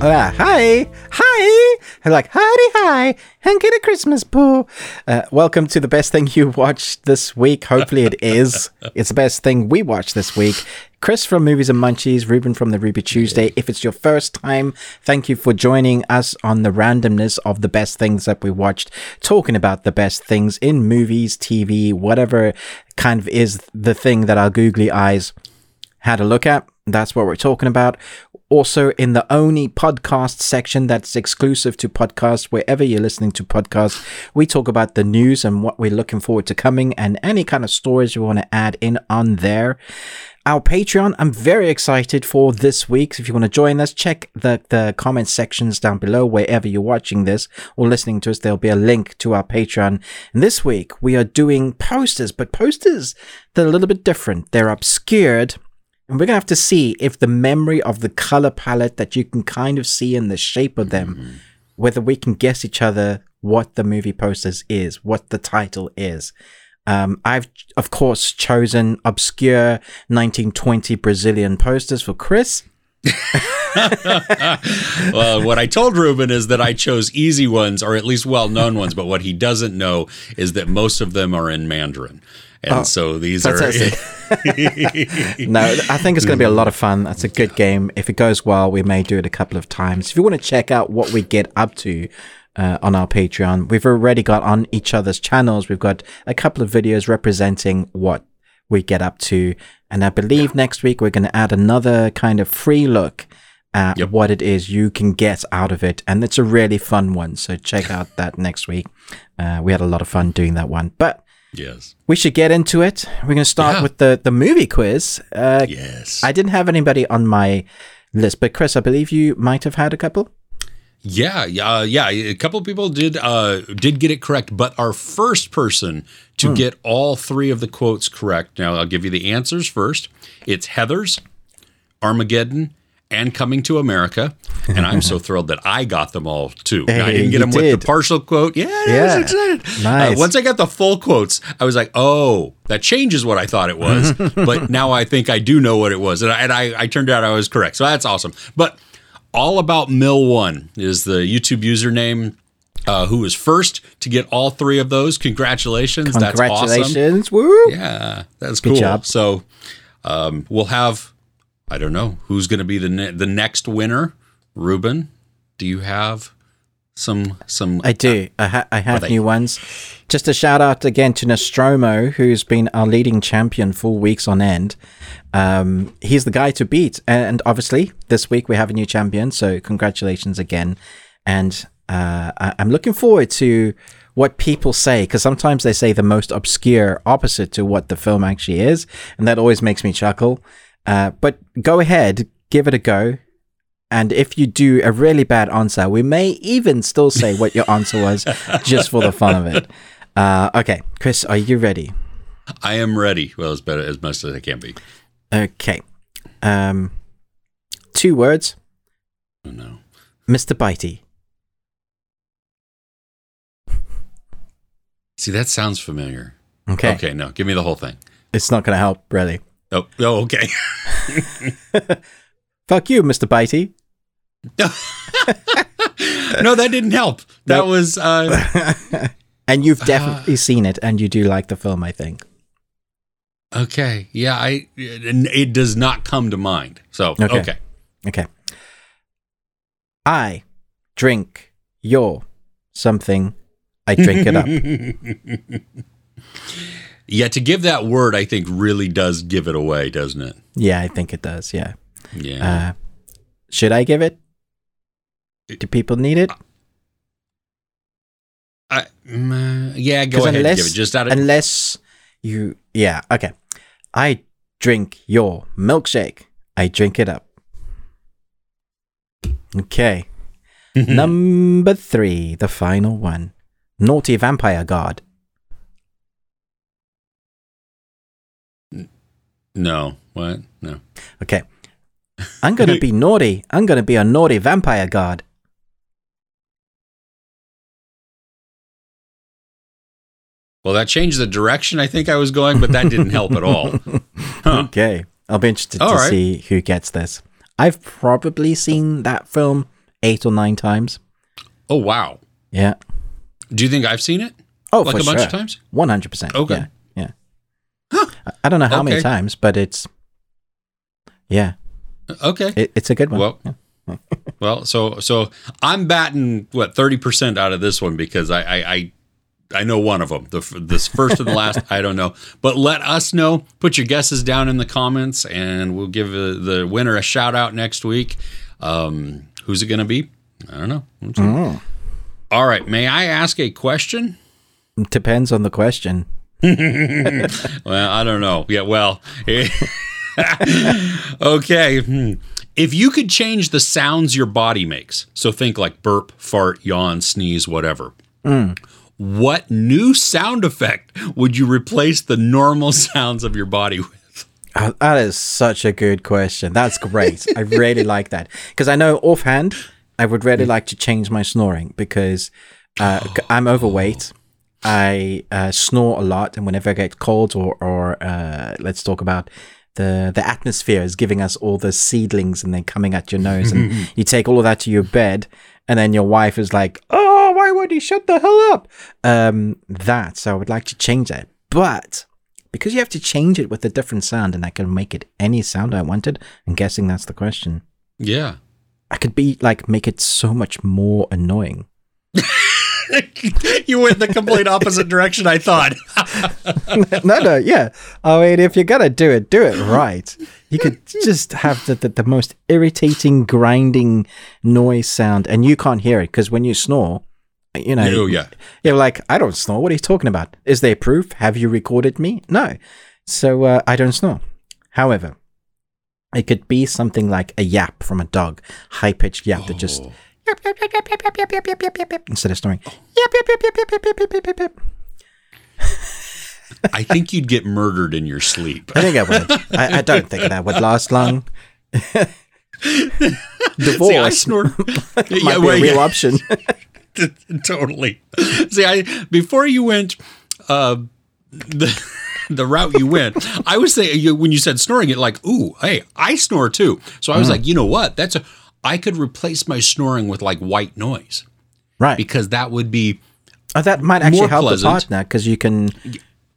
Uh, hi, hi. Like, howdy, hi, and get a Christmas poo. Uh, welcome to the best thing you watched this week. Hopefully, it is. It's the best thing we watched this week. Chris from Movies and Munchies, Ruben from the Ruby Tuesday. If it's your first time, thank you for joining us on the randomness of the best things that we watched, talking about the best things in movies, TV, whatever kind of is the thing that our googly eyes had a look at. That's what we're talking about. Also, in the only podcast section that's exclusive to podcasts, wherever you're listening to podcasts, we talk about the news and what we're looking forward to coming and any kind of stories you want to add in on there. Our Patreon, I'm very excited for this week. So if you want to join us, check the, the comment sections down below wherever you're watching this or listening to us. There'll be a link to our Patreon. And this week we are doing posters, but posters, they're a little bit different. They're obscured and we're going to have to see if the memory of the color palette that you can kind of see in the shape of them, mm-hmm. whether we can guess each other what the movie posters is, what the title is. Um, I've, of course, chosen obscure 1920 Brazilian posters for Chris. well, what I told Ruben is that I chose easy ones, or at least well known ones, but what he doesn't know is that most of them are in Mandarin. And oh, so these are. no, I think it's going to be a lot of fun. That's a good game. If it goes well, we may do it a couple of times. If you want to check out what we get up to uh, on our Patreon, we've already got on each other's channels. We've got a couple of videos representing what we get up to. And I believe next week we're going to add another kind of free look at yep. what it is you can get out of it. And it's a really fun one. So check out that next week. Uh, we had a lot of fun doing that one. But Yes. We should get into it. We're going to start yeah. with the, the movie quiz. Uh, yes. I didn't have anybody on my list, but Chris, I believe you might have had a couple. Yeah, yeah, yeah. A couple of people did uh, did get it correct, but our first person to hmm. get all three of the quotes correct. Now I'll give you the answers first. It's Heathers, Armageddon, and Coming to America. And I'm so thrilled that I got them all too. Hey, I didn't get them did. with the partial quote. Yeah, yeah. excited. Uh, nice. Uh, once I got the full quotes, I was like, oh, that changes what I thought it was. but now I think I do know what it was. And I, and I, I turned out I was correct. So that's awesome. But all about Mill One is the YouTube username. Uh, who was first to get all three of those? Congratulations! Congratulations! That's awesome. Woo! Yeah, that's Good cool. Job. So um, we'll have I don't know who's going to be the ne- the next winner. Ruben, do you have some some? I do. I, ha- I have new ones. Just a shout out again to Nostromo, who's been our leading champion for weeks on end. Um, he's the guy to beat, and obviously this week we have a new champion. So congratulations again, and uh, I- I'm looking forward to what people say because sometimes they say the most obscure opposite to what the film actually is, and that always makes me chuckle. Uh, but go ahead, give it a go. And if you do a really bad answer, we may even still say what your answer was just for the fun of it. Uh, okay, Chris, are you ready? I am ready. Well, as better as much as I can be. Okay. Um, two words. Oh no. Mr. Bitey. See, that sounds familiar. Okay. Okay, no, give me the whole thing. It's not going to help, really. Oh, oh okay. Fuck you, Mr. Bitey. no, that didn't help. That nope. was. Uh, and you've definitely uh, seen it, and you do like the film, I think. Okay. Yeah, I. It does not come to mind. So okay. Okay. okay. I drink your something. I drink it up. Yeah, to give that word, I think really does give it away, doesn't it? Yeah, I think it does. Yeah. Yeah. Uh, should I give it? Do people need it? I, mm, uh, yeah, go ahead. Unless, give it just out of unless you, yeah, okay. I drink your milkshake. I drink it up. Okay. Number three, the final one. Naughty vampire god. No. What? No. Okay. I'm going to be naughty. I'm going to be a naughty vampire god. Well, that changed the direction I think I was going, but that didn't help at all. Huh. Okay. I'll be interested all to right. see who gets this. I've probably seen that film eight or nine times. Oh wow. Yeah. Do you think I've seen it? Oh, Like a bunch of times? One hundred percent. Okay. Yeah. I- don't know how many times, but it's yeah, Okay. it, it's a good one. Well, Yeah. Well, so so I'm batting what thirty percent out of this one because I I. I I know one of them. The this first and the last, I don't know. But let us know. Put your guesses down in the comments, and we'll give uh, the winner a shout out next week. Um, who's it going to be? I don't know. Mm. All right. May I ask a question? Depends on the question. Well, I don't know. Yeah, well. okay. hmm. If you could change the sounds your body makes, so think like burp, fart, yawn, sneeze, whatever. What new sound effect would you replace the normal sounds of your body with? Uh, that is such a good question. That's great. I really like that because I know offhand I would really like to change my snoring because uh, I'm overweight. I uh, snore a lot, and whenever I get cold, or or uh, let's talk about the the atmosphere is giving us all the seedlings, and then coming at your nose, and you take all of that to your bed, and then your wife is like, "Oh, why would he shut the hell up?" Um, that. So I would like to change that, but because you have to change it with a different sound, and I can make it any sound I wanted. I'm guessing that's the question. Yeah. I could be like make it so much more annoying. you went the complete opposite direction, I thought. no, no, yeah. I mean, if you're gonna do it, do it right. You could just have the, the, the most irritating grinding noise sound, and you can't hear it because when you snore, you know, Oh, yeah. you're like, I don't snore. What are you talking about? Is there proof? Have you recorded me? No. So uh, I don't snore. However, it could be something like a yap from a dog, high pitched yap that just instead of snoring. I think you'd get murdered in your sleep. I think I would. I, I don't think that would last long. Divorce. See, I snore. might yeah, well, be a real yeah. option. totally. See, I before you went uh, the the route you went, I was saying when you said snoring, it like, ooh, hey, I snore too. So I was mm. like, you know what? That's a I could replace my snoring with like white noise right. because that would be Oh, that might actually help pleasant. the partner because you can,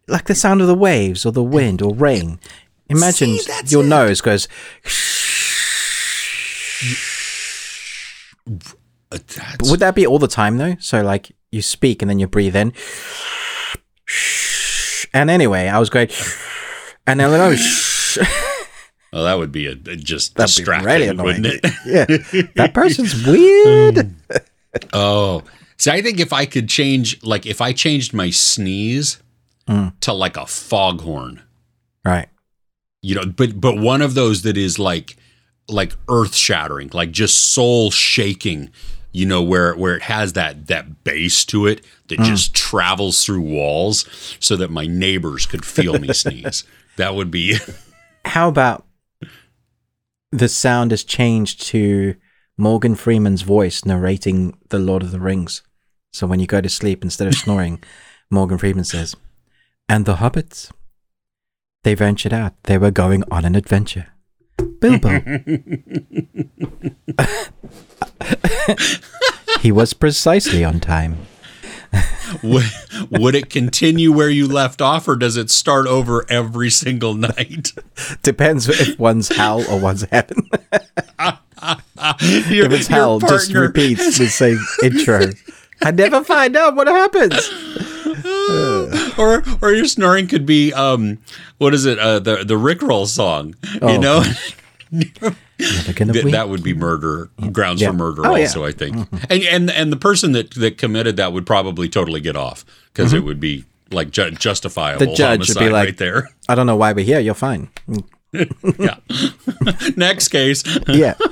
like the sound of the waves or the wind or rain. Imagine See, your it. nose goes. that's, Would that be all the time though? So like you speak and then you breathe in. And anyway, I was going, and then I was. Oh, that would be a, just That'd distracting, wouldn't it? yeah, that person's weird. Oh, see, I think if I could change, like, if I changed my sneeze Mm. to like a foghorn, Right. you know, but but one of those that is like like earth shattering, like just soul shaking, you know, where where it has that that bass to it that just travels through walls, so that my neighbors could feel me sneeze. That would be How about the sound is changed to Morgan Freeman's voice narrating The Lord of the Rings? So when you go to sleep, instead of snoring, Morgan Freeman says, And the hobbits, they ventured out. They were going on an adventure. Bilbo. he was precisely on time. would, would it continue where you left off, or does it start over every single night? Depends if one's hell or one's heaven. Your- if it's hell, just repeats the same intro. I never find out what happens. or or your snoring could be um what is it uh the the Rickroll song you Oh, know Never gonna Th- that would be murder grounds Yeah. for murder Oh, yeah. also I think and and and the person that that committed that would probably totally get off because it would be like ju- justifiable Mm-hmm. The judge would be like- right there I don't know why we're here. You're fine. yeah next case Yeah.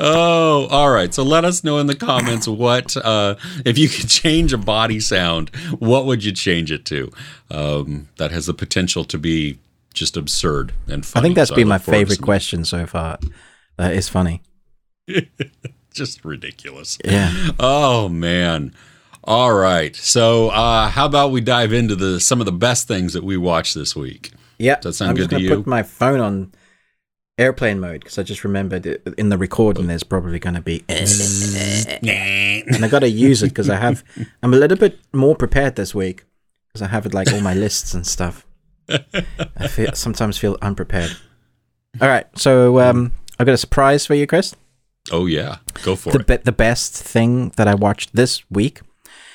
oh all right so let us know in the comments what uh if you could change a body sound what would you change it to um that has the potential to be just absurd and funny. I think that's So been my look forward to favorite question so far. That is funny. just ridiculous Yeah. Oh man. All right. So uh how about we dive into the some of the best things that we watched this week? Yeah. Does that sound I'm good to you? put my phone on airplane mode because I just remembered it, in the recording there's probably going to be, and I got to use it because I have. I'm a little bit more prepared this week because I have it like all my lists and stuff. I feel, sometimes feel unprepared. All right, so um, I got a surprise for you, Chris. Oh yeah, go for the it. be- the best thing that I watched this week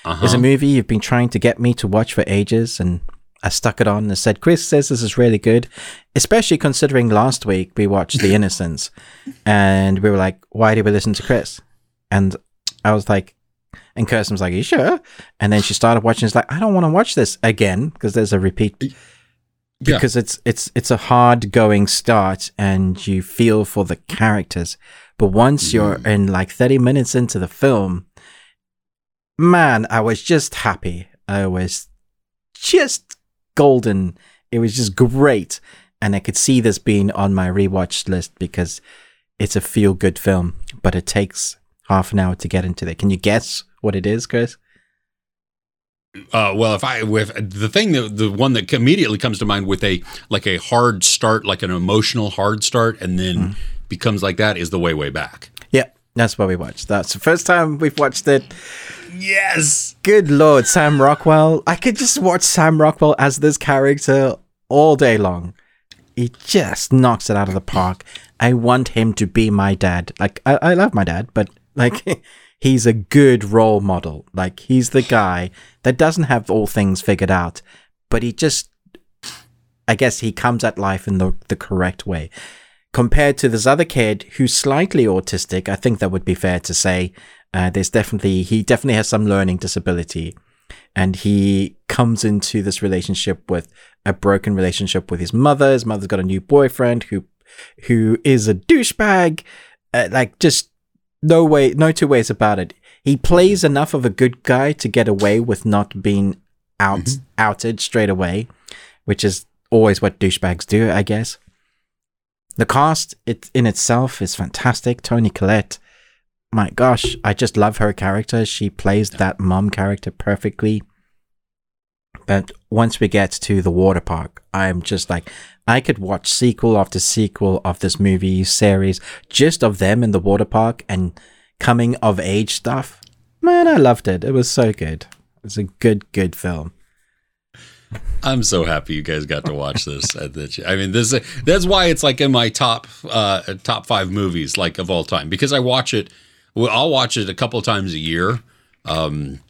Uh-huh. is a movie you've been trying to get me to watch for ages, and I stuck it on and said, "Chris says this is really good," especially considering last week we watched The Innocents, and we were like, "Why did we listen to Chris?" And I was like, and Kirsten was like, "Are you sure?" And then she started watching. It's like, I don't want to watch this again because there's a repeat Yeah. because it's it's it's a hard going start and you feel for the characters. But once mm. you're in like 30 minutes into the film man i was just happy. I was just golden. It was just great. And i could see this being on my rewatch list because it's a feel good film but it takes half an hour to get into it can you guess what it is chris Uh, well, if I with the thing that the one that immediately comes to mind with a like a hard start, like an emotional hard start, and then Mm-hmm. becomes like that is the way way back. yeah that's what we watched that's the first time we've watched it Yes. Good lord, Sam Rockwell. I could just watch Sam Rockwell as this character all day long. He just knocks it out of the park. I want him to be my dad. Like, I, I love my dad, but like, he's a good role model. Like, he's the guy that doesn't have all things figured out, but he just, I guess he comes at life in the, the correct way. Compared to this other kid who's slightly autistic, I think that would be fair to say. Uh, there's definitely he definitely has some learning disability, and he comes into this relationship with a broken relationship with his mother. His mother's got a new boyfriend who who is a douchebag. Uh, like just no way, no two ways about it. He plays enough of a good guy to get away with not being out mm-hmm. outed straight away, which is always what douchebags do, I guess. The cast it in itself is fantastic. Toni Collette, my gosh, I just love her character. She plays that mom character perfectly. But once we get to the water park, I'm just like, I could watch sequel after sequel of this movie series just of them in the water park and coming of age stuff. Man, I loved it. It was so good. It was a good, good film. I'm so happy you guys got to watch this. I mean, this that's why it's like in my top uh, top five movies like of all time because I watch it. I'll watch it a couple times a year, um,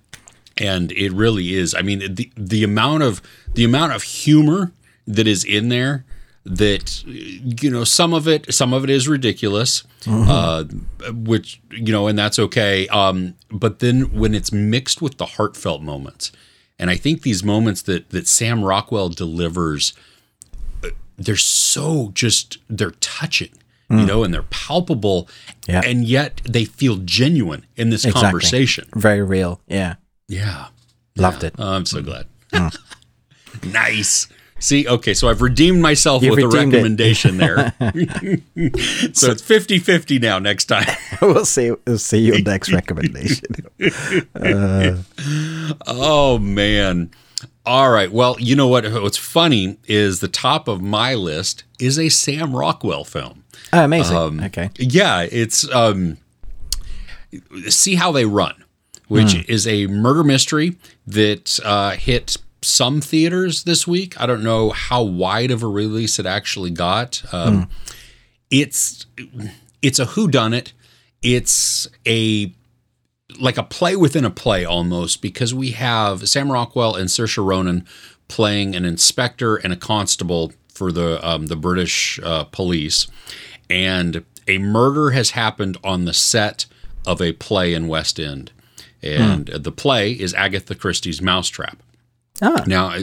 and it really is. I mean, the the amount of the amount of humor that is in there. That you know, some of it, some of it is ridiculous, uh, which you know, and that's okay. Um, but then when it's mixed with the heartfelt moments, and I think these moments that that Sam Rockwell delivers, uh, they're so just they're touching, you know, and they're palpable, Yeah. and yet they feel genuine in this Exactly. conversation. Very real. Yeah. Yeah, Loved it. Oh, I'm so glad. nice. See, okay, so I've redeemed myself You've with a redeemed it. recommendation there. so it's 50-50 now next time. we'll see. We'll see your next recommendation. Oh man. All right. Well, you know what? What's funny is the top of my list is a Sam Rockwell film. Oh, amazing. Um, okay. Yeah, it's um See How They Run, which Hmm. is a murder mystery that uh, hit some theaters this week. I don't know how wide of a release it actually got. Um, Hmm. It's it's a whodunit. It's a like a play within a play almost because we have Sam Rockwell and Saoirse Ronan playing an inspector and a constable for the um, the British uh, police, and a murder has happened on the set of a play in West End, and the play is Agatha Christie's Mousetrap. Ah. Now,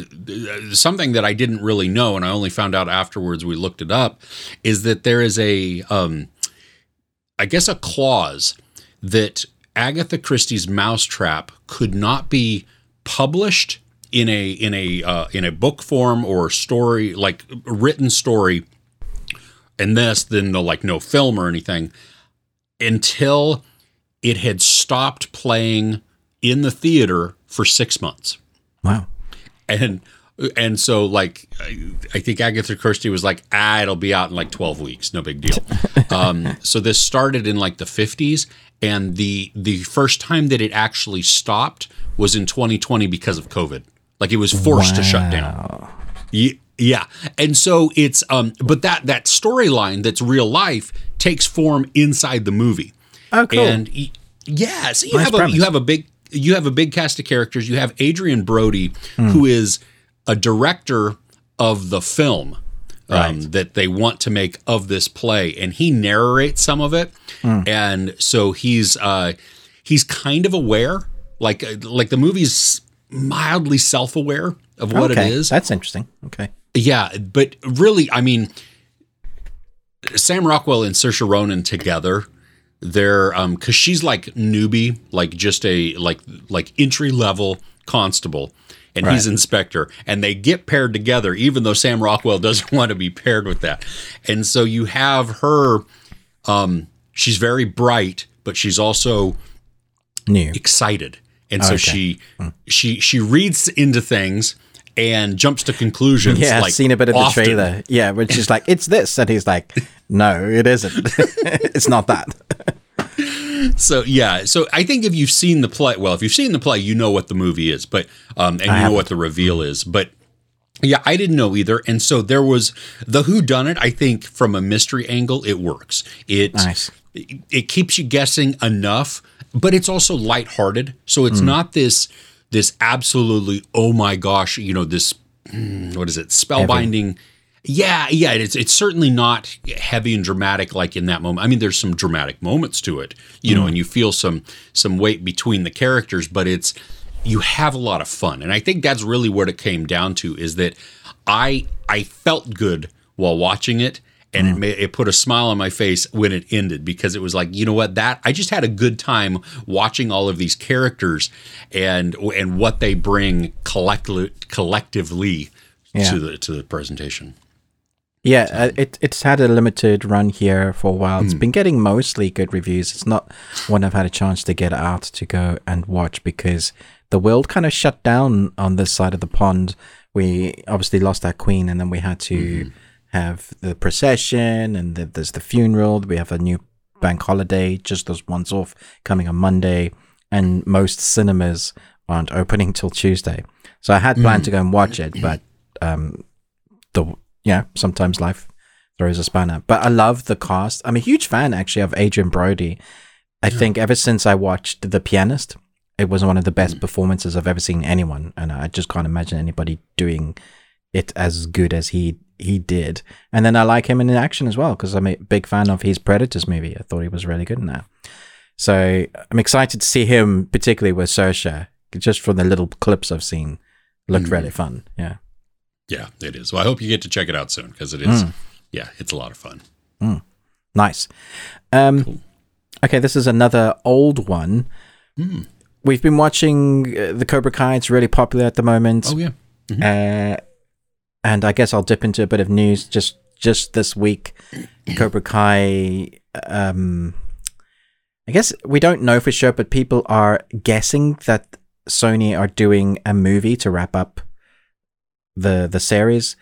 something that I didn't really know, and I only found out afterwards we looked it up, is that there is a, um, I guess, a clause that Agatha Christie's Mousetrap could not be published in a in a uh, in a book form or story like written story, and this then the like no film or anything until it had stopped playing in the theater for six months Wow. And and so like I, think Agatha Christie was like, ah, it'll be out in like twelve weeks, no big deal. um, so this started in like the fifties, and the the first time that it actually stopped was in 2020 because of COVID. Like it was forced to shut down. Ye- Yeah, and so it's um, but that that storyline that's real life takes form inside the movie. Oh, cool. And yeah, so you Nice have a you have a big you have a big cast of characters. You have Adrien Brody, Hmm. who is a director of the film um, Right. that they want to make of this play, and he narrates some of it. Hmm. And so he's uh, he's kind of aware, like uh, like the movie's mildly self aware of what okay, it is. that's interesting. Okay. Yeah, but really, I mean, Sam Rockwell and Saoirse Ronan together, they're um because she's like newbie, like just a like like entry level constable, and he's inspector, and they get paired together, even though Sam Rockwell doesn't want to be paired with that, and so you have her. Um, she's very bright, but she's also New. excited and so Okay. she she she reads into things and jumps to conclusions Yeah, like I've seen a bit of the trailer. Yeah, which is like, it's this. And he's like, no, it isn't. it's not that. so yeah so i think if you've seen the play well if you've seen the play you know what the movie is but um and you know what the reveal is but yeah i didn't know either and so there was the who done it i think from a mystery angle it works it Nice. it, it keeps you guessing enough but it's also lighthearted so Hmm. it's not this this absolutely oh my gosh you know this mm, what is it spellbinding yeah yeah it's it's certainly not heavy and dramatic like in that moment i mean there's some dramatic moments to it you know mm-hmm. and you feel some some weight between the characters but it's you have a lot of fun and i think that's really what it came down to is that i i felt good while watching it and it, mm. made, it put a smile on my face when it ended because it was like you know what that I just had a good time watching all of these characters and and what they bring collectively collectively Yeah. to the to the presentation. Yeah, uh, it it's had a limited run here for a while. Hmm. It's been getting mostly good reviews. It's not one I've had a chance to get out to go and watch because the world kind of shut down on this side of the pond. We obviously lost our queen, and then we had to Mm-hmm. have the procession, and the, there's the funeral. We have a new bank holiday, just those ones off, coming on Monday, and most cinemas aren't opening till Tuesday. So I had planned Mm. to go and watch it, but um, the yeah, sometimes life throws a spanner. But I love the cast. I'm a huge fan actually of Adrien Brody. I think ever since I watched The Pianist, it was one of the best performances I've ever seen anyone, and I just can't imagine anybody doing it as good as he he did. And then I like him in action as well because I'm a big fan of his Predators movie. I thought he was really good in that. So I'm excited to see him, particularly with Saoirse, just from the little clips I've seen. Looked hmm. really fun. Yeah. Yeah, it is. Well, I hope you get to check it out soon because it is. Yeah, it's a lot of fun. Nice. Um, Okay, this is another old one. We've been watching uh, the Cobra Kai. It's really popular at the moment. Oh yeah. Uh, and I guess I'll dip into a bit of news just just this week. Cobra Kai. Um, I guess we don't know for sure, but people are guessing that Sony are doing a movie to wrap up the the series.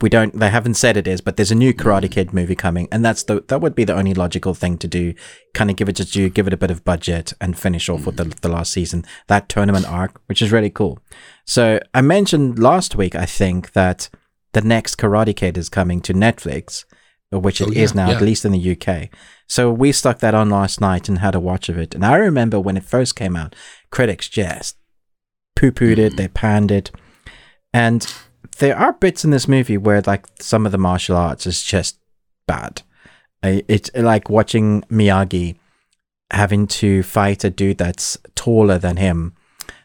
We don't. They haven't said it is, but there's a new Karate mm. Kid movie coming, and that's the that would be the only logical thing to do. Kind of give it to give it a bit of budget, and finish off with the mm. the last season, that tournament arc, which is really cool. So I mentioned last week, I think that the next Karate Kid is coming to Netflix, which it Oh, is now, yeah. at least in the UK. So we stuck that on last night and had a watch of it. And I remember when it first came out, critics just poo pooed it, mm. they panned it. And there are bits in this movie where, like, some of the martial arts is just bad. It's like watching Miyagi having to fight a dude that's taller than him.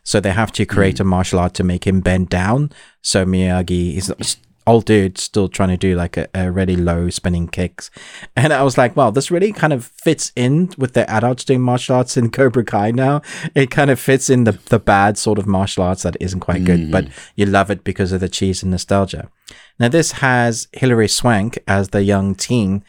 So they have to create hmm. a martial art to make him bend down. So Miyagi, is old dude, still trying to do like a, a really low spinning kicks. And I was like, wow, this really kind of fits in with the adults doing martial arts in Cobra Kai now. It kind of fits in the, the bad sort of martial arts that isn't quite good, but mm-hmm. you love it because of the cheese and nostalgia. Now, this has Hilary Swank as the young teen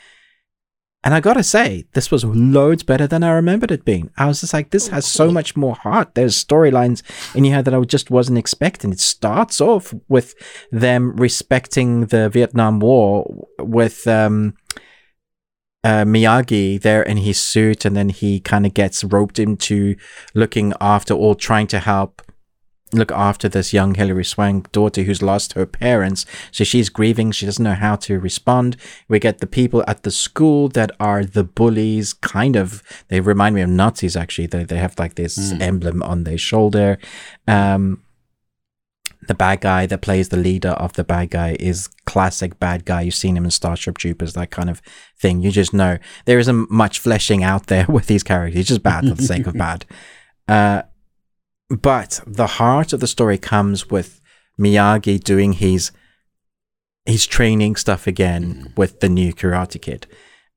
And I gotta say, this was loads better than I remembered it being. I was just like, this has so much more heart. There's storylines in here that I just wasn't expecting. It starts off with them respecting the Vietnam War with um, uh, Miyagi there in his suit, and then he kind of gets roped into looking after or trying to help look after this young Hilary Swank daughter who's lost her parents. So she's grieving. She doesn't know how to respond. We get the people at the school that are the bullies, kind of. They remind me of Nazis, actually. They, they have like this mm. emblem on their shoulder. Um, the bad guy that plays the leader of the bad guy is classic bad guy. You've seen him in Starship Troopers, that kind of thing. You just know there isn't much fleshing out there with these characters. He's just bad for the sake of bad. Uh, but the heart of the story comes with Miyagi doing his his training stuff again mm. with the new Karate Kid,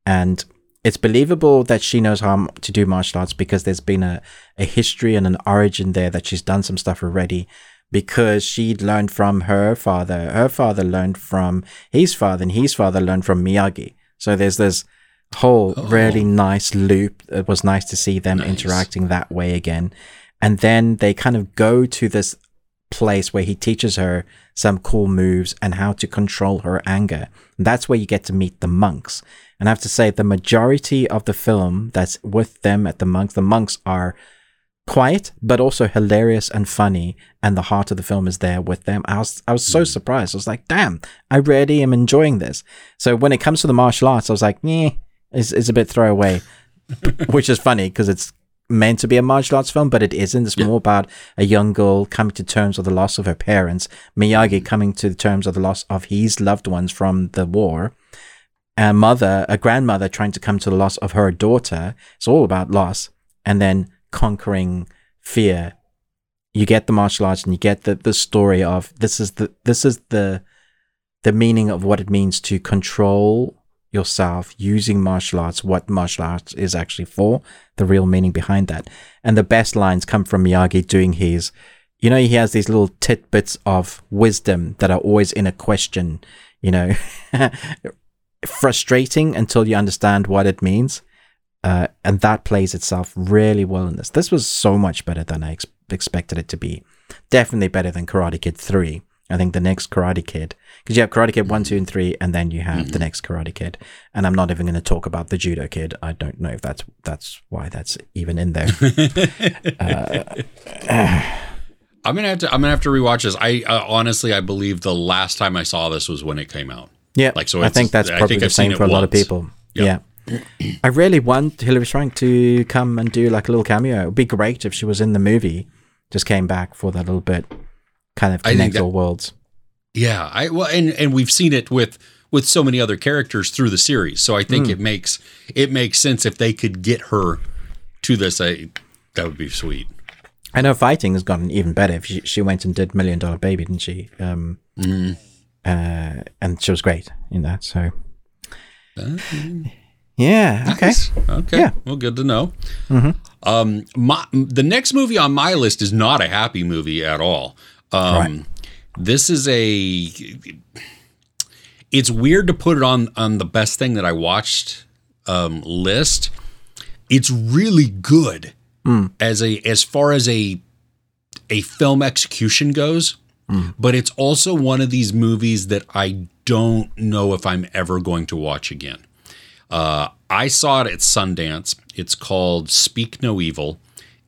and it's believable that she knows how to do martial arts because there's been a, a history and an origin there that she's done some stuff already because she'd learned from her father. Her father learned from his father, and his father learned from Miyagi. So there's this whole oh. really nice loop. It was nice to see them nice. interacting that way again. And then they kind of go to this place where he teaches her some cool moves and how to control her anger. And that's where you get to meet the monks. And I have to say, the majority of the film that's with them at the monks, the monks are quiet, but also hilarious and funny. And the heart of the film is there with them. I was, I was so hmm. surprised. I was like, damn, I really am enjoying this. So when it comes to the martial arts, I was like, yeah, it's, it's a bit throwaway, which is funny because it's meant to be a martial arts film, but it isn't. It's yeah. more about a young girl coming to terms with the loss of her parents, Miyagi coming to the terms of the loss of his loved ones from the war, a mother, a grandmother trying to come to the loss of her daughter. It's all about loss, and then conquering fear. You get the martial arts, and you get the the story of this is the this is the the meaning of what it means to control yourself using martial arts, what martial arts is actually for, the real meaning behind that. And the best lines come from Miyagi doing his, you know, he has these little tidbits of wisdom that are always in a question, you know, frustrating until you understand what it means. Uh, and that plays itself really well in this. This was so much better than I ex- expected it to be. Definitely better than Karate Kid 3 I think the next Karate Kid, because you have Karate Kid 1, 2, and 3, and then you have mm-hmm. the next Karate Kid. And I'm not even going to talk about the Judo Kid. I don't know if that's that's why that's even in there. uh, I'm gonna have to. I'm gonna have to rewatch this. I uh, honestly, I believe the last time I saw this was when it came out. Yeah, like so. I think that's probably think the I've same for a lot of people. Yep. Yeah. I really want Hilary Swank to come and do like a little cameo. It would be great if she was in the movie, just came back for that little bit kind of connect all worlds. Yeah, I well, and and we've seen it with with so many other characters through the series, so I think mm. it makes it makes sense if they could get her to this. I, that would be sweet. I know fighting has gotten even better. She she went and did Million Dollar Baby, didn't she? Um, mm. uh, and she was great in that. So. Uh, yeah. Okay. Nice. Okay. Yeah. Well, good to know. Mm-hmm. Um, my, the next movie on my list is not a happy movie at all. Um, right. This is a. It's weird to put it on on the best thing that I watched um, list. It's really good mm. as a as far as a a film execution goes, mm. but it's also one of these movies that I don't know if I'm ever going to watch again. Uh, I saw it at Sundance. It's called Speak No Evil,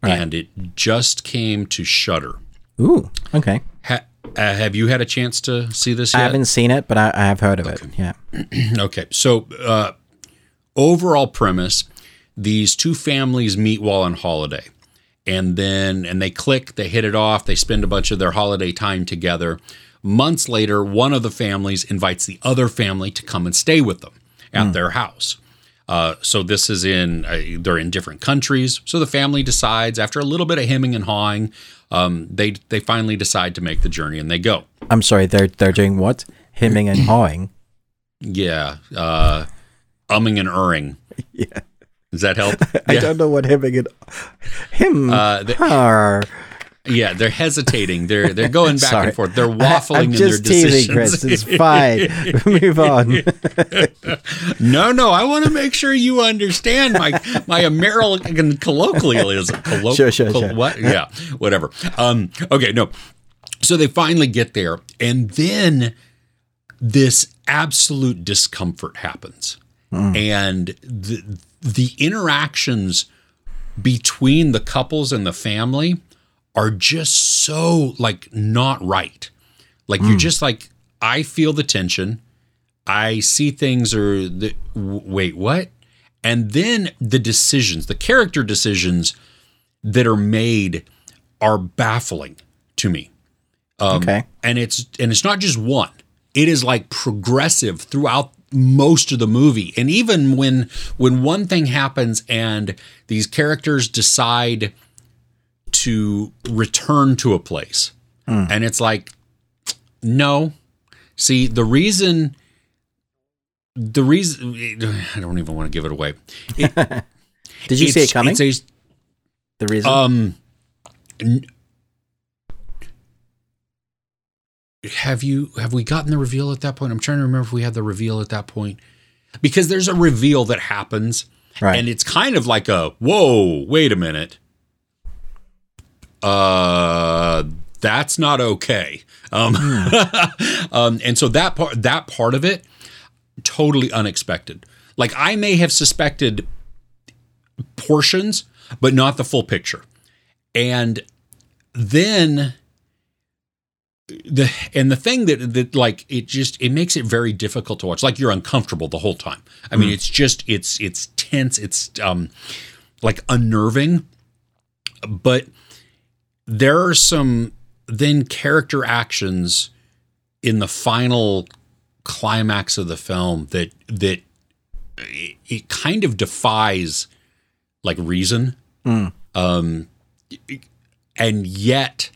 right. and it just came to Shudder. Ooh, okay. Uh, have you had a chance to see this yet? I haven't seen it, but I, I have heard of okay. it. Yeah. okay. So, uh, overall premise these two families meet while on holiday. And then, and they click, they hit it off, they spend a bunch of their holiday time together. Months later, one of the families invites the other family to come and stay with them at mm. their house. Uh, so this is in uh, they're in different countries. So the family decides after a little bit of hemming and hawing, um, they they finally decide to make the journey and they go. I'm sorry, they're they're doing what? Hemming and hawing. Yeah, uh, umming and erring. Yeah. Does that help? I don't know what hemming and him. Uh, they, Yeah, they're hesitating. They're they're going back and forth. They're waffling I'm in just their teasing, decisions. Chris. It's fine. Move on. no, no, I want to make sure you understand my my American colloquialism. Collo- Sure, sure, sure. What? Yeah, whatever. Um, okay, no. So they finally get there, and then this absolute discomfort happens, and the the interactions between the couples and the family are just so like not right. Like you're hmm. just like I feel the tension. I see things or the wait, what? And then the decisions, the character decisions that are made are baffling to me. Um, okay. And it's and it's not just one. It is like progressive throughout most of the movie. And even when when one thing happens and these characters decide to return to a place. And it's like no. See, the reason the reason I don't even want to give it away. It- Did you see it coming? A, the reason? um, n- have you have we gotten the reveal at that point? I'm trying to remember if we had the reveal at that point because there's a reveal that happens, right. and it's kind of like a whoa, wait a minute, uh, that's not okay. Um, um, and so that part that part of it totally unexpected. Like I may have suspected portions, but not the full picture. And then the and the thing that that like it just it makes it very difficult to watch. Like you're uncomfortable the whole time. I mean, it's just it's it's tense. It's um like unnerving. But there are some then character actions in the final climax of the film that that it, kind of defies like reason. Um and yet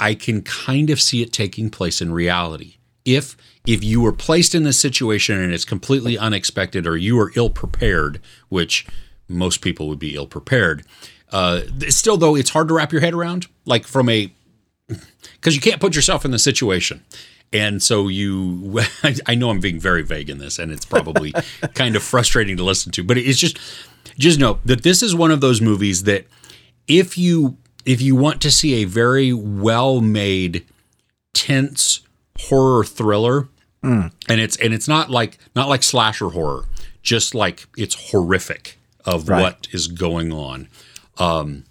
i can kind of see it taking place in reality. If if you were placed in this situation and it's completely unexpected or you are ill prepared which most people would be ill prepared uh still though it's hard to wrap your head around like from a because you can't put yourself in the situation. And so you, I know I'm being very vague in this, and it's probably kind of frustrating to listen to, but it's just, just know that this is one of those movies that if you if you want to see a very well made, tense horror thriller, and it's and it's not like not like slasher horror, just like it's horrific of Right. what is going on Um,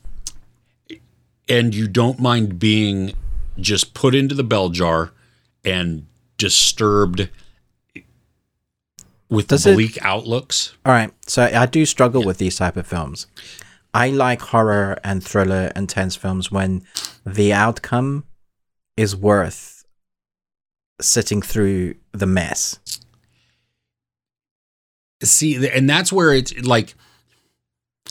and you don't mind being just put into the bell jar and disturbed with Does it- bleak outlooks. All right. So I do struggle with these type of films. I like horror and thriller and tense films when the outcome is worth sitting through the mess. See, and that's where it's like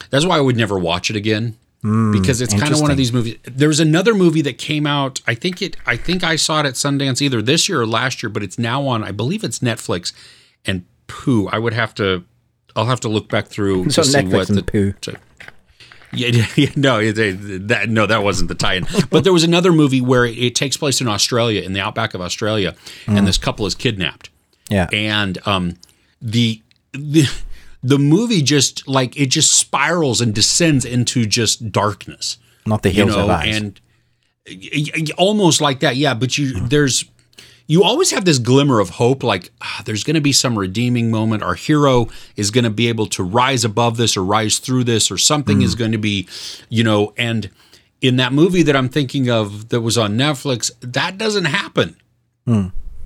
that's why I would never watch it again Mm, because it's kind of one of these movies. There was another movie that came out. I think it. I think I saw it at Sundance either this year or last year, but it's now on. I believe it's Netflix. And poo, I would have to. I'll have to look back through It's to see Netflix what and the poo. Yeah, yeah, no, it, it- that no, that wasn't the tie-in. But there was another movie where it, it takes place in Australia, in the outback of Australia, and this couple is kidnapped, Yeah. and um, the the the movie just like it just spirals and descends into just darkness Not the you hills know, of eyes. and almost like that. Yeah, but you there's you always have this glimmer of hope, like ah, there's going to be some redeeming moment. Our hero is going to be able to rise above this or rise through this, or something is going to be, you know. And in that movie that I'm thinking of that was on Netflix, that doesn't happen.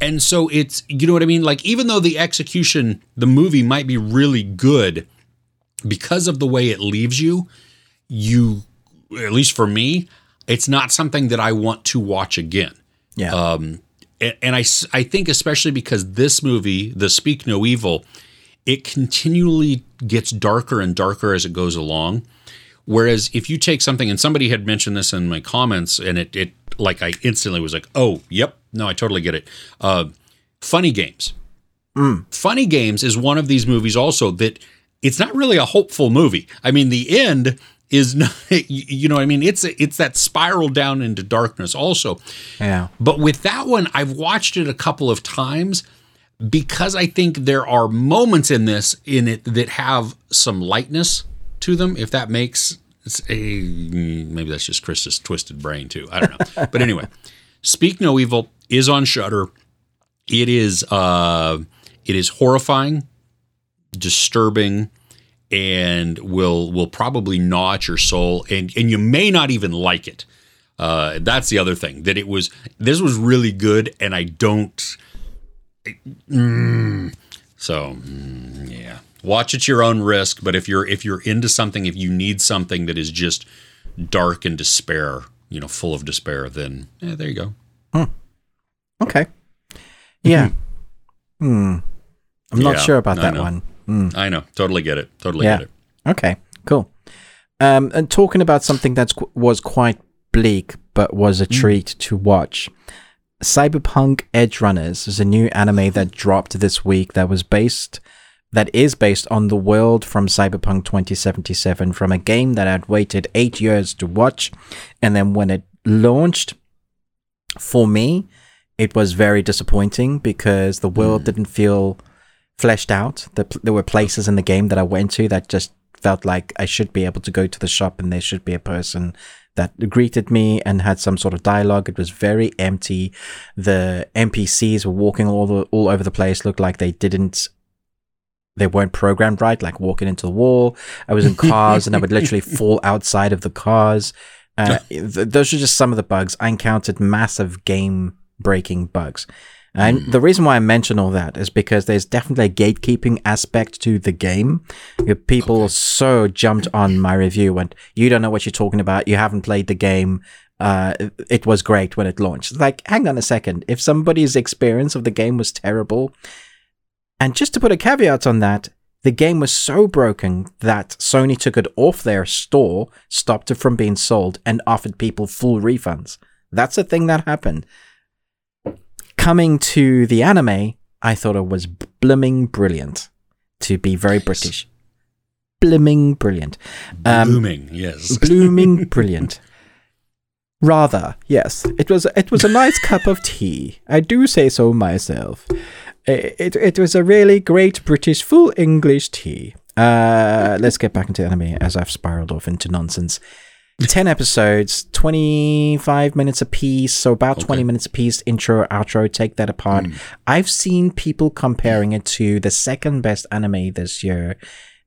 And so it's, you know what I mean? Like, even though the execution, the movie might be really good because of the way it leaves you, you, at least for me, it's not something that I want to watch again. yeah. Um, and, and I, I think especially because this movie, The Speak No Evil, it continually gets darker and darker as it goes along. Whereas if you take something, and somebody had mentioned this in my comments, and it, it like I instantly was like, oh, yep, no, I totally get it. Uh, funny games. Funny Games is one of these movies also that it's not really a hopeful movie. I mean, the end is not you know I mean it's it's that spiral down into darkness also. Yeah. But with that one I've watched it a couple of times because I think there are moments in this in it that have some lightness to them if that makes a maybe that's just Chris's twisted brain too. I don't know. but anyway, Speak No Evil is on Shudder. It is uh it is horrifying, disturbing and will will probably gnaw at your soul and and you may not even like it uh that's the other thing that it was this was really good and i don't mm, so mm, yeah watch at your own risk but if you're if you're into something if you need something that is just dark and despair you know full of despair then yeah, there you go Okay. Yeah. Hmm. I'm not Yeah, sure about that one. Hmm. i know totally get it totally Yeah. get it Okay. Cool. Um, and talking about something that was quite bleak but was a treat to watch. Cyberpunk Edgerunners is a new anime that dropped this week that was based that is based on the world from Cyberpunk 2077 from a game that I'd waited 8 years to watch and then when it launched for me it was very disappointing because the world hmm. didn't feel fleshed out. The, there were places in the game that I went to that just felt like I should be able to go to the shop and there should be a person that greeted me and had some sort of dialogue. It was very empty. The NPCs were walking all the, all over the place, looked like they didn't they weren't programmed right, like walking into the wall. I was in cars and I would literally fall outside of the cars. Uh, th- those are just some of the bugs. I encountered massive game breaking bugs. And the reason why I mention all that is because there's definitely a gatekeeping aspect to the game. People so jumped on my review and you don't know what you're talking about. You haven't played the game. Uh, it was great when it launched. Like, hang on a second. If somebody's experience of the game was terrible, and just to put a caveat on that, the game was so broken that Sony took it off their store, stopped it from being sold, and offered people full refunds. That's a thing that happened. Coming to the anime, I thought it was blimming brilliant. To be very British. Blimming brilliant. Um, blooming yes blooming brilliant. Rather, yes, it was. It was a nice cup of tea. I do say so myself. It, it, was a really great British full English tea. Uh, let's get back into anime as I've spiraled off into nonsense. 10 episodes, 25 minutes a piece, so about 20 minutes a piece, intro, outro, take that apart. I've seen people comparing it to the second best anime this year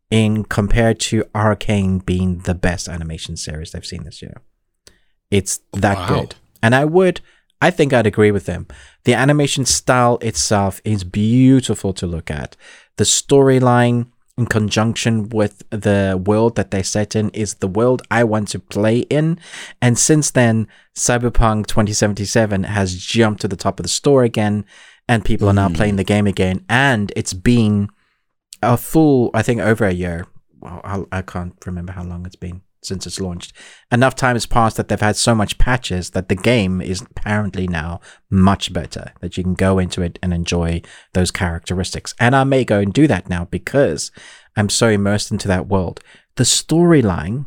in compared to Arcane being the best animation series they've seen this year. It's that Wow. good. And I would I think I'd agree with them. The animation style itself is beautiful to look at. The storyline in conjunction with the world that they set in is the world I want to play in. And since then, Cyberpunk 2077 has jumped to the top of the store again, and people are now mm-hmm. playing the game again. And it's been a full, I think, over a year. Well, I, I can't remember how long it's been since it's launched. Enough time has passed that they've had so much patches that the game is apparently now much better. That you can go into it and enjoy those characteristics. And I may go and do that now because I'm so immersed into that world. The storyline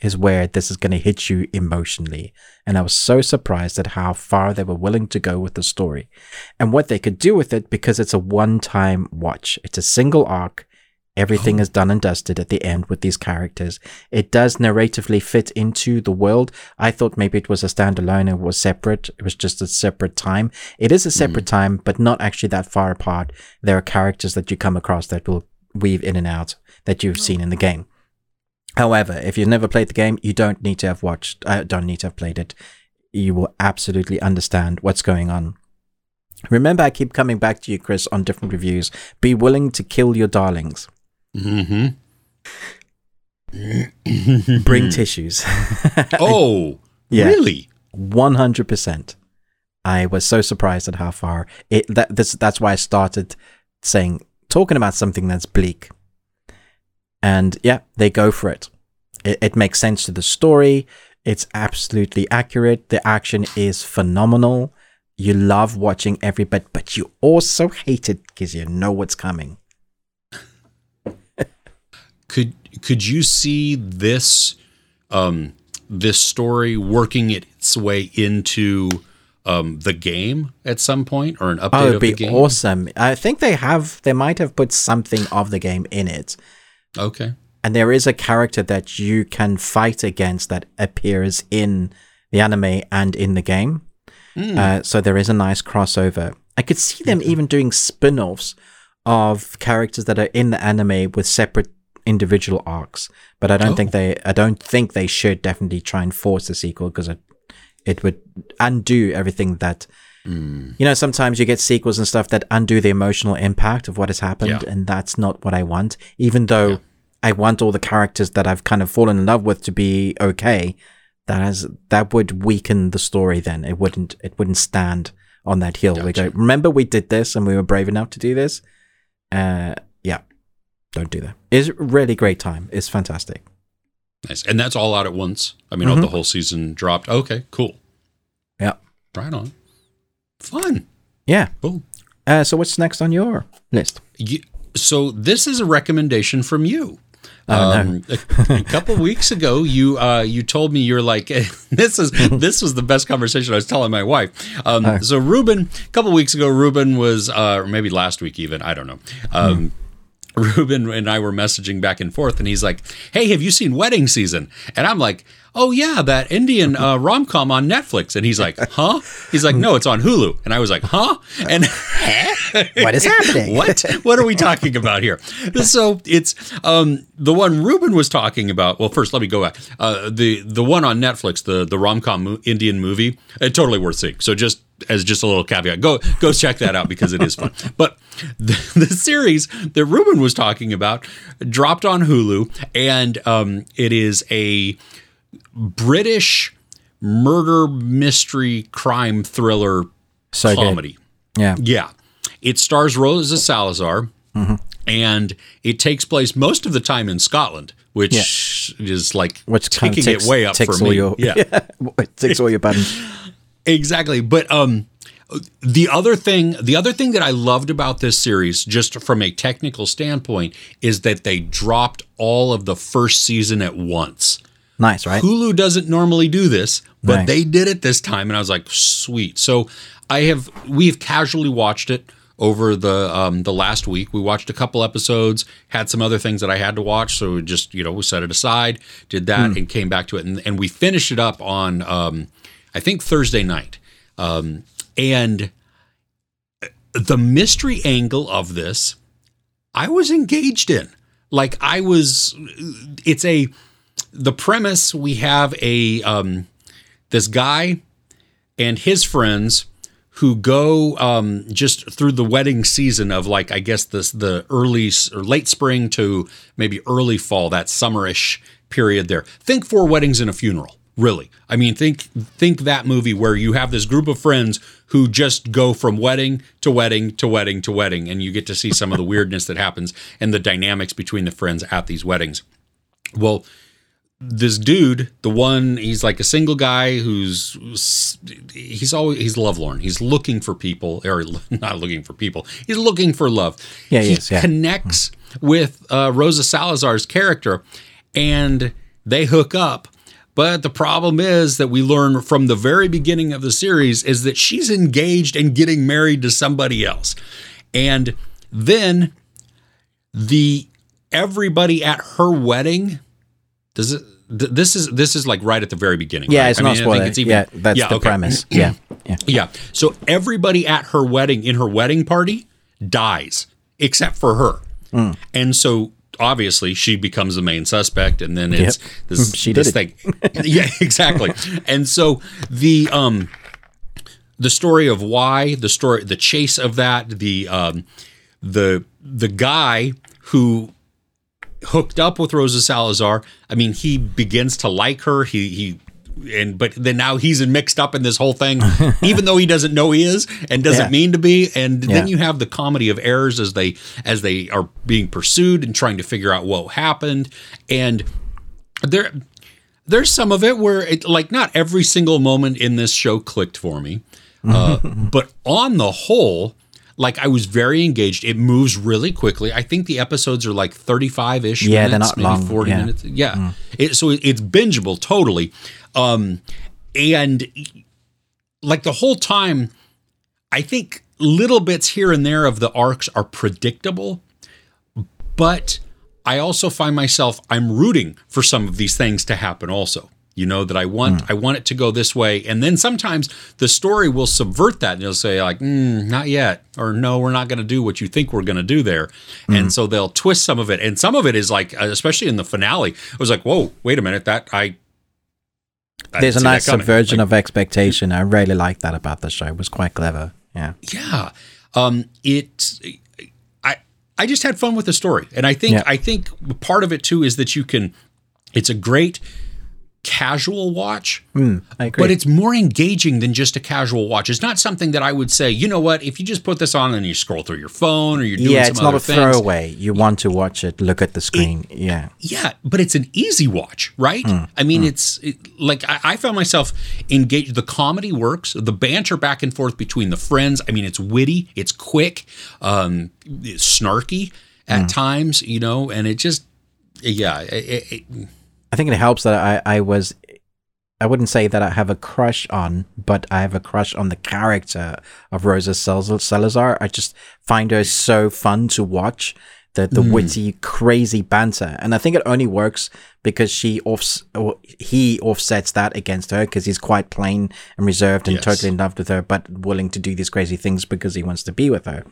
is where this is going to hit you emotionally. And I was so surprised at how far they were willing to go with the story and what they could do with it because it's a one time watch. It's a single arc. Everything is done and dusted at the end with these characters. It does narratively fit into the world. I thought maybe it was a standalone, it was separate. It was just a separate time. It is a separate time, but not actually that far apart. There are characters that you come across that will weave in and out that you've seen in the game. However, if you've never played the game, you don't need to have watched, uh, don't need to have played it. You will absolutely understand what's going on. Remember, I keep coming back to you, Chris, on different reviews. Be willing to kill your darlings. Mm-hmm. Bring tissues. Oh, Yeah. really? 100%. I was so surprised at how far it that this that's why I started saying talking about something that's bleak. And yeah, they go for it. It, it makes sense to the story. It's absolutely accurate. The action is phenomenal. You love watching every bit, but you also hate it because you know what's coming. Could could you see this um, this story working its way into um, the game at some point or an update Oh, it'd be awesome. I think they have, they might have put something of the game in it. Okay. And there is a character that you can fight against that appears in the anime and in the game. Uh, so there is a nice crossover. I could see them even doing spin offs of characters that are in the anime with separate individual arcs. But I don't think they, I don't think they should definitely try and force a sequel because it, it would undo everything that you know, sometimes you get sequels and stuff that undo the emotional impact of what has happened, Yeah. and that's not what I want. Even though I want all the characters that I've kind of fallen in love with to be okay, that has that would weaken the story. Then it wouldn't it wouldn't stand on that hill. We go. Remember, we did this, and we were brave enough to do this. Uh, yeah, don't do that. It's a really great time. It's fantastic. Nice. And that's all out at once. I mean, oh, Mm-hmm. the whole season dropped. Okay, cool. Yeah, Right on. Fun. yeah. Cool. Uh, so what's next on your list? You, so this is a recommendation from you. Oh, um, a, a couple weeks ago, you uh, you told me you're like this is this was the best conversation I was telling my wife. Um, So Ruben, a couple weeks ago, Ruben was uh, or maybe last week even I don't know. Um, Ruben and I were messaging back and forth, and he's like, "Hey, have you seen Wedding Season?" And I'm like, "Oh yeah, that Indian uh, rom com on Netflix." And he's like, "Huh?" He's like, "No, it's on Hulu." And I was like, "Huh?" And What is happening? what? What are we talking about here? So it's um, the one Ruben was talking about. Well, first let me go back. Uh, the the one on Netflix, the the rom com mo- Indian movie, uh, totally worth seeing. So just as just a little caveat, go go check that out because it is fun. But the, the series that Ruben was talking about dropped on Hulu, and um, it is a British murder mystery crime thriller So good. comedy. Yeah. Yeah. It stars Rosa Salazar and it takes place most of the time in Scotland, which is like Which kind of kicking ticks, it way up for me. Your, yeah. it ticks all your buttons. Exactly. But um the other thing the other thing that I loved about this series just from a technical standpoint is that they dropped all of the first season at once. Nice, right? Hulu doesn't normally do this, but Right. they did it this time, and I was like, sweet. So I have we've casually watched it over the um, the last week. We watched a couple episodes, had some other things that I had to watch, so we just you know we set it aside, did that, and came back to it, and, and we finished it up on um, I think Thursday night, um, and the mystery angle of this I was engaged in. Like I was it's a the premise we have a um this guy and his friends who go um just through the wedding season of like I guess this the early or late spring to maybe early fall that summerish period there. Think four weddings and a funeral. Really. I mean think think that movie where you have this group of friends who just go from wedding to wedding to wedding to wedding and you get to see some of the weirdness that happens and the dynamics between the friends at these weddings. Well, this dude, the one, he's like a single guy who's he's always he's lovelorn. He's looking for people, or not looking for people. He's looking for love. Yeah, he he is, yeah. connects with uh, Rosa Salazar's character, and they hook up. But the problem is that we learn from the very beginning of the series is that she's engaged and getting married to somebody else, and then the everybody at her wedding does it th- this is this is like right at the very beginning Yeah, right? it's I not mean, spoiler. it's even- yeah, that's the okay. premise. Yeah, yeah. yeah so everybody at her wedding in her wedding party dies except for her Hmm. and so obviously she becomes the main suspect and then it's Yep. this She did this thing. Yeah exactly. And so the um the story of why the story the chase of that the um the the guy who hooked up with Rosa Salazar I mean he begins to like her. He he and but then now he's mixed up in this whole thing even though he doesn't know he is and doesn't Yeah. mean to be and Yeah. then you have the comedy of errors as they as they are being pursued and trying to figure out what happened and there there's some of it where it like not every single moment in this show clicked for me uh, but on the whole like I was very engaged. It moves really quickly. I think the episodes are like 35 ish Yeah, they're not maybe long, 40 yeah. Mm. minutes. Yeah. It, so it's bingeable totally. Um, and like the whole time, I think little bits here and there of the arcs are predictable, but I also find myself I'm rooting for some of these things to happen also. You know that I want Hmm. I want it to go this way, and then sometimes the story will subvert that, and it'll say like, mm, "Not yet," or "No, we're not going to do what you think we're going to do there," Hmm. and so they'll twist some of it, and some of it is like, especially in the finale, I was like, "Whoa, wait a minute, that I." I There's a didn't see that nice subversion Like, of expectation. I really like that about the show. It was quite clever. Yeah. yeah um it i i just had fun with the story and i think Yeah. i think part of it too is that you can it's a great casual watch Mm, I agree. but it's more engaging than just a casual watch it's not something that i would say you know what if you just put this on and you scroll through your phone or you're doing yeah, some it's not other a things, throwaway. You want to watch it, look at the screen. yeah. yeah, but it's an easy watch, right? Mm, I mean, it's it, like I, I found myself engaged. The comedy works, the banter back and forth between the friends. I mean, it's witty, it's quick, um, it's snarky at Mm. times, you know, and it just, yeah, it, it, I think it helps that I, I was I wouldn't say that I have a crush on, but I have a crush on the character of Rosa Salazar. I just find her so fun to watch. The the hmm. witty, crazy banter, and I think it only works because she offs or he offsets that against her because he's quite plain and reserved and Yes. totally in love with her, but willing to do these crazy things because he wants to be with her.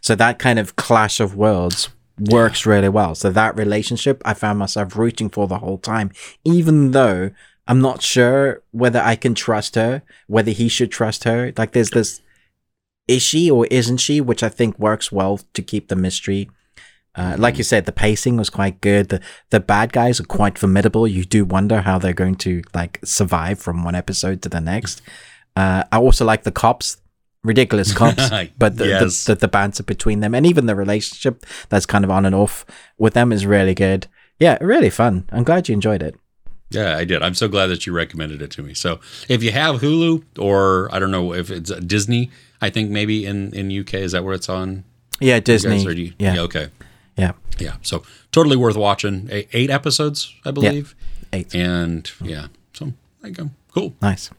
So that kind of clash of worlds works really well. So that relationship, I found myself rooting for the whole time, even though I'm not sure whether I can trust her, whether he should trust her. Like there's this, is she or isn't she, which I think works well to keep the mystery. Uh, like you said, the pacing was quite good. The the bad guys are quite formidable. You do wonder how they're going to like survive from one episode to the next. Uh, I also like the cops, ridiculous cops, but the, Yes. the, the the banter between them and even the relationship that's kind of on and off with them is really good. Yeah, really fun. I'm glad you enjoyed it. yeah, I did. I'm so glad that you recommended it to me. So if you have Hulu or I don't know if it's Disney, I think maybe in in UK is that where it's on? Yeah, Disney. guys, you- yeah, okay. yeah, Yeah, so totally worth watching. A- Eight episodes, I believe. eight. And yeah, so there you go. Cool. Nice.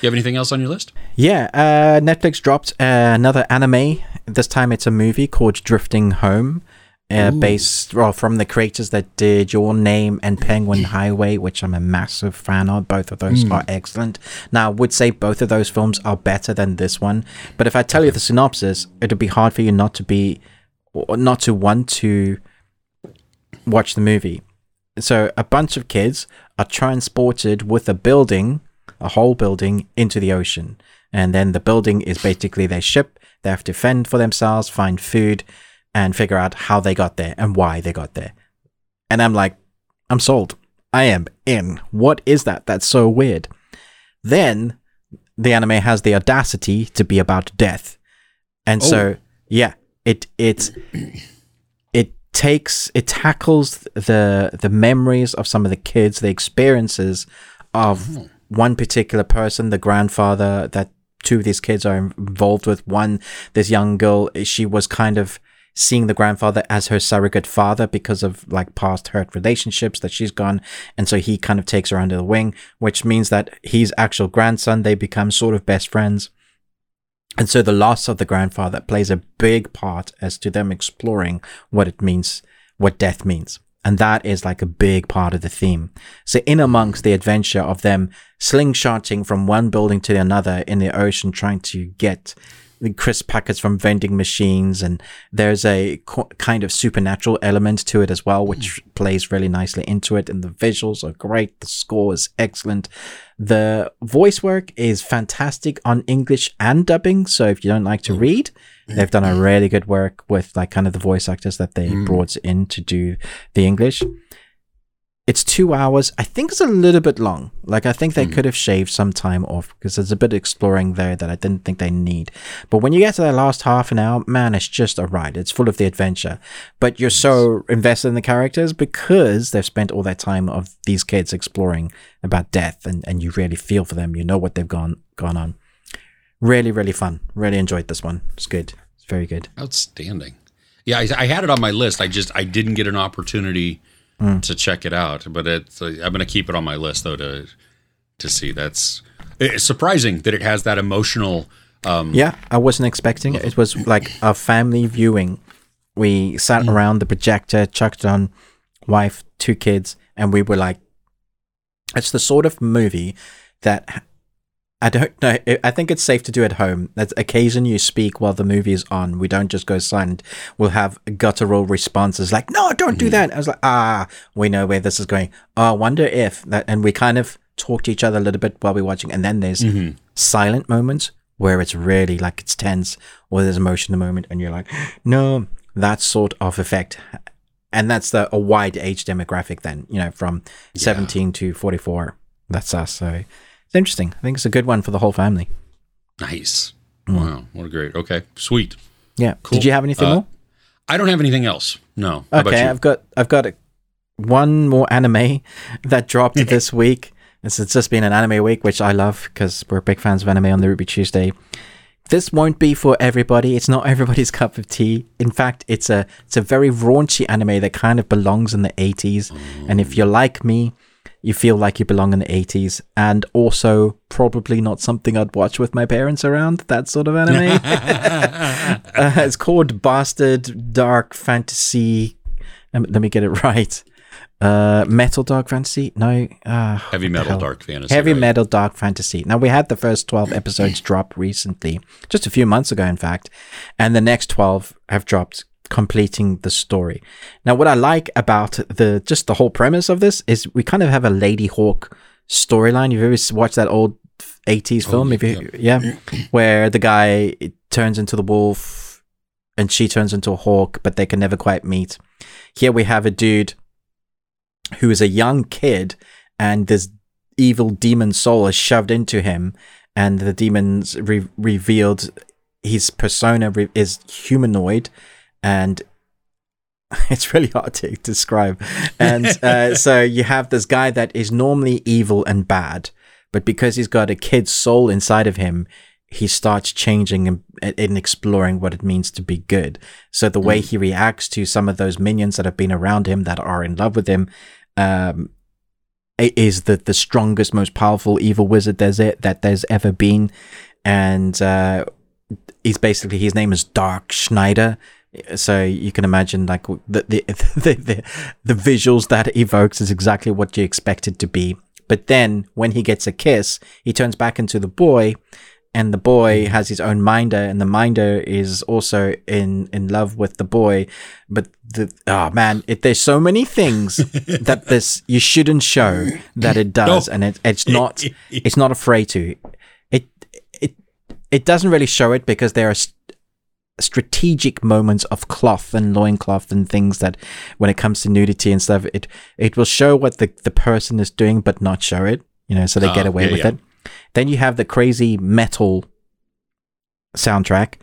You have anything else on your list? Yeah, uh, Netflix dropped uh, another anime. This time it's a movie called Drifting Home, uh, based well, from the creators that did Your Name and Penguin Highway, which I'm a massive fan of. Both of those are excellent. Now, I would say both of those films are better than this one, but if I tell you the synopsis, it'd be hard for you not to be, or not to want to watch the movie. So a bunch of kids are transported with a building, a whole building, into the ocean. And then the building is basically their ship. They have to fend for themselves, find food, and figure out how they got there and why they got there. And I'm like, I'm sold. I am in. What is that? That's so weird. Then the anime has the audacity to be about death. And so, oh. yeah, it it it takes it tackles the the memories of some of the kids, the experiences of hmm. One particular person, the grandfather that two of these kids are involved with. One, this young girl, she was kind of seeing the grandfather as her surrogate father because of like past hurt relationships that she's gone and so he kind of takes her under the wing which means that he's actual grandson they become sort of best friends and so the loss of the grandfather plays a big part as to them exploring what it means, what death means. And that is like a big part of the theme. So in amongst the adventure of them slingshotting from one building to another in the ocean, trying to get the crisp packets from vending machines. And there's a co- kind of supernatural element to it as well, which hmm. plays really nicely into it. And the visuals are great. The score is excellent. The voice work is fantastic on English and dubbing. So if you don't like to hmm. read, they've done a mm. really good work with like kind of the voice actors that they mm. brought in to do the English. It's two hours. I think it's a little bit long. Like I think they mm. could have shaved some time off because there's a bit of exploring there that I didn't think they need. But when you get to that last half an hour, man, it's just a ride. It's full of the adventure. But you're so invested in the characters because they've spent all that time of these kids exploring about death and, and you really feel for them. You know what they've gone gone on. Really, really fun. Really enjoyed this one. It's good. It's very good. Outstanding. Yeah, I, I had it on my list. I just I didn't get an opportunity to check it out. But it's uh, I'm going to keep it on my list though to to see. That's it's surprising that it has that emotional. Um, Yeah, I wasn't expecting it. It was like a family viewing. We sat around the projector, chucked on wife, two kids, and we were like, it's the sort of movie that I don't know. I- think it's safe to do at home. That occasion you speak while the movie is on. We don't just go silent. We'll have guttural responses like, "No, don't do that." I was like, "Ah, we know where this is going." Oh, I wonder if that. And we kind of talk to each other a little bit while we're watching, and then there's silent moments where it's really like it's tense or there's emotion in the moment, and you're like, "No," that sort of effect. And that's the a wide age demographic. Then you know, from 17 to 44. That's us. So it's interesting. I think it's a good one for the whole family. nice. Wow, what a great. Okay, sweet. Yeah. Cool. Did you have anything Uh, more? I don't have anything else. No. How Okay. I've got I've got a, one more anime that dropped this week. It's, it's just been an anime week, which I love because we're big fans of anime on the Ruby Tuesday. This won't be for everybody. It's not everybody's cup of tea. In fact, it's a it's a very raunchy anime that kind of belongs in the 80s. And if you're like me, you feel like you belong in the 80s and also probably not something I'd watch with my parents around, that sort of anime. uh, it's called Bastard Dark Fantasy. Um, let me get it right. Uh, Metal Dark Fantasy? No. Uh, Heavy metal dark fantasy. Heavy right? Metal Dark Fantasy. Now, we had the first 12 episodes drop recently, just a few months ago, in fact, and the next 12 have dropped, completing the story. Now, what I like about the just the whole premise of this is we kind of have a Ladyhawke storyline. You've ever watched that old 80s film? if you, yeah. Where the guy turns into the wolf and she turns into a hawk, but they can never quite meet. Here we have a dude who is a young kid and this evil demon soul is shoved into him and the demons re- revealed his persona re- is humanoid and it's really hard to describe. And uh, so you have this guy that is normally evil and bad but because he's got a kid's soul inside of him he starts changing and, and exploring what it means to be good. So the way he reacts to some of those minions that have been around him that are in love with him um, is the the strongest, most powerful evil wizard there's it that there's ever been, and uh, he's basically his name is Dark Schneider. So you can imagine like the the the, the, the visuals that it evokes is exactly what you expect it to be. But then when he gets a kiss, he turns back into the boy, and the boy mm. has his own minder, and the minder is also in in love with the boy. But the oh man, it, there's so many things that this you shouldn't show that it does, No. and it it's not it's not afraid to. It it it doesn't really show it because there are. St- strategic moments of cloth and loincloth and things that when it comes to nudity and stuff it it will show what the, the person is doing but not show it you know so they get Ah, away yeah, with yeah. it then you have the crazy metal soundtrack,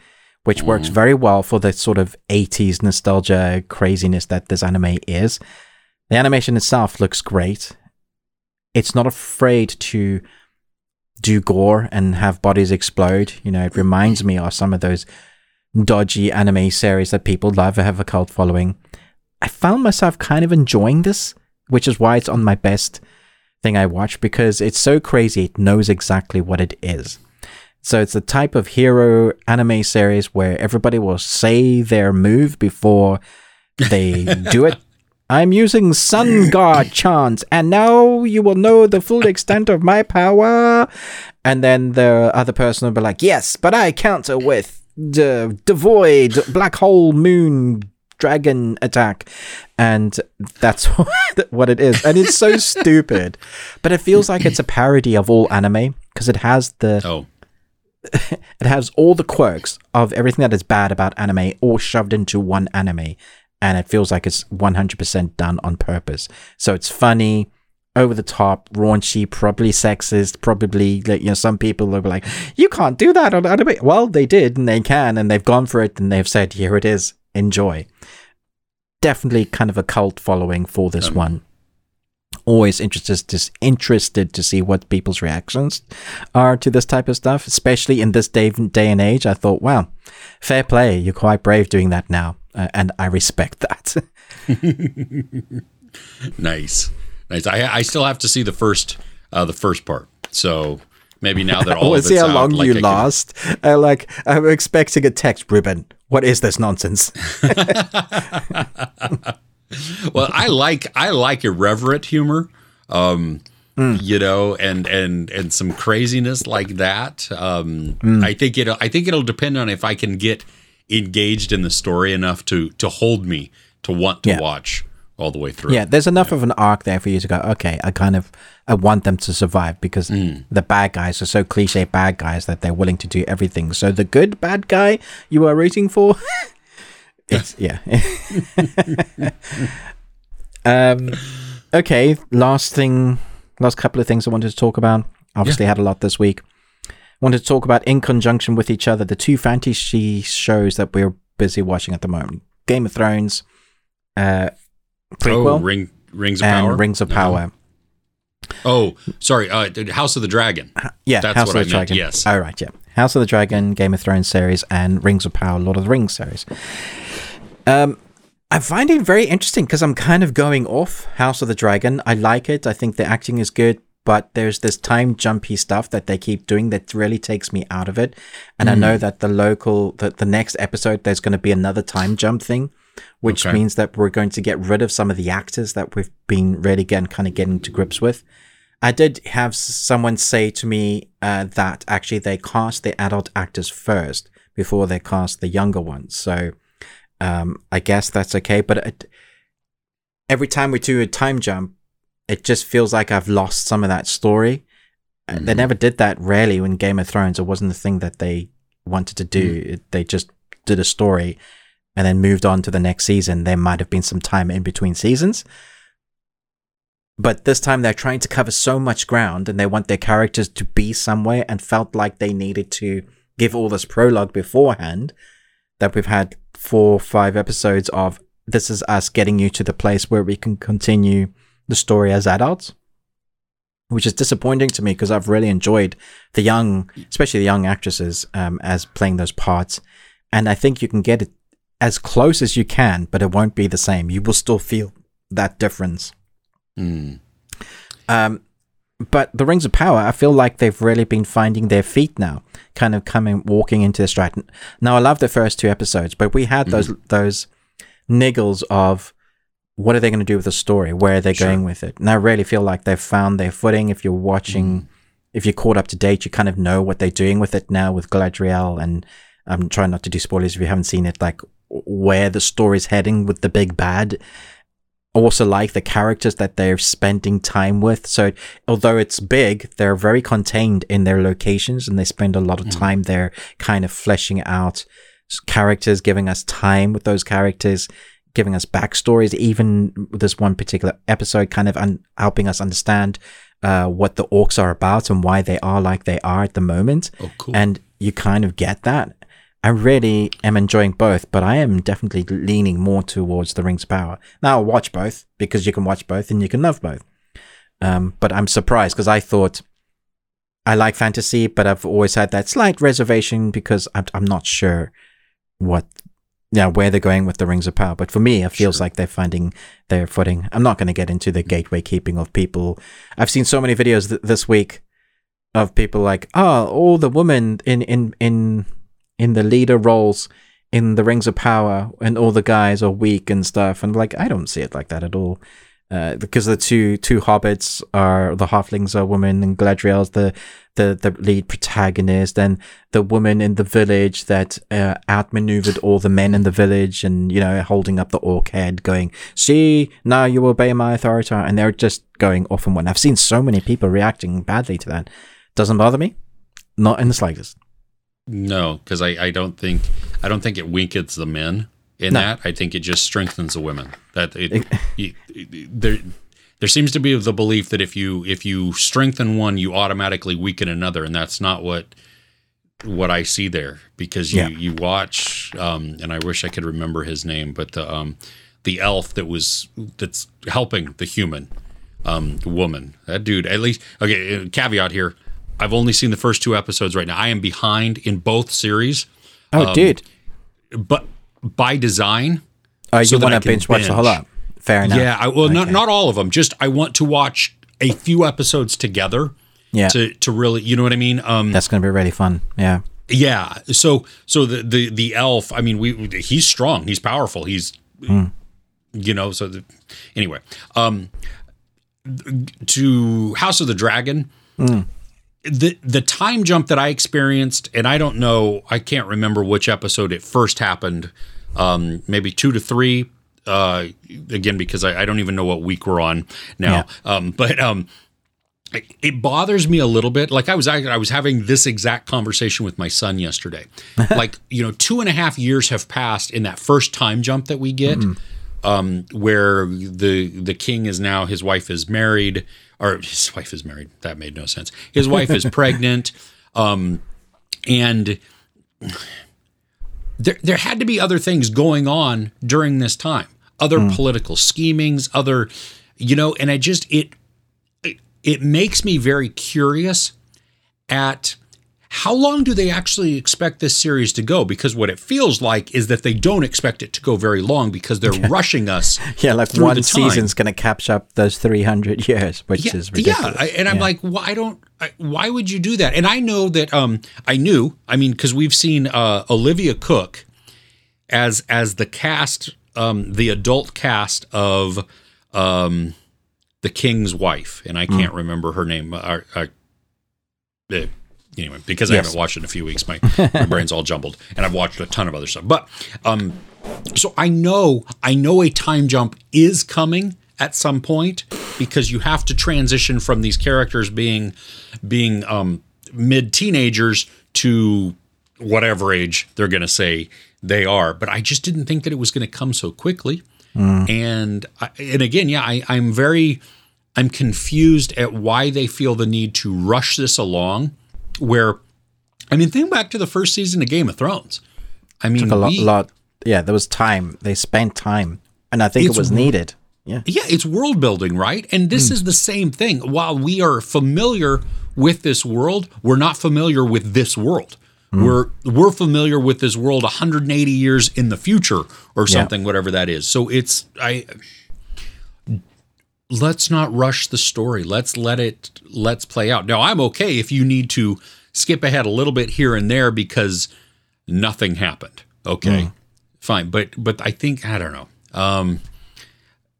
which works Mm. very well for the sort of 80s nostalgia craziness that this anime is. The animation itself looks great. It's not afraid to do gore and have bodies explode. You know, it reminds me of some of those dodgy anime series that people love have a cult following. I found myself kind of enjoying this, which is why it's on my best thing I watch because it's so crazy. It knows exactly what it is. So it's the type of hero anime series where everybody will say their move before they do it. I'm using Sun God chant, and now you will know the full extent of my power. And then the other person will be like, Yes, but I counter with the devoid black hole moon dragon attack. And that's what it is. And it's so stupid. But it feels like it's a parody of all anime because it has the Oh, it has all the quirks of everything that is bad about anime all shoved into one anime and it feels like it's 100% done on purpose so it's funny over the top raunchy probably sexist probably like you know some people will be like you can't do that on anime well they did and they can and they've gone for it and they've said here it is enjoy definitely kind of a cult following for this Um, one always interested to, interested to see what people's reactions are to this type of stuff, especially in this day, day and age. I thought, wow, Fair play. You're quite brave doing that now, uh, and I respect that. nice, nice. I I still have to see the first uh, the first part. So maybe now that all we'll see how out, long like, you I can- last. Uh, like I'm expecting a text, Ruben. What is this nonsense? well, I like I like irreverent humor. Um, Hmm. you know, and and and some craziness like that. Um, Hmm. I think it. I think it'll depend on if I can get engaged in the story enough to to hold me to want to Yeah. watch all the way through. yeah, there's enough of an arc there for you to go. Okay, I kind of I want them to survive because the bad guys are so cliche bad guys that they're willing to do everything. So the good bad guy you are rooting for, it's yeah. um, okay, last thing, last couple of things I wanted to talk about. Obviously, had a lot this week. Wanted to talk about in conjunction with each other the two fantasy shows that we're busy watching at the moment: Game of Thrones, uh, prequel, Oh, ring rings of and power. Rings of No. Power. Oh, sorry. Uh, House of the Dragon. Yeah, That's House what of I the meant, Dragon. yes. All right, yeah. House of the Dragon, Game of Thrones series, and Rings of Power, Lord of the Rings series. Um, I find it very interesting because I'm kind of going off House of the Dragon. I like it. I think the acting is good, but there's this time jumpy stuff that they keep doing that really takes me out of it. And I Mm. know that the local, the, the next episode, there's going to be another time jump thing, which Okay. means that we're going to get rid of some of the actors that we've been really getting kind of getting to grips with. I did have someone say to me uh, that actually they cast the adult actors first before they cast the younger ones. So um, I guess that's okay. But it, every time we do a time jump, it just feels like I've lost some of that story. Uh, They Mhm. never did that really in Game of Thrones. It wasn't the thing that they wanted to do. It, they just did a story and then moved on to the next season. There might have been some time in between seasons. But this time they're trying to cover so much ground and they want their characters to be somewhere and felt like they needed to give all this prologue beforehand that we've had four or five episodes of this is us getting you to the place where we can continue the story as adults which is disappointing to me because I've really enjoyed the young, especially the young actresses, um, as playing those parts. And I think you can get it as close as you can, but it won't be the same. You will still feel that difference. Mm. Um, but the Rings of Power, I feel like they've really been finding their feet now, kind of coming, walking into the stride. Now, I love the first two episodes, but we had those those niggles of what are they going to do with the story? Where are they Sure. going with it? And I really feel like they've found their footing. If you're watching, if you're caught up to date, you kind of know what they're doing with it now with Galadriel. And I'm trying not to do spoilers if you haven't seen it, like where the story's heading with the big bad also like the characters that they're spending time with. So although it's big, they're very contained in their locations and they spend a lot of time there kind of fleshing out characters, giving us time with those characters, giving us backstories, even with this one particular episode, kind of un- helping us understand uh, what the orcs are about and why they are like they are at the moment. Oh, cool. And you kind of get that. I really am enjoying both, but I am definitely leaning more towards the Rings of Power. Now I'll watch both because you can watch both and you can love both. Um, but I'm surprised because I thought I like fantasy, but I've always had that slight reservation because I'm, I'm not sure what, yeah, where they're going with the Rings of Power. But for me, it feels Sure. like they're finding their footing. I'm not going to get into the gateway keeping of people. I've seen so many videos th- this week of people like, oh, all the women in in in in the leader roles in the Rings of Power, and all the guys are weak and stuff. And like, I don't see it like that at all. Uh, because the two two hobbits are the halflings are women, and Galadriel's the the the lead protagonist, and the woman in the village that uh, outmaneuvered all the men in the village, and you know holding up the orc head, going, "See, now you obey my authority," and they're just going off and one. I've seen so many people reacting badly to that. Doesn't bother me, not in the slightest. No, because I, I don't think I don't think it weakens the men in No. that. I think it just strengthens the women. That it, you, there there seems to be the belief that if you if you strengthen one, you automatically weaken another, and that's not what what I see there. Because you Yeah. you watch, um, and I wish I could remember his name, but the um, the elf that was that's helping the human um, woman. That dude, at least, okay, uh, caveat here. I've only seen the first two episodes right now. I am behind in both series. Oh, dude. but by design. Oh, you so want I to binge watch the whole lot. Fair enough. Yeah, I, well, not not all of them. Just I want to watch a few episodes together Yeah. to to really, you know what I mean? Um, That's going to be really fun. Yeah. yeah. So so the the the elf. I mean, we he's strong. He's powerful. He's you know. So the, anyway, um, to House of the Dragon. The the time jump that I experienced, and I don't know, I can't remember which episode it first happened. Um, maybe two to three. Uh, again, because I, I don't even know what week we're on now. Um, but um, it- it bothers me a little bit. Like I was, I, I was having this exact conversation with my son yesterday. like you know, two and a half years have passed in that first time jump that we get, um, where the the king is now his wife is married, or his wife is married. That made no sense. His wife is pregnant, um, and there there had to be other things going on during this time other political schemings other you know and i just it, it it makes me very curious at how long do they actually expect this series to go because what it feels like is that they don't expect it to go very long because they're rushing us Yeah, like one the season's going to catch up those 300 years, which yeah, is ridiculous. Yeah, I, and I'm like, well, don't. I, why would you do that? And I know that. Um, I knew. I mean, because we've seen uh, Olivia Cooke as as the cast, um, the adult cast of um, the King's wife, and I Hmm. can't remember her name. Uh, uh, anyway, because I Yes. haven't watched it in a few weeks, my, my brain's all jumbled, and I've watched a ton of other stuff. But um, so I know I know a time jump is coming at some point because you have to transition from these characters being being um, mid teenagers to whatever age they're going to say they are. But I just didn't think that it was going to come so quickly. And I, and again, yeah, I, I'm very I'm confused at why they feel the need to rush this along. Where I mean, think back to the first season of Game of Thrones. I mean, a lot, we- lot. Yeah, there was time. They spent time, and I think it was needed. Yeah. Yeah, it's world building, right? And this hmm. is the same thing. While we are familiar with this world, we're not familiar with this world. Hmm. We're we're familiar with this world 180 years in the future or something, whatever that is. So it's I let's not rush the story. Let's let it let's play out. Now, I'm okay if you need to skip ahead a little bit here and there because nothing happened. Okay. Fine. But but I think I don't know. Um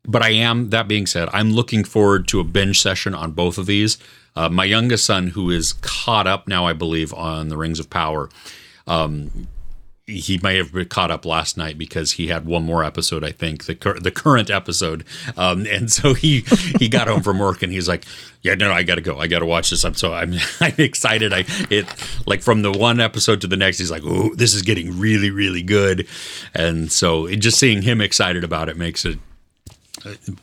but I am, that being said, I'm looking forward to a binge session on both of these. Uh, my youngest son, who is caught up now, I believe, on the Rings of Power, um, he may have been caught up last night because he had one more episode, I think, the cur- the current episode, um, and so he he got home from work and he's like, "Yeah, no, I got to go. I got to watch this." I'm so I'm I'm excited. I it like from the one episode to the next, he's like, "Oh, this is getting really really good," and so it, just seeing him excited about it makes it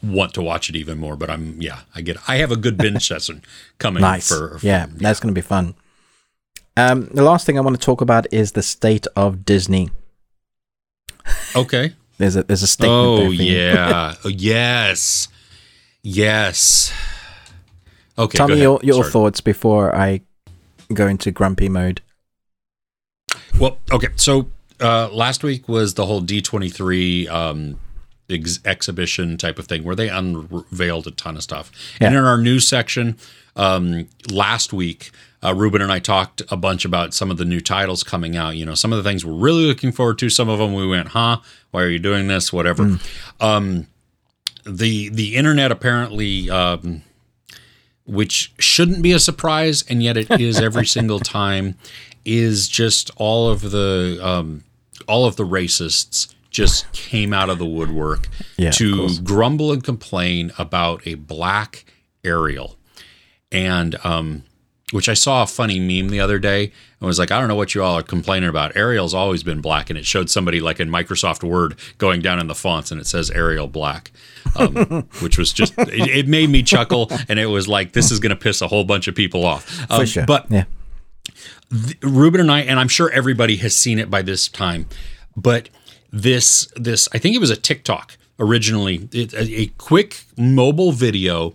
want to watch it even more. But I'm yeah, I get I have a good binge session coming. Nice. For, for yeah, that's going to be fun. Um, the last thing I want to talk about is the state of Disney. okay. There's a there's a statement. there Oh for yeah. Oh, yes. Yes. Okay. Tell me your, your Sorry. thoughts before I go into grumpy mode. Well, okay. So uh, last week was the whole D23 um, ex- exhibition type of thing where they unveiled a ton of stuff. And in our news section um, last week, uh, Ruben and I talked a bunch about some of the new titles coming out. You know, some of the things we're really looking forward to. Some of them we went, huh? Why are you doing this? Whatever. Um, the the internet apparently um, which shouldn't be a surprise, and yet it is every single time, is just all of the um, all of the racists just came out of the woodwork Yeah, to grumble and complain about a black Ariel, and um, which I saw a funny meme the other day and was like, I don't know what you all are complaining about. Ariel's always been black, and it showed somebody like in Microsoft Word going down in the fonts, and it says Arial black, um, which was just it, it made me chuckle, and it was like this is going to piss a whole bunch of people off. Um, For sure. But yeah. Ruben and I, and I'm sure everybody has seen it by this time, but this this I think it was a TikTok originally, it, a, a quick mobile video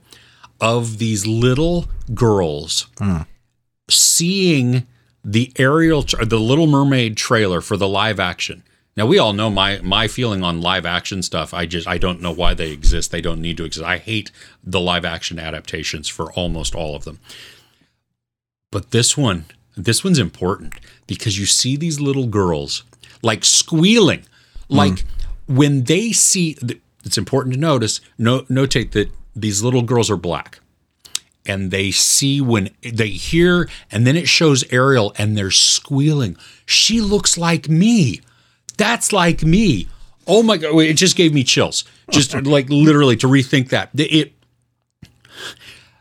of these little girls seeing the Ariel, tra- the Little Mermaid trailer for the live action. Now we all know my my feeling on live action stuff. I just I don't know why they exist. They don't need to exist. I hate the live action adaptations for almost all of them. But this one, this one's important because you see these little girls like squealing, like hmm. when they see. It's important to notice, no, notate that these little girls are black and they see when they hear and then it shows Ariel and they're squealing. She looks like me. That's like me. Oh my god, it just gave me chills. Just like literally to rethink that. It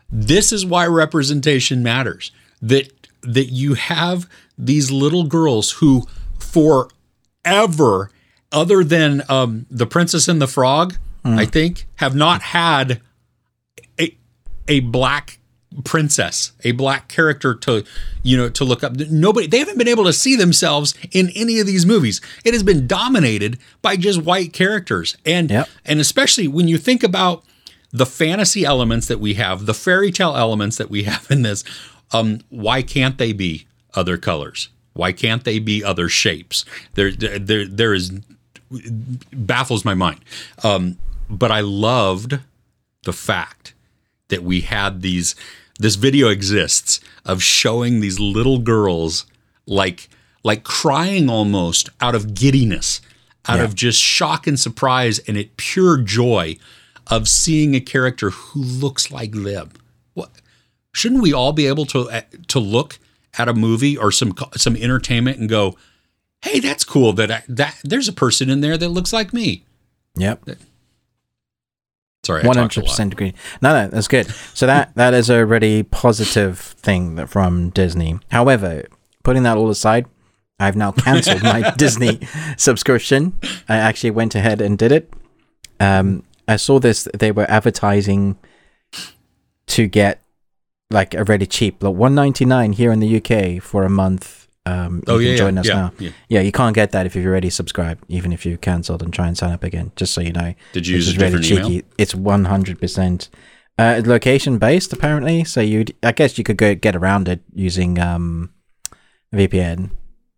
this is why representation matters. That that you have these little girls who forever other than um, the princess and the frog, I think, have not had a black princess, a black character to you know to look up. Nobody they haven't been able to see themselves in any of these movies. It has been dominated by just white characters. And Yep. and especially when you think about the fantasy elements that we have, the fairy tale elements that we have in this, um, why can't they be other colors? Why can't they be other shapes? There, there, there is baffles my mind. Um, but I loved the fact that we had these. This video exists of showing these little girls like like crying almost out of giddiness, out of just shock and surprise, and it pure joy of seeing a character who looks like them. What shouldn't we all be able to uh, to look at a movie or some some entertainment and go, "Hey, that's cool that I, that there's a person in there that looks like me." Yep. Sorry, One hundred percent agree. No, no, that's good. So that that is a really positive thing that from Disney. However, putting that all aside, I've now cancelled my Disney subscription. I actually went ahead and did it. Um, I saw this. They were advertising to get like a really cheap, like one ninety nine here in the UK for a month. Um, Oh yeah, join yeah, us yeah, now. yeah. Yeah, you can't get that if you've already subscribed, even if you cancelled and try and sign up again. Just so you know. Did you use a really different email? It's one hundred percent uh, location based, apparently. So you, I guess, you could go get around it using um, VPN.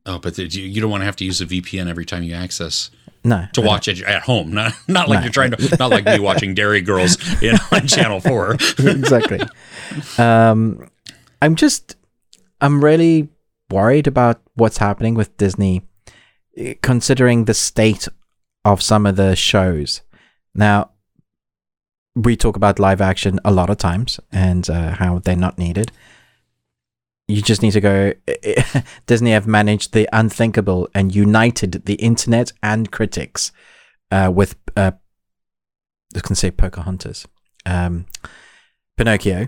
Oh, but you, you don't want to have to use a VPN every time you access No, to watch it at home. Not not like No. you're trying to not like me watching Derry Girls on Channel Four. exactly. um, I'm just, I'm really worried about what's happening with Disney, eh, considering the state of some of the shows. Now, we talk about live action a lot of times and uh, how they're not needed. You just need to go. Disney have managed the unthinkable and united the internet and critics uh, with, uh, I can say Pocahontas, um, Pinocchio,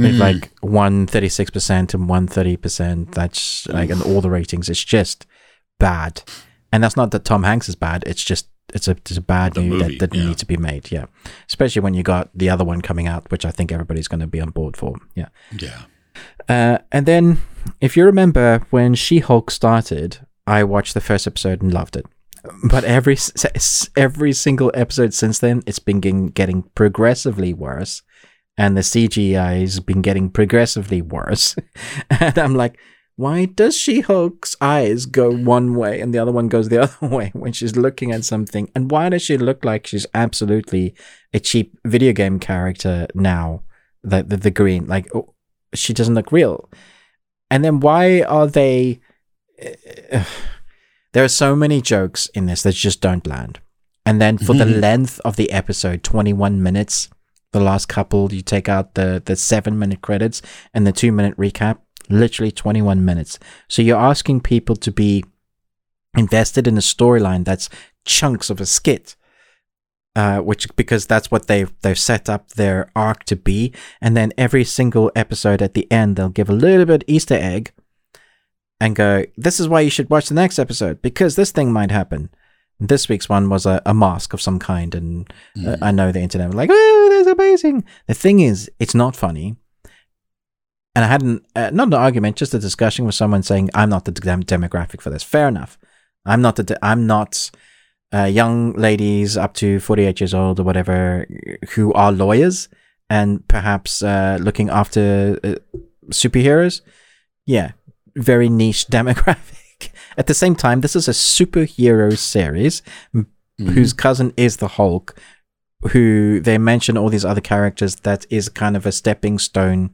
Mm. like one thirty six percent and one thirty percent. That's like, and all the ratings. It's just bad, and that's not that Tom Hanks is bad. It's just it's a it's a bad movie, that didn't yeah. need to be made. Yeah, especially when you got the other one coming out, which I think everybody's going to be on board for. Yeah. yeah. Uh, and then, if you remember when She Hulk started, I watched the first episode and loved it. But every every single episode since then, it's been getting, getting progressively worse, and the CGI has been getting progressively worse. and I'm like, why does She Hulk's eyes go one way and the other one goes the other way when she's looking at something? And why does she look like she's absolutely a cheap video game character now? The the, the green, like oh, she doesn't look real. And then why are they? there are so many jokes in this that just don't land. And then for the mm-hmm. length of the episode, twenty one minutes, the last couple, you take out the the seven minute credits and the two minute recap, literally twenty one minutes. So you're asking people to be invested in a storyline that's chunks of a skit uh, which because that's what they've they've set up their arc to be, and then every single episode at the end they'll give a little bit Easter egg, and go, "This is why you should watch the next episode because this thing might happen." This week's one was a, a mask of some kind, and uh, I know the internet was like, "Oh, that's amazing." The thing is, it's not funny. And I had an, uh, not an argument, just a discussion with someone saying, "I'm not the dem- demographic for this." Fair enough. I'm not the. De- I'm not uh, young ladies up to 48 years old or whatever who are lawyers and perhaps uh, looking after uh, superheroes. Yeah, very niche demographic. At the same time, this is a superhero series mm-hmm. whose cousin is the Hulk, who they mention all these other characters that is kind of a stepping stone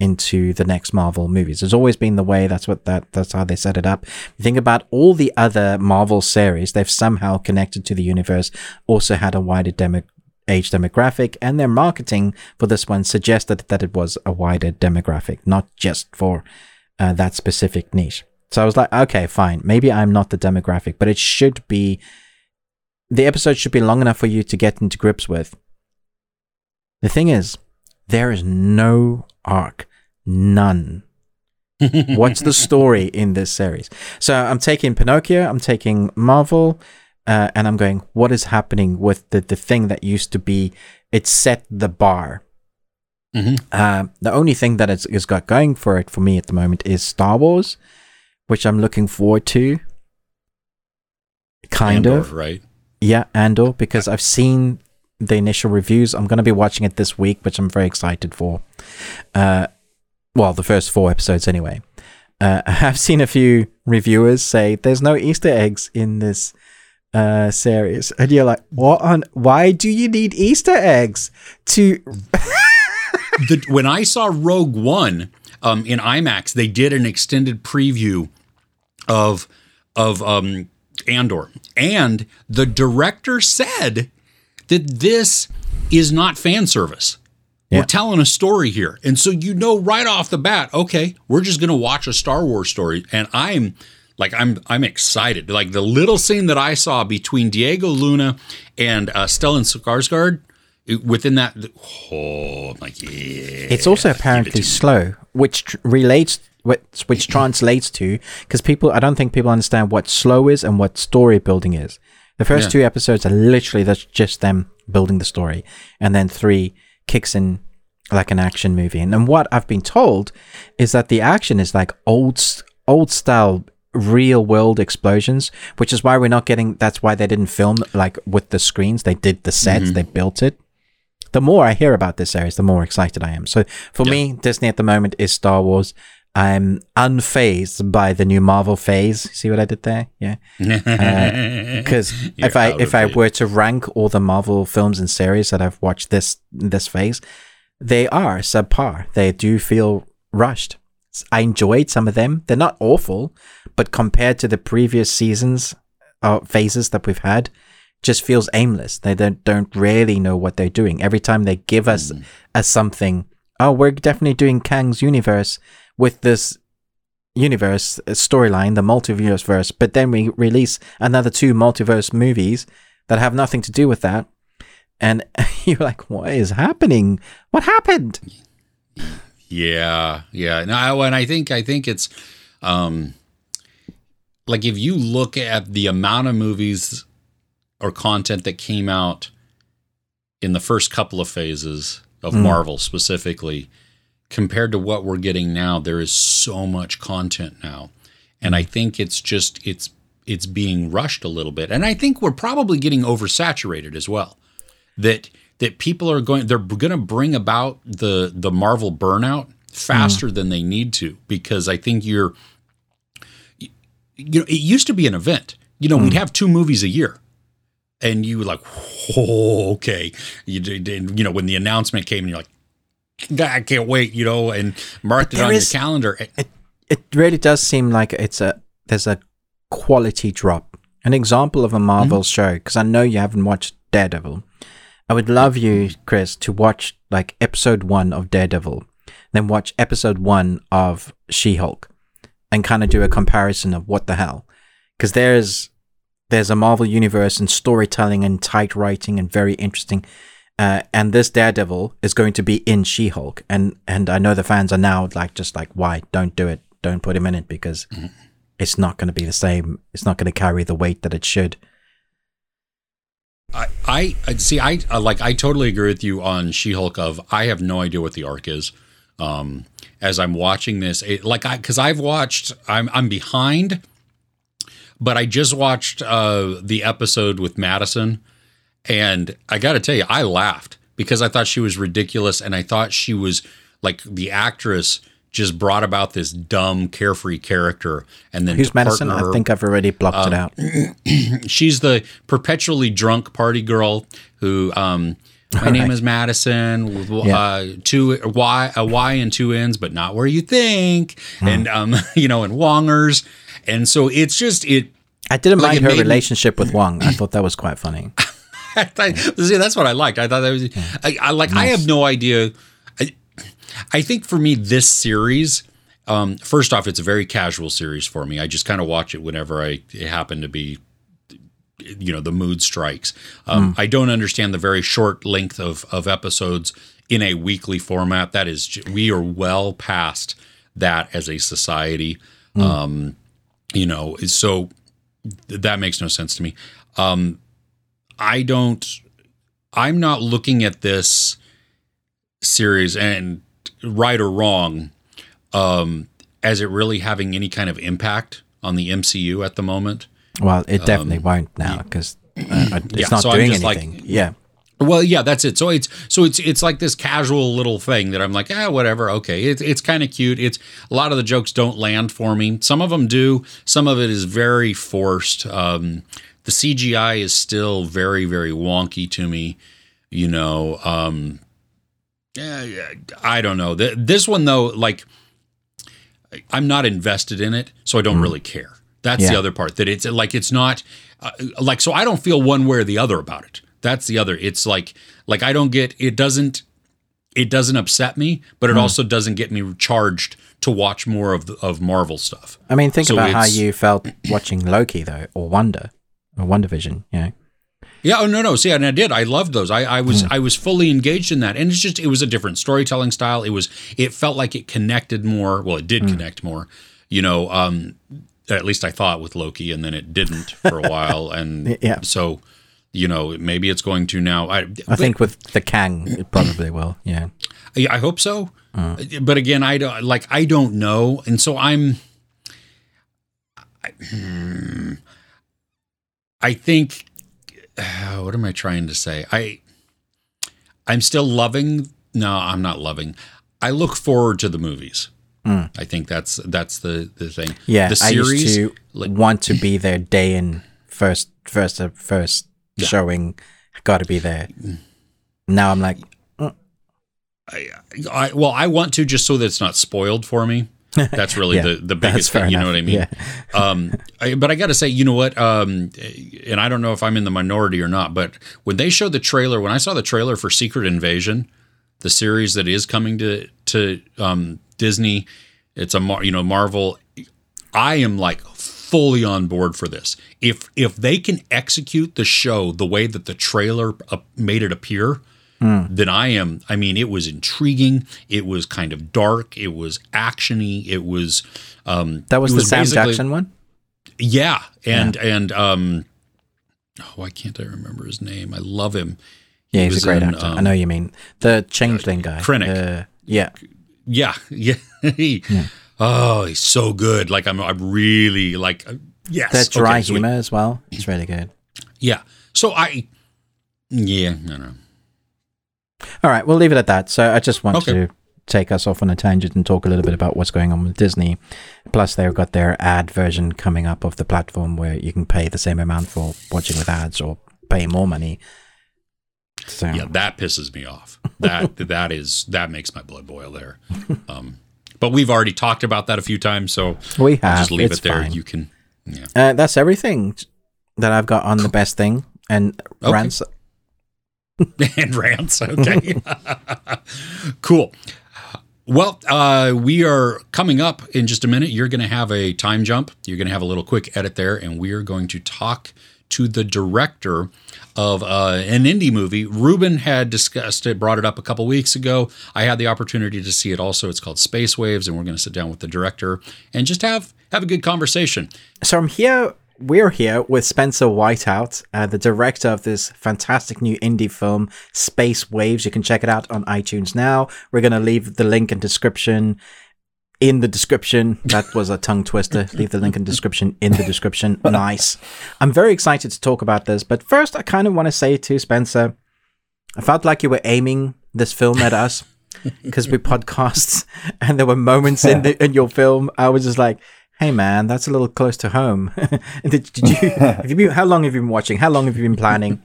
into the next Marvel movies. It's always been the way. That's what that that's how they set it up. You think about all the other Marvel series, they've somehow connected to the universe, also had a wider demo age demographic, and their marketing for this one suggested that it was a wider demographic, not just for uh, that specific niche. So I was like, okay, fine. Maybe I'm not the demographic, but it should be. The episode should be long enough for you to get into grips with. The thing is, there is no arc. None. What's the story in this series? So I'm taking Pinocchio, I'm taking Marvel, uh, and I'm going, what is happening with the, the thing that used to be, it set the bar. Mm-hmm. Uh, the only thing that it's, it's got going for it for me at the moment is Star Wars, which I'm looking forward to. Kind Andor, of. Right. Yeah, Andor, because I've seen the initial reviews. I'm going to be watching it this week, which I'm very excited for. Uh, well, the first four episodes anyway. Uh, I've seen a few reviewers say there's no Easter eggs in this uh, series, and you're like, what on? Why do you need Easter eggs to? the, when I saw Rogue One um, in IMAX, they did an extended preview of of um, Andor, and the director said that this is not fan service. Yeah. We're telling a story here. And so you know right off the bat, okay, we're just going to watch a Star Wars story and I'm like I'm I'm excited. Like the little scene that I saw between Diego Luna and uh, Stellan Skarsgård within that oh, I'm like yeah. It's also apparently slow, which tr- relates which, which translates to because people I don't think people understand what slow is and what story building is. The first yeah. two episodes are literally that's just them building the story, and then three kicks in like an action movie. And, and what I've been told is that the action is like old old style real world explosions, which is why we're not getting that's why they didn't film like with the screens. They did the sets, mm-hmm. they built it. The more I hear about this series, the more excited I am. So for yeah. me, Disney at the moment is Star Wars. I'm unfazed by the new Marvel phase. See what I did there? Yeah. Because uh, if I if I were to rank all the Marvel films and series that I've watched this this phase, they are subpar. They do feel rushed. I enjoyed some of them. They're not awful, but compared to the previous seasons uh, phases that we've had, just feels aimless. They don't don't really know what they're doing. Every time they give us mm. a something, oh, we're definitely doing Kang's universe with this universe uh, storyline, the multiverse verse, but then we release another two multiverse movies that have nothing to do with that. And you're like, what is happening? What happened? Yeah, yeah. No, and I think I think it's um like if you look at the amount of movies or content that came out in the first couple of phases of mm. Marvel specifically, compared to what we're getting now, there is so much content now. And I think it's just it's it's being rushed a little bit. And I think we're probably getting oversaturated as well. That that people are going they're going to bring about the the Marvel burnout faster mm. than they need to because I think you're you know it used to be an event. You know, mm. we'd have two movies a year. And you were like, oh, okay. You, you know, when the announcement came, and you're like, I can't wait, you know, and mark it on is, your calendar. It it really does seem like it's a there's a quality drop. An example of a Marvel mm-hmm. show because I know you haven't watched Daredevil. I would love you, Chris, to watch like episode one of Daredevil, then watch episode one of She Hulk, and kind of do a comparison of what the hell, because there's there's a Marvel universe and storytelling and tight writing and very interesting uh, and this Daredevil is going to be in She-Hulk, and and I know the fans are now like just like why don't do it, don't put him in it because mm-hmm. it's not going to be the same. It's not going to carry the weight that it should. I, I see. I like. I totally agree with you on She-Hulk. Of I have no idea what the arc is. Um, as I'm watching this, it, like I because I've watched. I'm I'm behind, but I just watched uh, the episode with Madison and I got to tell you, I laughed because I thought she was ridiculous and I thought she was like the actress just brought about this dumb, carefree character, and then Who's Madison? I think I've already blocked it out. she's the perpetually drunk party girl who um my name is Madison with Yeah. uh two y a y and two n's but not where you think Hmm. and um you know and wongers and so it's just it I didn't like, mind her made me- relationship with Wong. I thought that was quite funny. Thought, see, that's what I liked. I thought that was, I, I like, I have no idea. I, I think for me, this series, um, first off, it's a very casual series for me. I just kind of watch it whenever I it happen to be, you know, the mood strikes. Um, I don't understand the very short length of of episodes in a weekly format. That is, we are well past that as a society. Um, you know, so that makes no sense to me. Um, I don't. I'm not looking at this series and right or wrong um, as it really having any kind of impact on the MCU at the moment. Well, it definitely won't now because uh, it's Um, Yeah, not so doing just like- anything. yeah. Well, yeah, that's it. So it's so it's it's like this casual little thing that I'm like, ah, whatever. Okay, it's it's kind of cute. It's a lot of the jokes don't land for me. Some of them do. Some of it is very forced. Um, the CGI is still very very wonky to me. You know, um, yeah, yeah, I don't know. This one though, like, I'm not invested in it, so I don't really care. That's the other part. That it's like it's not uh, like so. I don't feel one way or the other about it. That's the other. It's like like I don't get it. Doesn't it doesn't upset me, but it also doesn't get me charged to watch more of the, of Marvel stuff. I mean, think So about how you felt watching Loki, though, or Wonder, or WandaVision. You Yeah, oh no, no. See, and I did. I loved those. I, I was I was fully engaged in that, and it's just it was a different storytelling style. It was it felt like it connected more. Well, it did connect more. You know, um, at least I thought with Loki, and then it didn't for a while, and Yeah. So, you know, maybe it's going to now. I I think with the Kang, it probably will. Yeah. I hope so. But again, I don't like I don't know, and so I'm. I, hmm, I think. uh, what am I trying to say? I. I'm still loving. No, I'm not loving. I look forward to the movies. I think that's that's the the thing. Yeah, the I used to like- want to be there day in first, first, uh, first showing. Got to be there. Now I'm like, I, I well, I want to just so that it's not spoiled for me. That's really Yeah, the the biggest thing. You know what I mean? Yeah. um, I, but I got to say, you know what? Um, and I don't know if I'm in the minority or not, but when they showed the trailer, when I saw the trailer for Secret Invasion, the series that is coming to to um, Disney, it's a Mar- you know Marvel. I am like fully on board for this. If if they can execute the show the way that the trailer uh, made it appear, then I am. I mean, it was intriguing. It was kind of dark. It was actiony. It was. Um, that was it the Sam Jackson one. Yeah, and and um, oh, why can't I remember his name? I love him. Yeah, He he's was a great in, actor. I um, know you mean the Changeling guy. Krennic. The- yeah, Yeah, yeah. He- Oh, he's so good. Like I'm, I'm really like uh, yes. the dry okay, so we- as well. It's really good. yeah. So I, yeah, no, no. All right, we'll leave it at that. So I just want Okay. to take us off on a tangent and talk a little bit about what's going on with Disney. Plus, they've got their ad version coming up of the platform where you can pay the same amount for watching with ads or pay more money. So Yeah, that pisses me off. That that is that makes my blood boil there. Um, but we've already talked about that a few times, so we I'll have. just leave it's it there. fine. You can. Yeah. Uh, that's everything that I've got on the best thing and Okay. rants. and rants. Okay. cool. Well, uh, we are coming up in just a minute. You're going to have a time jump. You're going to have a little quick edit there, and we are going to talk to the director of uh, an indie movie. Ruben had discussed it, brought it up a couple weeks ago. I had the opportunity to see it also. It's called Space Waves, and we're going to sit down with the director and just have have a good conversation. So I'm here. We're here with Spencer Whiteout, uh, the director of this fantastic new indie film, Space Waves. You can check it out on iTunes now. We're going to leave the link and description. In the description. That was a tongue twister. Leave the link in description in the description. Nice. I'm very excited to talk about this, but first, I kind of want to say to Spencer, I felt like you were aiming this film at us. because we podcast, and there were moments in the, in your film. I was just like, "Hey, man, that's a little close to home." did, did you? have you been, how long have you been watching? How long have you been planning?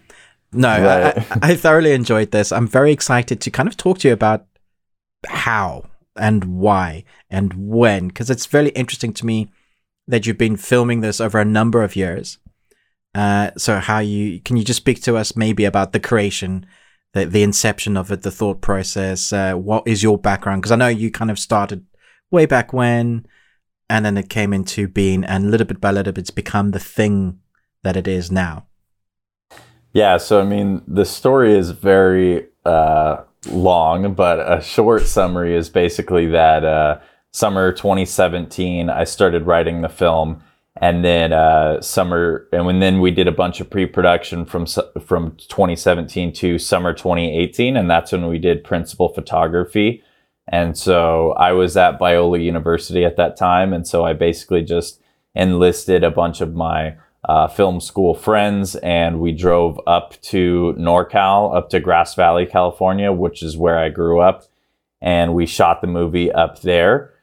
No, right. I, I thoroughly enjoyed this. I'm very excited to kind of talk to you about how and why and when, because it's very interesting to me that you've been filming this over a number of years. Uh, so how you can you just speak to us maybe about the creation, the the inception of it, the thought process. Uh, what is your background? Because I know you kind of started way back when, and then it came into being, and little bit by little bit, it's become the thing that it is now. Yeah, so I mean, the story is very uh, long, but a short summary is basically that uh, summer 2017, I started writing the film, and then uh, summer, and when then we did a bunch of pre-production from from 2017 to summer 2018, and that's when we did principal photography. And so I was at Biola University at that time, and so I basically just enlisted a bunch of my uh, film school friends, and we drove up to NorCal, up to Grass Valley, California, which is where I grew up, and we shot the movie up there.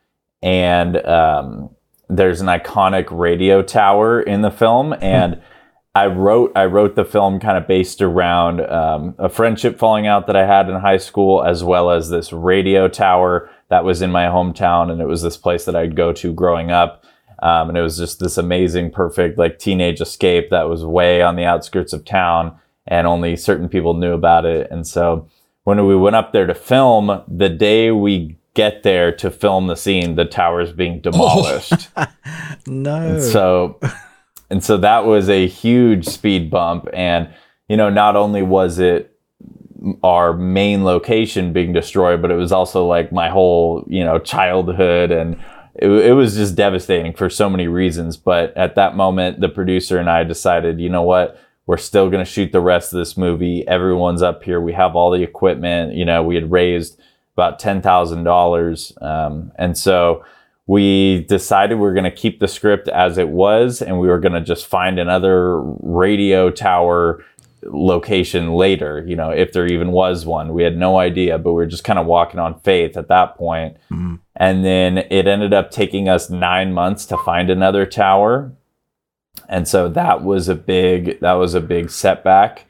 And um, there's an iconic radio tower in the film, and I wrote I wrote the film kind of based around um, a friendship falling out that I had in high school, as well as this radio tower that was in my hometown, and it was this place that I'd go to growing up um, and it was just this amazing, perfect, like teenage escape that was way on the outskirts of town and only certain people knew about it. And so when we went up there to film, the day we get there to film the scene, the tower's being demolished. Oh. no. And so, and so that was a huge speed bump. And, you know, not only was it our main location being destroyed, but it was also like my whole, you know, childhood and it, it was just devastating for so many reasons. But at that moment, the producer and I decided, you know what? We're still going to shoot the rest of this movie. Everyone's up here. We have all the equipment. You know, we had raised about $10,000. Um, and so we decided we are going to keep the script as it was and we were going to just find another radio tower location later, you know, if there even was one. We had no idea, but we were just kind of walking on faith at that point. Mm-hmm. And then it ended up taking us nine months to find another tower. And so that was a big that was a big setback.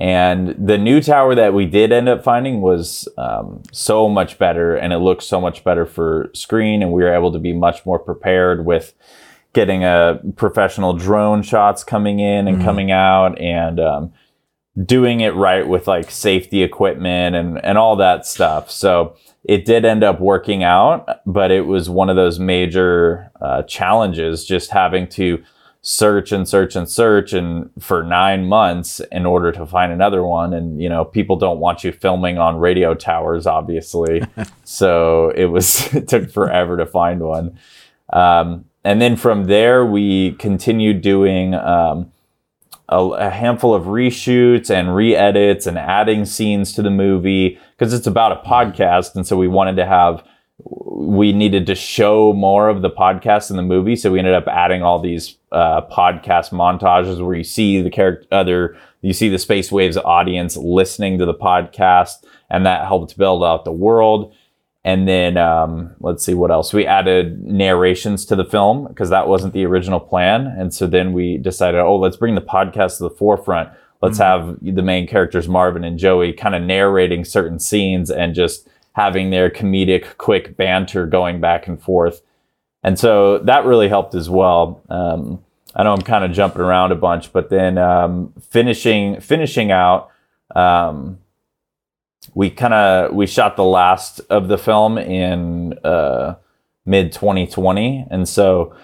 And the new tower that we did end up finding was um, so much better, and it looked so much better for screen, and we were able to be much more prepared with getting a professional drone shots coming in and mm-hmm. coming out, and um, doing it right with like safety equipment and and all that stuff. So it did end up working out, but it was one of those major uh, challenges just having to search and search and search and for nine months in order to find another one. And you know people don't want you filming on radio towers obviously. So it was it took forever to find one. Um, and then from there we continued doing um, a, a handful of reshoots and re-edits and adding scenes to the movie because it's about a podcast, and so we wanted to have we needed to show more of the podcast in the movie, so we ended up adding all these uh, podcast montages where you see the character other you see the Space Waves audience listening to the podcast, and that helped build out the world. And then um, let's see what else. We added narrations to the film because that wasn't the original plan. And so then we decided, oh, let's bring the podcast to the forefront. Let's mm-hmm. have the main characters, Marvin and Joey, kind of narrating certain scenes and just having their comedic, quick banter going back and forth. And so that really helped as well. Um, I know I'm kind of jumping around a bunch, but then um, finishing finishing out. Um, we kind of we shot the last of the film in uh, mid 2020 and so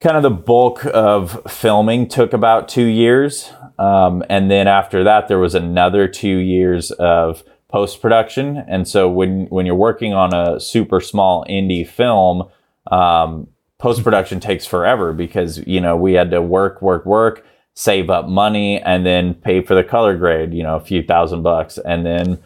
kind of the bulk of filming took about two years um, and then after that there was another two years of post-production and so when when you're working on a super small indie film um, post-production takes forever because you know we had to work work work save up money and then pay for the color grade, you know, a few thousand bucks, and then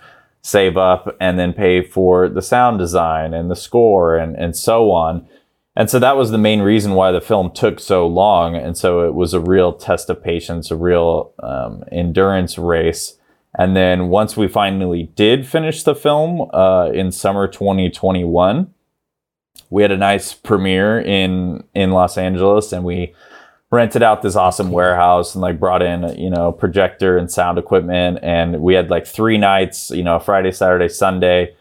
save up and then pay for the sound design and the score and, and so on. And so that was the main reason why the film took so long. And so it was a real test of patience, a real um, endurance race. And then once we finally did finish the film uh, in summer 2021, we had a nice premiere in in Los Angeles, and we rented out this awesome warehouse and like brought in you know projector and sound equipment, and we had like three nights, you know, Friday, Saturday, Sunday,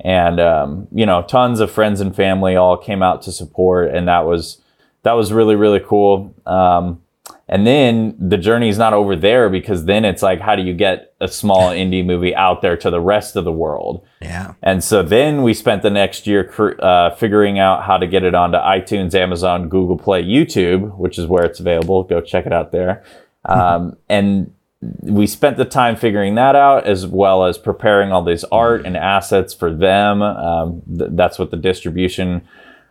and um, you know, tons of friends and family all came out to support, and that was that was really really cool. Um, and then the journey is not over there because then it's like, how do you get a small indie movie out there to the rest of the world? Yeah. And so then we spent the next year uh, figuring out how to get it onto iTunes, Amazon, Google Play, YouTube, which is where it's available. Go check it out there. Um, and we spent the time figuring that out as well as preparing all this art and assets for them. Um, th- that's what the distribution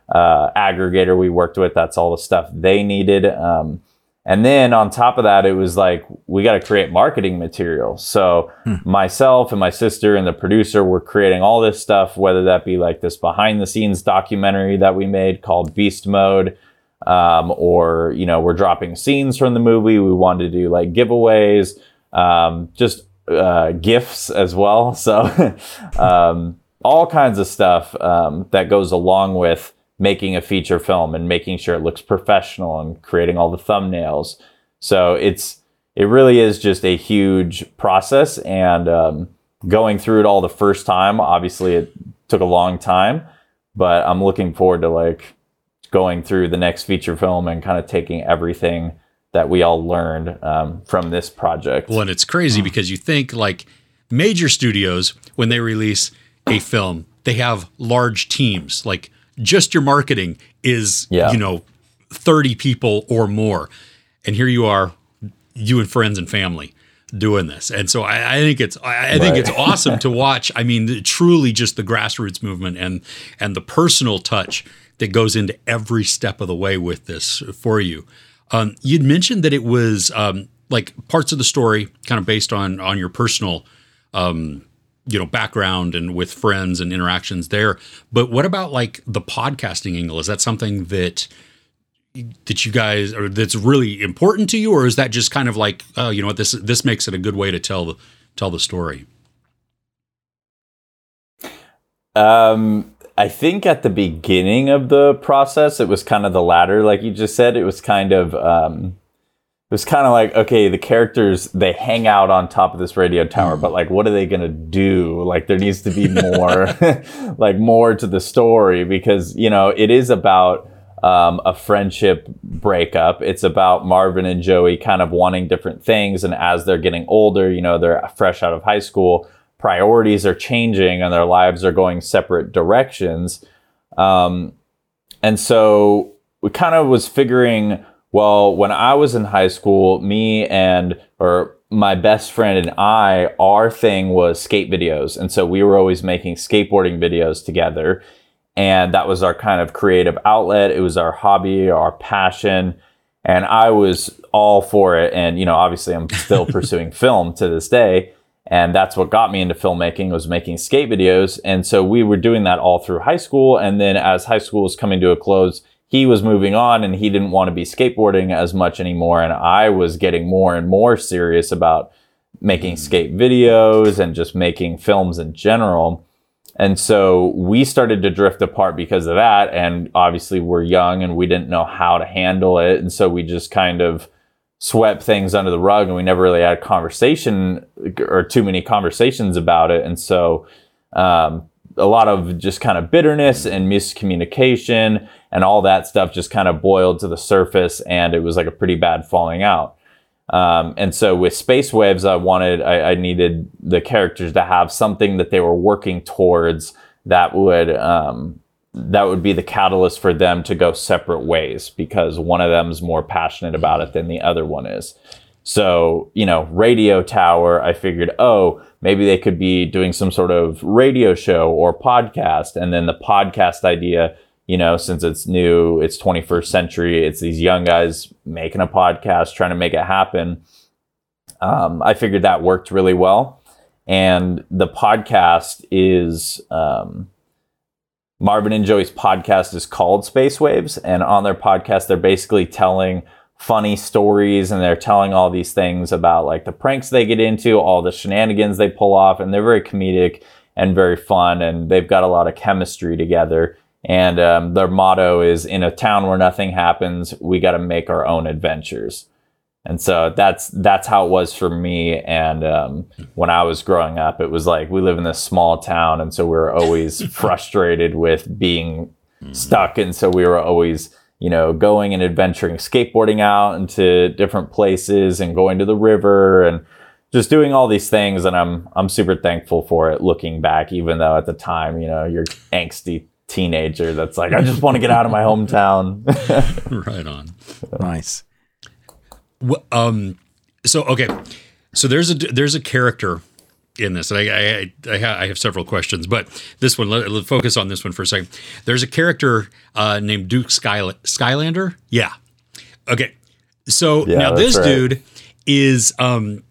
uh, aggregator we worked with, that's all the stuff they needed. Um, and then on top of that, it was like, we got to create marketing material. So hmm. myself and my sister and the producer were creating all this stuff, whether that be like this behind the scenes documentary that we made called Beast Mode, um, or, you know, we're dropping scenes from the movie. We wanted to do like giveaways, um, just uh, gifts as well. So um, all kinds of stuff um, that goes along with making a feature film and making sure it looks professional and creating all the thumbnails. So it's it really is just a huge process and um, going through it all the first time. Obviously, it took a long time, but I'm looking forward to like going through the next feature film and kind of taking everything that we all learned um, from this project. Well, and it's crazy because you think like major studios when they release a film, they have large teams like just your marketing is yeah. you know 30 people or more. And here you are you and friends and family doing this. And so i, I think it's i, I think it's awesome to watch. I mean truly just the grassroots movement and and the personal touch that goes into every step of the way with this for you. Um, you'd mentioned that it was um, like parts of the story kind of based on on your personal um, you know background and with friends and interactions there. But what about like the podcasting angle? Is that something that that you guys or that's really important to you or is that just kind of like oh you know what this this makes it a good way to tell the tell the story? Um I think at the beginning of the process, it was kind of the latter, like you just said. It was kind of um, was kind of like okay the characters they hang out on top of this radio tower but like what are they gonna do? Like there needs to be more like more to the story because you know it is about um, a friendship breakup. It's about marvin and joey kind of wanting different things and as they're getting older you know they're fresh out of high school priorities are changing and their lives are going separate directions. Um, and so we kind of was figuring well, when I was in high school, me and or my best friend and I, our thing was skate videos. And so we were always making skateboarding videos together. And that was our kind of creative outlet. It was our hobby, our passion. And I was all for it. And, you know, obviously I'm still pursuing film to this day. And that's what got me into filmmaking was making skate videos. And so we were doing that all through high school. And then as high school was coming to a close, he was moving on and he didn't want to be skateboarding as much anymore. And I was getting more and more serious about making skate videos and just making films in general. And so we started to drift apart because of that. And obviously, we're young and we didn't know how to handle it. And so we just kind of swept things under the rug and we never really had a conversation or too many conversations about it. And so, um, a lot of just kind of bitterness and miscommunication and all that stuff just kind of boiled to the surface and it was like a pretty bad falling out. Um, and so with space waves i wanted I, I, needed the characters to have something that they were working towards that would um, that would be the catalyst for them to go separate ways because one of them is more passionate about it than the other one is. So you know radio tower i figured oh maybe they could be doing some sort of radio show or podcast and then the podcast idea you know, since it's new, it's 21st century, it's these young guys making a podcast, trying to make it happen. Um, I figured that worked really well. And the podcast is um, Marvin and Joey's podcast is called Space Waves. And on their podcast, they're basically telling funny stories and they're telling all these things about like the pranks they get into, all the shenanigans they pull off, and they're very comedic and very fun, and they've got a lot of chemistry together. And um, their motto is in a town where nothing happens, we got to make our own adventures. And so that's that's how it was for me. And um, when I was growing up, it was like we live in this small town, and so we were always frustrated with being stuck, and so we were always you know going and adventuring, skateboarding out into different places, and going to the river, and just doing all these things. And I'm I'm super thankful for it, looking back, even though at the time, you know, you're angsty teenager that's like, I just want to get out of my hometown. right on. Nice. Wh- Um, so okay, so there's a there's a character in this, and I I, I, ha- I have several questions, but this one let, us focus on this one for a second. There's a character uh, named Duke Skyla- Skylander. Yeah. Okay. So Yeah, now this right. dude is um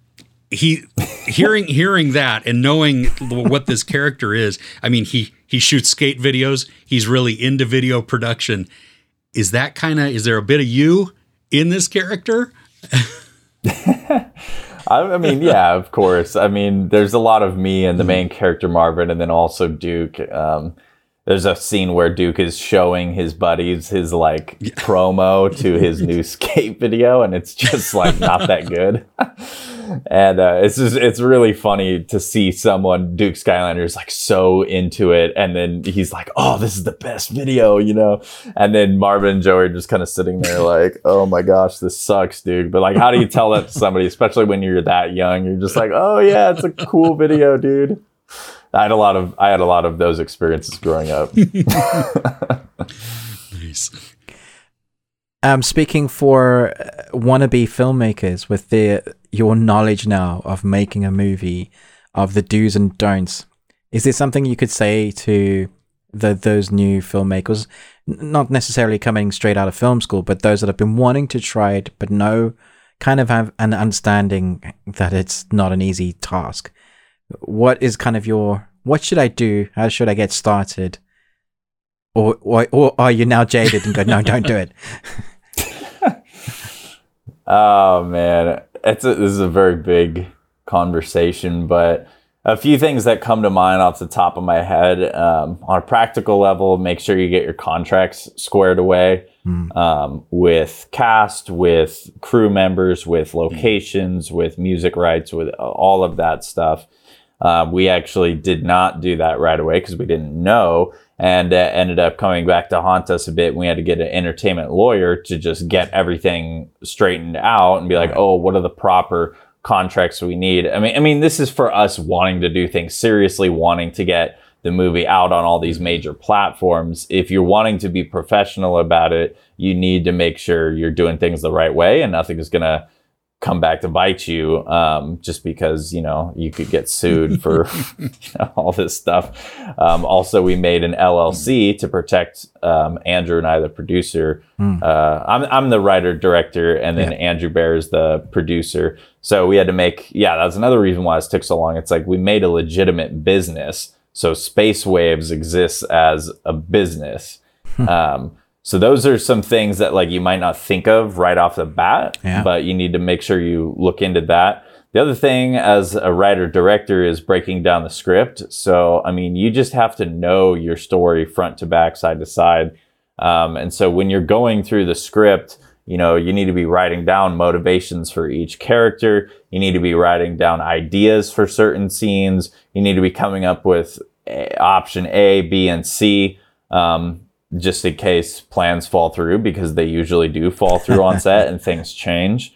he hearing hearing that and knowing what this character is. I mean he he shoots skate videos. He's really into video production. Is that kind of is there a bit of you in this character? I, I mean, yeah, of course. I mean, there's a lot of me and the main character Marvin, and then also Duke. Um, there's a scene where Duke is showing his buddies his like promo to his new skate video, and it's just like not that good. and uh, it's just it's really funny to see someone Duke Skylander is like so into it, and then he's like, "Oh, this is the best video," you know. And then Marvin and Joey are just kind of sitting there like, "Oh my gosh, this sucks, dude." But like, how do you tell that to somebody, especially when you're that young? You're just like, "Oh yeah, it's a cool video, dude." I had a lot of I had a lot of those experiences growing up. Nice. Um, speaking for wannabe filmmakers with your knowledge now of making a movie, of the do's and don'ts, is there something you could say to the those new filmmakers, not necessarily coming straight out of film school, but those that have been wanting to try it but know, kind of have an understanding that it's not an easy task. What is kind of your what should I do? How should I get started? Or, or, or are you now jaded and go, no, don't do it? Oh man, it's a, this is a very big conversation, but a few things that come to mind off the top of my head. Um, on a practical level, make sure you get your contracts squared away um, with cast, with crew members, with locations, with music rights, with all of that stuff. Uh, we actually did not do that right away because we didn't know, and uh, ended up coming back to haunt us a bit. We had to get an entertainment lawyer to just get everything straightened out and be like, "Oh, what are the proper contracts we need?" I mean, I mean, this is for us wanting to do things seriously, wanting to get the movie out on all these major platforms. If you're wanting to be professional about it, you need to make sure you're doing things the right way, and nothing is gonna come back to bite you um, just because you know you could get sued for you know, all this stuff. Um, also we made an llc to protect um, andrew and i the producer. Uh, I'm, I'm the writer director and then Yeah. andrew bear is the producer. So we had to make yeah that's another reason why this took so long. It's like we made a legitimate business. So space waves exists as a business. Um, so those are some things that like you might not think of right off the bat, Yeah. but you need to make sure you look into that. The other thing as a writer director is breaking down the script. So I mean, you just have to know your story front to back, side to side. Um, and so when you're going through the script, you know, you need to be writing down motivations for each character. You need to be writing down ideas for certain scenes. You need to be coming up with eh, option A, B, and C. Um, just in case plans fall through because they usually do fall through on set and things change.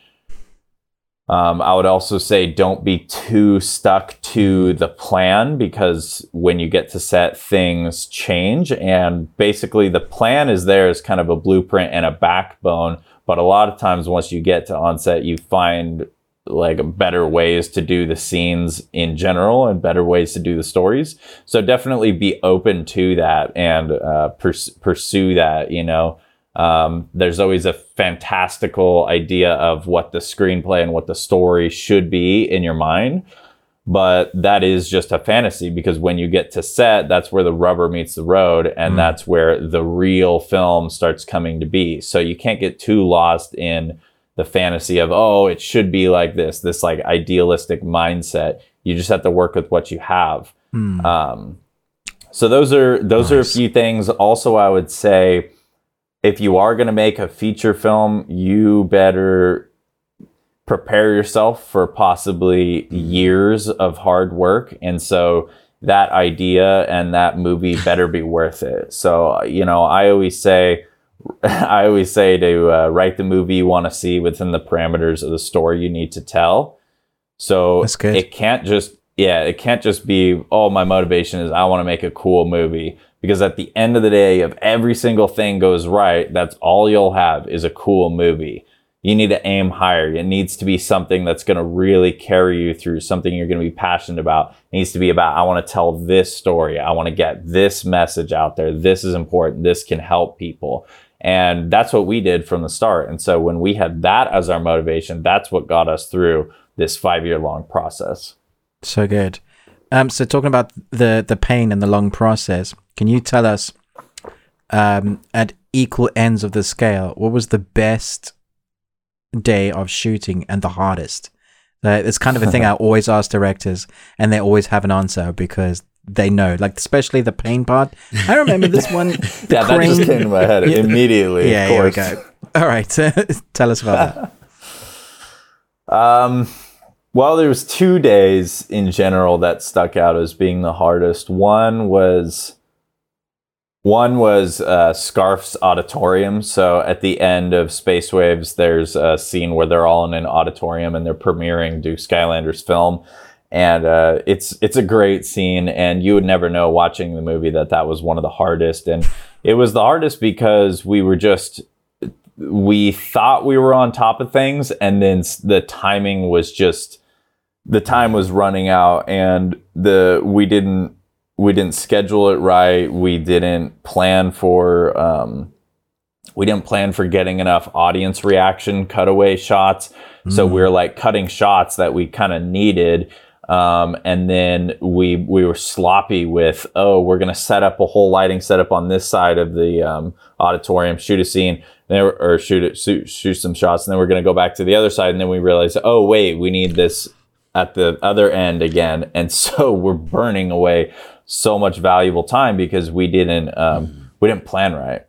Um, I would also say don't be too stuck to the plan because when you get to set, things change. And basically, the plan is there as kind of a blueprint and a backbone. But a lot of times, once you get to onset, you find like better ways to do the scenes in general and better ways to do the stories. So definitely be open to that and uh, pers- pursue that. You know, um, there's always a fantastical idea of what the screenplay and what the story should be in your mind. But that is just a fantasy because when you get to set, that's where the rubber meets the road and that's where the real film starts coming to be. So you can't get too lost in the fantasy of oh it should be like this this like idealistic mindset. You just have to work with what you have. Um, so those are those are a few things. Also i would say if you are going to make a feature film you better prepare yourself for possibly years of hard work. And so that idea and that movie better be worth it. So you know i always say i always say to uh, write the movie you want to see within the parameters of the story you need to tell so it can't just yeah it can't just be oh my motivation is i want to make a cool movie because at the end of the day if every single thing goes right that's all you'll have is a cool movie you need to aim higher. It needs to be something that's going to really carry you through something you're going to be passionate about. It needs to be about, I want to tell this story. I want to get this message out there. This is important. This can help people. And that's what we did from the start. And so when we had that as our motivation, that's what got us through this five year long process. So good. Um, so talking about the the pain and the long process, can you tell us, um, at equal ends of the scale, what was the best day of shooting and the hardest? Uh, it's kind of a thing I always ask directors, and they always have an answer because they know. Like especially the pain part. I remember this one. Yeah, that just came to my head immediately. Yeah, of course. go. All right, tell us about that. Um, well, there was two days in general that stuck out as being the hardest. One was one was uh, Scarf's auditorium. So at the end of Space Waves, there's a scene where they're all in an auditorium and they're premiering Duke Skylander's film, and uh, it's it's a great scene. And you would never know watching the movie that that was one of the hardest. And it was the hardest because we were just we thought we were on top of things and then the timing was just the time was running out and the we didn't we didn't schedule it right we didn't plan for um we didn't plan for getting enough audience reaction cutaway shots so we're like cutting shots that we kind of needed um, and then we we were sloppy with oh we're gonna set up a whole lighting setup on this side of the um, auditorium shoot a scene then or shoot it shoot, shoot some shots and then we're gonna go back to the other side and then we realized oh wait we need this at the other end again. And so we're burning away so much valuable time because we didn't um, we didn't plan right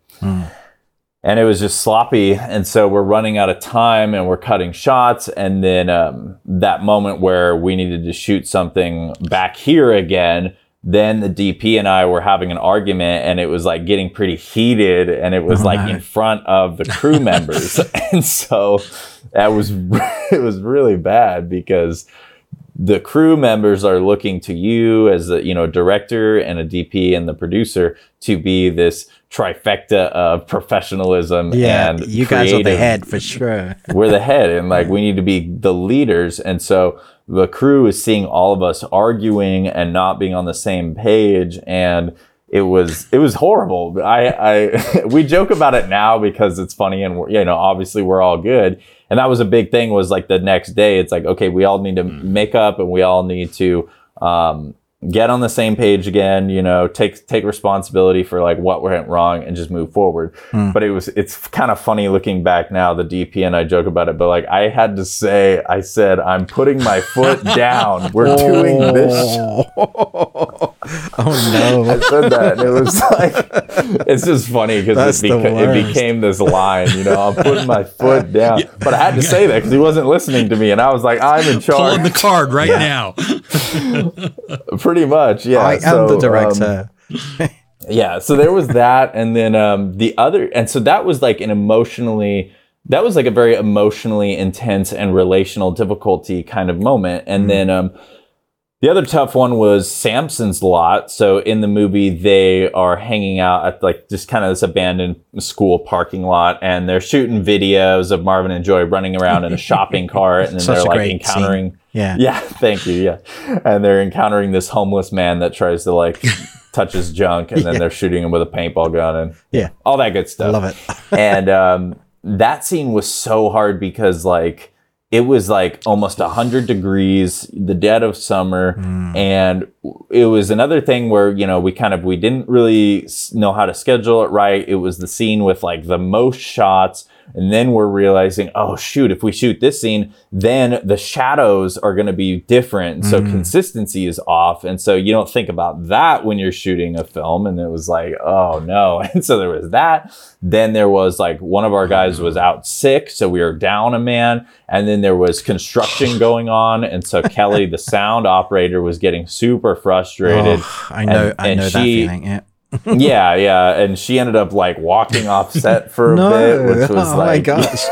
and it was just sloppy. And so we're running out of time and we're cutting shots. And then um, that moment where we needed to shoot something back here again then the dp and i were having an argument and it was like getting pretty heated and it was like in front of the crew members. And so that was it was really bad because the crew members are looking to you as a you know director and a DP and the producer to be this trifecta of professionalism Yeah, and you guys are the head for sure. we're the head and like we need to be the leaders and so the crew is seeing all of us arguing and not being on the same page and it was it was horrible. I i we joke about it now because it's funny and you know obviously we're all good. And that was a big thing was like the next day it's like okay we all need to make up and we all need to um get on the same page again you know take take responsibility for like what went wrong and just move forward. But it was it's kind of funny looking back now the dp and i joke about it but like i had to say i said i'm putting my foot down. We're doing this Oh, no. I said that, and it was like, it's just funny because it, beca- it became this line, you know, I'm putting my foot down. But I had to say that because he wasn't listening to me, and I was like, I'm in charge. Pulling the card right now. Pretty much, yeah. I am So, the um, director. yeah so there was that and then um the other and so that was like an emotionally that was like a very emotionally intense and relational difficulty kind of moment and then um the other tough one was Samson's lot. So in the movie, they are hanging out at like just kind of this abandoned school parking lot, and they're shooting videos of Marvin and Joy running around in a shopping cart, and then they're like encountering. Yeah. Yeah, thank you. Yeah. And they're encountering this homeless man that tries to like touch his junk and then they're shooting him with a paintball gun and Yeah. all that good stuff. I love it. and um, that scene was so hard because like it was like almost 100 degrees the dead of summer. Mm. and it was another thing where you know we kind of we didn't really know how to schedule it right. It was the scene with like the most shots and then we're realizing oh shoot if we shoot this scene then the shadows are going to be different. So mm-hmm. consistency is off. And so you don't think about that when you're shooting a film. And it was like oh no. And so there was that. Then there was like one of our guys was mm-hmm. out sick so we were down a man. And then there was construction going on. And so kelly the sound operator was getting super frustrated. Oh, I know, And- I and know that she- feeling. Yeah. Yeah yeah and she ended up like walking off set for a No, bit which was oh like my gosh.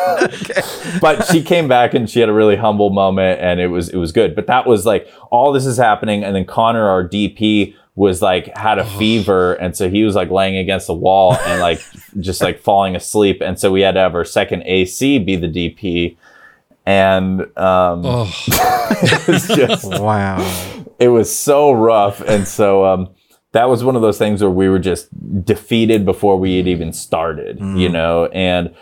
but she came back and she had a really humble moment and it was it was good. But that was like all this is happening and then connor our dp was like had a fever and so he was like laying against the wall and like just like falling asleep and so we had to have our second ac be the dp and um Oh, it was just wow. it was so rough and so um that was one of those things where we were just defeated before we had even started you know? And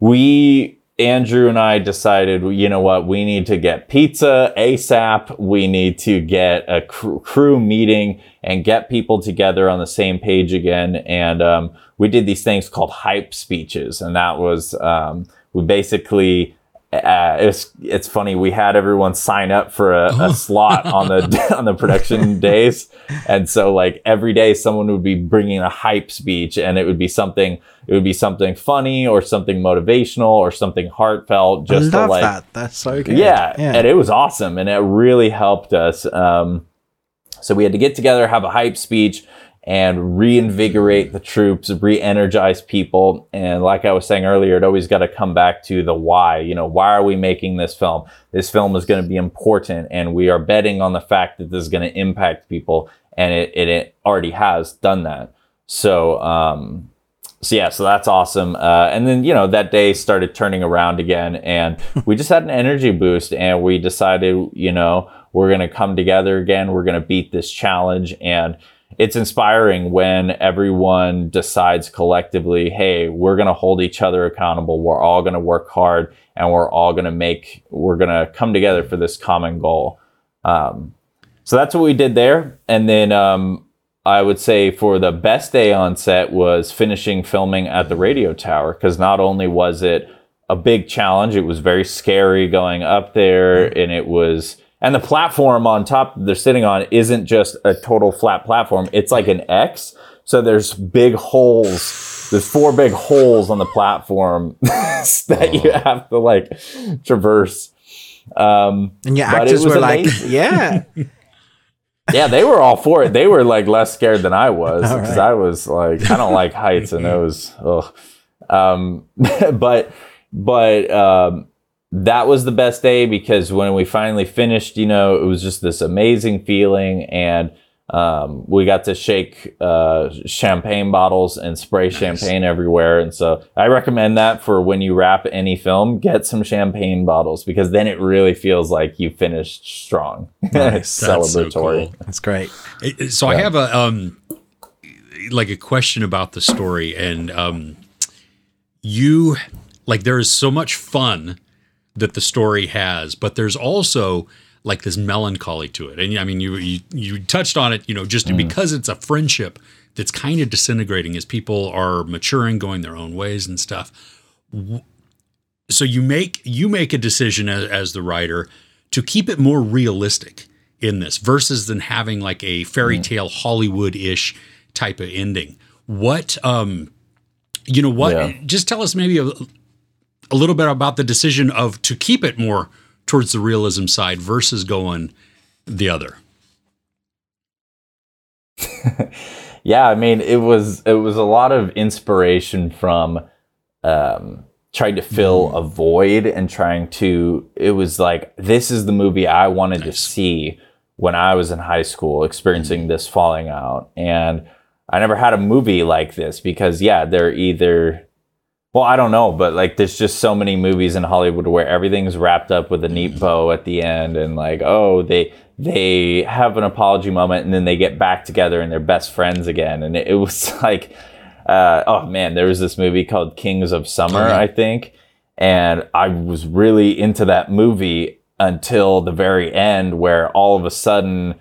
we andrew and i decided you know what? We need to get pizza asap we need to get a cr- crew meeting and get people together on the same page again. And um, we did these things called hype speeches. And that was um, we basically uh, it's it's funny. We had everyone sign up for a, a slot on the on the production days, and so like every day someone would be bringing a hype speech, and it would be something. It would be something funny or something motivational or something heartfelt. I Just to like that. That's so good. yeah, and it was awesome, and it really helped us. Um, so we had to get together, have a hype speech, and reinvigorate the troops, re-energize people. And like I was saying earlier, it always got to come back to the why. You know, why are we making this film? This film is going to be important, and we are betting on the fact that this is going to impact people, and it, it, it already has done that. So, um, so yeah, so that's awesome. Uh, and then you know that day started turning around again, and we just had an energy boost, and we decided, you know, we're gonna come together again. We're gonna beat this challenge, and it's inspiring when everyone decides collectively, hey, we're gonna hold each other accountable. We're all gonna work hard, and we're all gonna make. We're gonna come together for this common goal. Um, so that's what we did there, and then um, I would say for the best day on set was finishing filming at the radio tower because not only was it a big challenge, it was very scary going up there, and it was and the platform on top they're sitting on isn't just a total flat platform; it's like an X. So there's big holes. There's four big holes on the platform that you have to like traverse. Um, And your But it actors was were like, yeah. yeah, they were all for it. They were like less scared than I was because right. I was like, I don't like heights, and it was, ugh. Um, but but um, that was the best day because when we finally finished, you know, it was just this amazing feeling, and um, we got to shake uh, champagne bottles and spray champagne everywhere. And so I recommend that for when you wrap any film, get some champagne bottles because then it really feels like you finished strong. it's That's so celebratory. cool. That's great. So I have a um like a question about the story and um you like there is so much fun that the story has, but there's also like this melancholy to it. And I mean you you, you touched on it, you know, just because it's a friendship that's kind of disintegrating as people are maturing, going their own ways and stuff. So you make you make a decision as, as the writer to keep it more realistic in this versus than having like a fairy tale Hollywood-ish type of ending. What um you know what Yeah. just tell us maybe a, a little bit about the decision of to keep it more towards the realism side versus going the other. yeah, I mean, it was it was a lot of inspiration from um, trying to fill a void and trying to. It was like this is the movie I wanted to see when I was in high school, experiencing this falling out, and I never had a movie like this because yeah, they're either. Well, I don't know, but like there's just so many movies in Hollywood where everything's wrapped up with a neat bow at the end and like, oh, they they have an apology moment and then they get back together and they're best friends again. And it, it was like uh, oh man, there was this movie called Kings of Summer, Oh, yeah. I think. And I was really into that movie until the very end where all of a sudden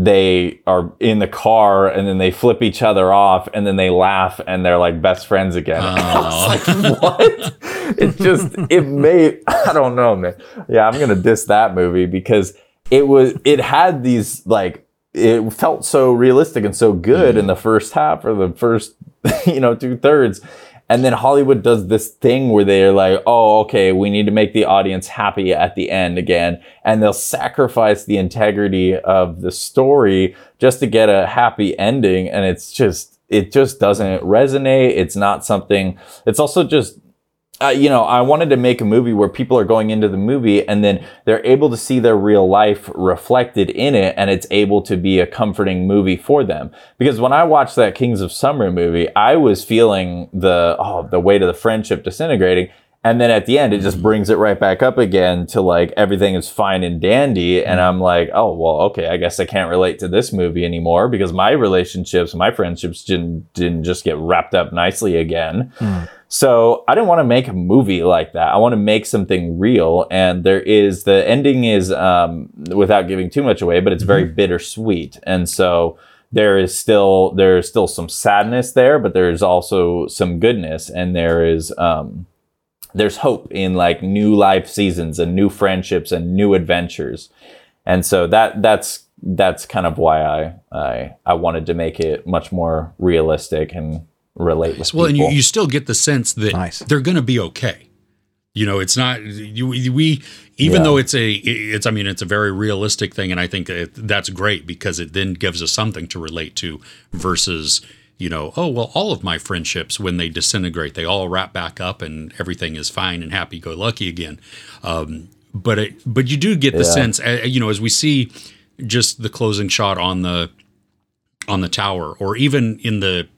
they are in the car and then they flip each other off and then they laugh and they're like best friends again. Oh. Was like, what? it just it made I don't know, man. Yeah, I'm gonna diss that movie because it was it had these like it felt so realistic and so good in mm. the first half or the first you know two thirds and then Hollywood does this thing where they're like, oh, okay, we need to make the audience happy at the end again. And they'll sacrifice the integrity of the story just to get a happy ending. And it's just, it just doesn't resonate. It's not something, it's also just uh, you know, I wanted to make a movie where people are going into the movie and then they're able to see their real life reflected in it and it's able to be a comforting movie for them. Because when I watched that Kings of Summer movie, I was feeling the, oh, the weight of the friendship disintegrating. And then at the end, it just brings it right back up again to like everything is fine and dandy. And I'm like, oh, well, okay, I guess I can't relate to this movie anymore because my relationships, my friendships didn't, didn't just get wrapped up nicely again. Mm. So I didn't want to make a movie like that. I want to make something real. And there is the ending is um, without giving too much away, but it's very mm-hmm. bittersweet. And so there is still there is still some sadness there, but there is also some goodness, and there is um, there's hope in like new life seasons and new friendships and new adventures. And so that that's that's kind of why I I I wanted to make it much more realistic and relate with well, people. and you, you still get the sense that nice. they're going to be okay. You know, it's not you, we even yeah. though it's a it's I mean it's a very realistic thing, and I think it, that's great because it then gives us something to relate to versus you know oh well all of my friendships when they disintegrate they all wrap back up and everything is fine and happy go lucky again. Um, but it, but you do get the yeah. sense uh, you know as we see just the closing shot on the on the tower or even in the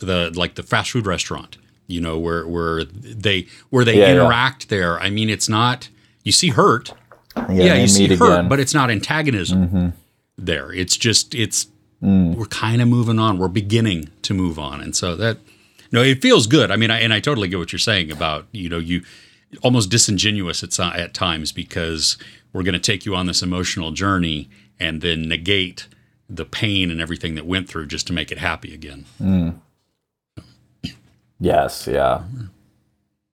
the like the fast food restaurant, you know, where where they where they yeah, interact yeah. there. I mean, it's not you see hurt. Yeah, yeah you see hurt, again. but it's not antagonism mm-hmm. there. It's just it's mm. we're kind of moving on. We're beginning to move on, and so that no, it feels good. I mean, I, and I totally get what you're saying about you know you almost disingenuous at at times because we're going to take you on this emotional journey and then negate the pain and everything that went through just to make it happy again. Mm. Yes, yeah.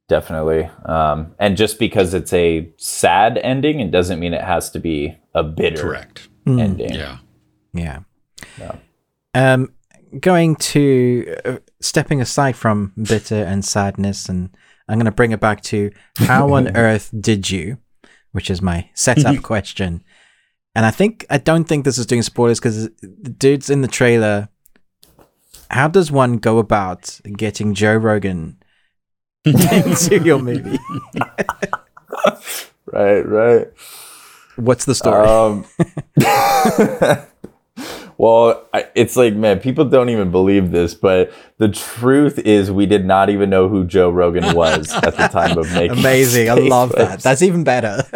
Definitely. Um, and just because it's a sad ending, it doesn't mean it has to be a bitter Correct. Hmm. ending. Yeah. Yeah. Um, going to uh, stepping aside from bitter and sadness, and I'm going to bring it back to how on earth did you, which is my setup question. And I think I don't think this is doing spoilers because the dudes in the trailer how does one go about getting Joe Rogan into your movie? right, right. What's the story? Um, well, I, it's like, man, people don't even believe this, but the truth is, we did not even know who Joe Rogan was at the time of making. Amazing! I love that. That's even better.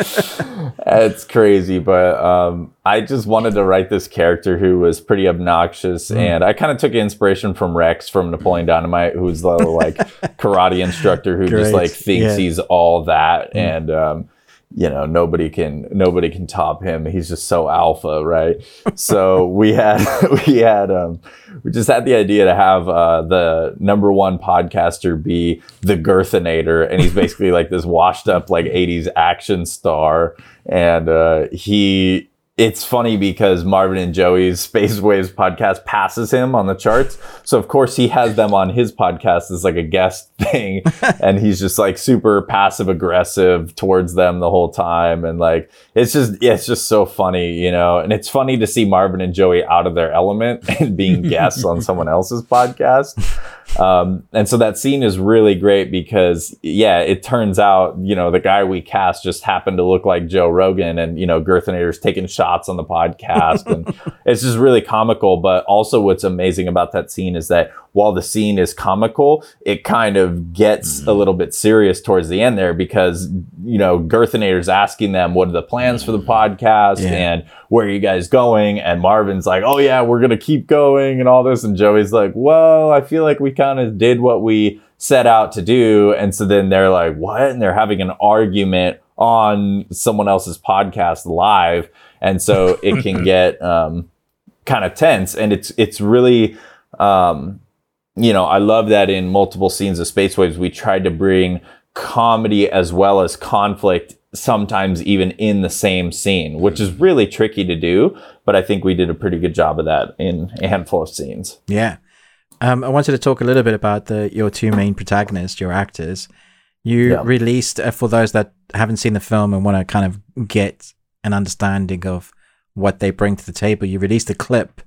it's crazy, but um, I just wanted to write this character who was pretty obnoxious, mm. and I kind of took inspiration from Rex from Napoleon Dynamite, who's the like karate instructor who Great. just like thinks yeah. he's all that, mm. and um, you know nobody can nobody can top him. He's just so alpha right? So we had we had um we just had the idea to have uh the number one podcaster be the girthinator and he's basically like this washed up like 80s action star. And uh he it's funny because Marvin and Joey's Space Waves podcast passes him on the charts. So of course he has them on his podcast as like a guest thing. and he's just like super passive aggressive towards them the whole time. And like, it's just, it's just so funny, you know, and it's funny to see Marvin and Joey out of their element and being guests on someone else's podcast. Um, and so that scene is really great because, yeah, it turns out, you know, the guy we cast just happened to look like Joe Rogan and, you know, Girthinator's taking shots on the podcast. and it's just really comical. But also, what's amazing about that scene is that while the scene is comical, it kind of gets mm-hmm. a little bit serious towards the end there because, you know, Girthinator's asking them, what are the plans for the mm-hmm. podcast? Yeah. And where are you guys going? And Marvin's like, oh, yeah, we're going to keep going and all this. And Joey's like, well, I feel like we kind of did what we set out to do. And so then they're like, what? And they're having an argument on someone else's podcast live. And so it can get, um, kind of tense, and it's it's really. Um, you know, I love that in multiple scenes of Space Waves, we tried to bring comedy as well as conflict, sometimes even in the same scene, which is really tricky to do. But I think we did a pretty good job of that in a handful of scenes. Yeah. Um, I wanted to talk a little bit about the your two main protagonists, your actors. You Yeah. released uh, for those that haven't seen the film and want to kind of get an understanding of what they bring to the table. You released a clip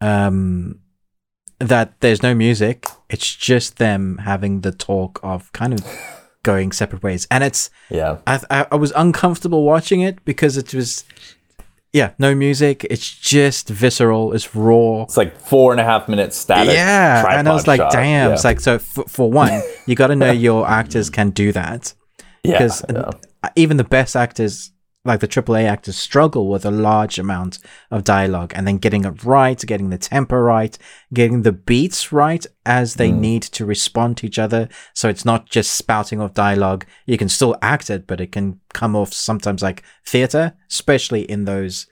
um, that there's no music; it's just them having the talk of kind of going separate ways, and it's Yeah. I, I was uncomfortable watching it because it was yeah no music. It's just visceral. It's raw. It's like four and a half minutes static. Yeah, and I was like, shot. damn. Yeah. It's like so. For, for one, you got to know your actors can do that yeah, because yeah. even the best actors, like the AAA actors, struggle with a large amount of dialogue and then getting it right, getting the tempo right, getting the beats right as they mm. need to respond to each other. So it's not just spouting off dialogue. You can still act it, but it can come off sometimes like theater, especially in those.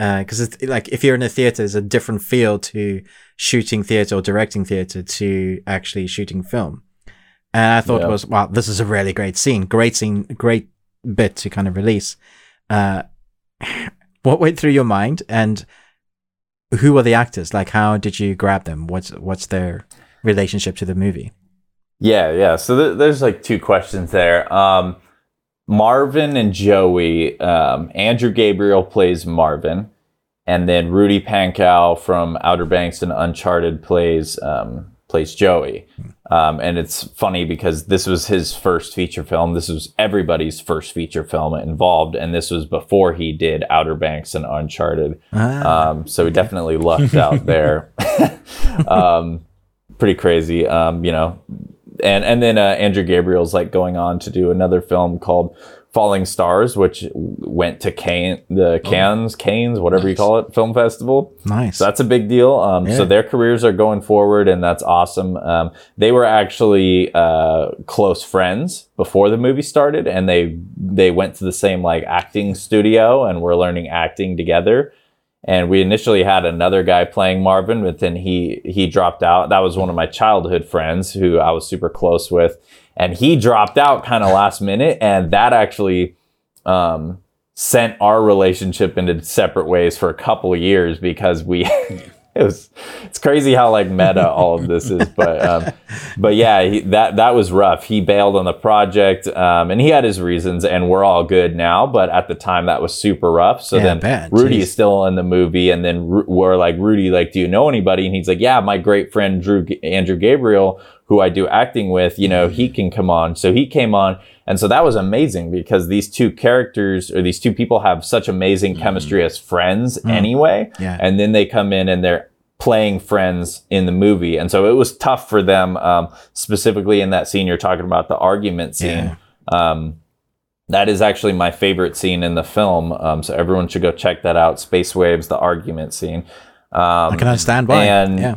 Uh, because it's like if you're in a theater, it's a different feel to shooting theater or directing theater to actually shooting film. And I thought Yeah. was wow, this is a really great scene, great scene, great bit to kind of release. Uh, what went through your mind, and who are the actors? Like, how did you grab them? What's what's their relationship to the movie? Yeah, yeah. So th- there's like two questions there. Um, Marvin and Joey. Um, Andrew Gabriel plays Marvin, and then Rudy Pankow from Outer Banks and Uncharted plays um, plays Joey. Um, and it's funny because this was his first feature film. This was everybody's first feature film involved, and this was before he did Outer Banks and Uncharted. Ah, Um, so we definitely lucked out there. um, pretty crazy, um, you know. And and then uh, Andrew Gabriel's like going on to do another film called Falling Stars, which went to the Cannes, Cannes, whatever you call it, film festival. nice. So that's a big deal. Um, Yeah. So their careers are going forward, and that's awesome. Um, they were actually uh, close friends before the movie started, and they they went to the same like acting studio and were learning acting together. And we initially had another guy playing Marvin, but then he he dropped out. That was one of my childhood friends who I was super close with, and he dropped out kind of last minute, and that actually um, sent our relationship into separate ways for a couple of years because we it was it's crazy how like meta all of this is but um but yeah he, that that was rough he bailed on the project um and he had his reasons and we're all good now but at the time that was super rough so Yeah, then bet. rudy Jeez. is still in the movie and then Ru- we're like rudy like do you know anybody and he's like yeah my great friend drew andrew gabriel who i do acting with you know he can come on so he came on and so that was amazing because these two characters or these two people have such amazing chemistry as friends anyway. Yeah. And then they come in and they're playing friends in the movie. And so it was tough for them, um, specifically in that scene you're talking about, the argument scene. Um, that is actually my favorite scene in the film. Um, so everyone should go check that out. Space Waves, the argument scene. Um, I can understand why. and- yeah,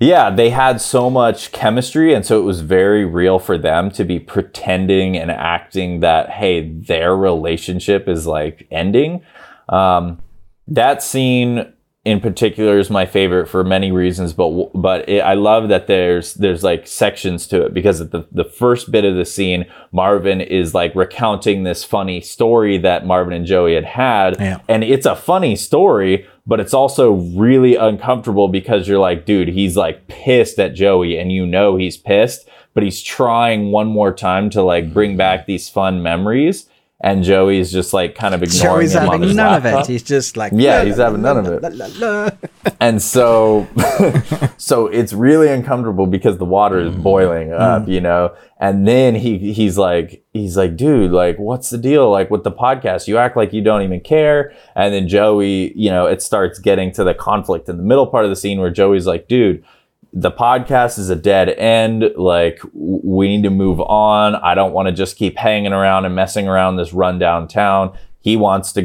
yeah, they had so much chemistry, and so it was very real for them to be pretending and acting that hey, their relationship is like ending. Um, that scene in particular is my favorite for many reasons, but but it, I love that there's there's like sections to it because at the the first bit of the scene, Marvin is like recounting this funny story that Marvin and Joey had had, Yeah. and it's a funny story, but it's also really uncomfortable because you're like, dude, he's like pissed at Joey, and you know he's pissed, but he's trying one more time to like bring back these fun memories, and Joey's just like kind of ignoring Joey's him on having his none of it. He's just like Yeah, la, he's la, having la, none of it. and so so it's really uncomfortable because the water is mm. boiling up mm. you know? And then he he's like he's like dude like what's the deal? Like with the podcast you act like you don't even care. And then joey you know it starts getting to the conflict in the middle part of the scene where joey's like dude the podcast is a dead end. Like we need to move on. I don't want to just keep hanging around and messing around this rundown town he wants to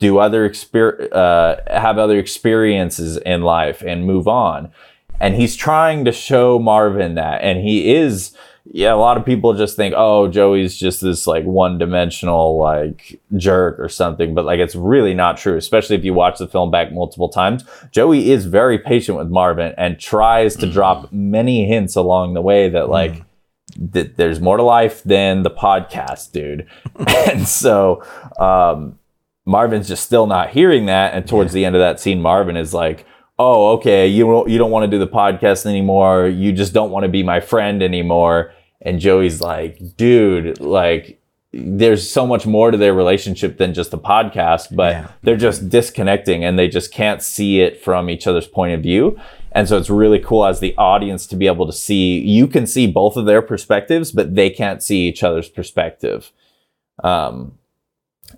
do other exper- uh, have other experiences in life and move on. And he's trying to show marvin that and he is yeah, a lot of people just think, oh, Joey's just this like one dimensional like jerk or something, but like it's really not true, especially if you watch the film back multiple times. Joey is very patient with Marvin and tries to drop many hints along the way that like that there's more to life than the podcast, dude. and so um, Marvin's just still not hearing that. And towards the end of that scene, Marvin is like, "Oh, okay, you don't you don't want to do the podcast anymore. You just don't want to be my friend anymore." And Joey's like, "Dude, like." There's so much more to their relationship than just the podcast, but Yeah. they're just disconnecting and they just can't see it from each other's point of view. And so it's really cool as the audience to be able to see, you can see both of their perspectives, but they can't see each other's perspective. Um,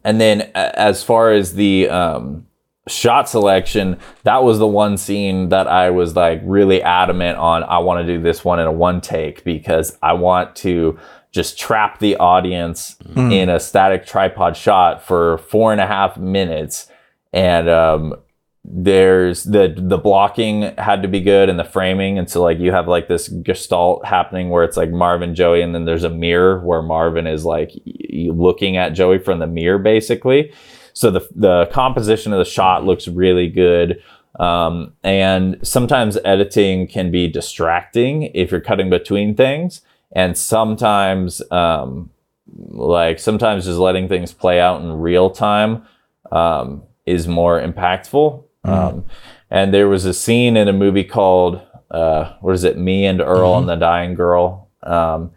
and then as far as the um, shot selection, that was the one scene that I was like really adamant on. I want to do this one in a one take because I want to just trap the audience in a static tripod shot for four and a half minutes. And um, there's the the blocking had to be good and the framing and so like you have like this gestalt happening where it's like Marvin Joey and then there's a mirror where Marvin is like y- looking at Joey from the mirror basically so the the composition of the shot looks really good um, and sometimes editing can be distracting if you're cutting between things and sometimes um, like sometimes just letting things play out in real time um, is more impactful. Um, and there was a scene in a movie called uh, what is it? Me and Earl and the Dying Girl. Um,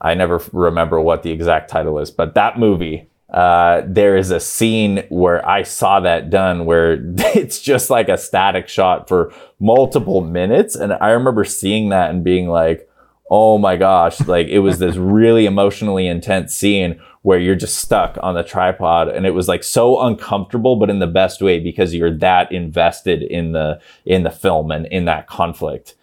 I never remember what the exact title is, but that movie. Uh, there is a scene where I saw that done where it's just like a static shot for multiple minutes. And I remember seeing that and being like, oh my gosh, like it was this really emotionally intense scene where you're just stuck on the tripod and it was like so uncomfortable but in the best way because you're that invested in the in the film and in that conflict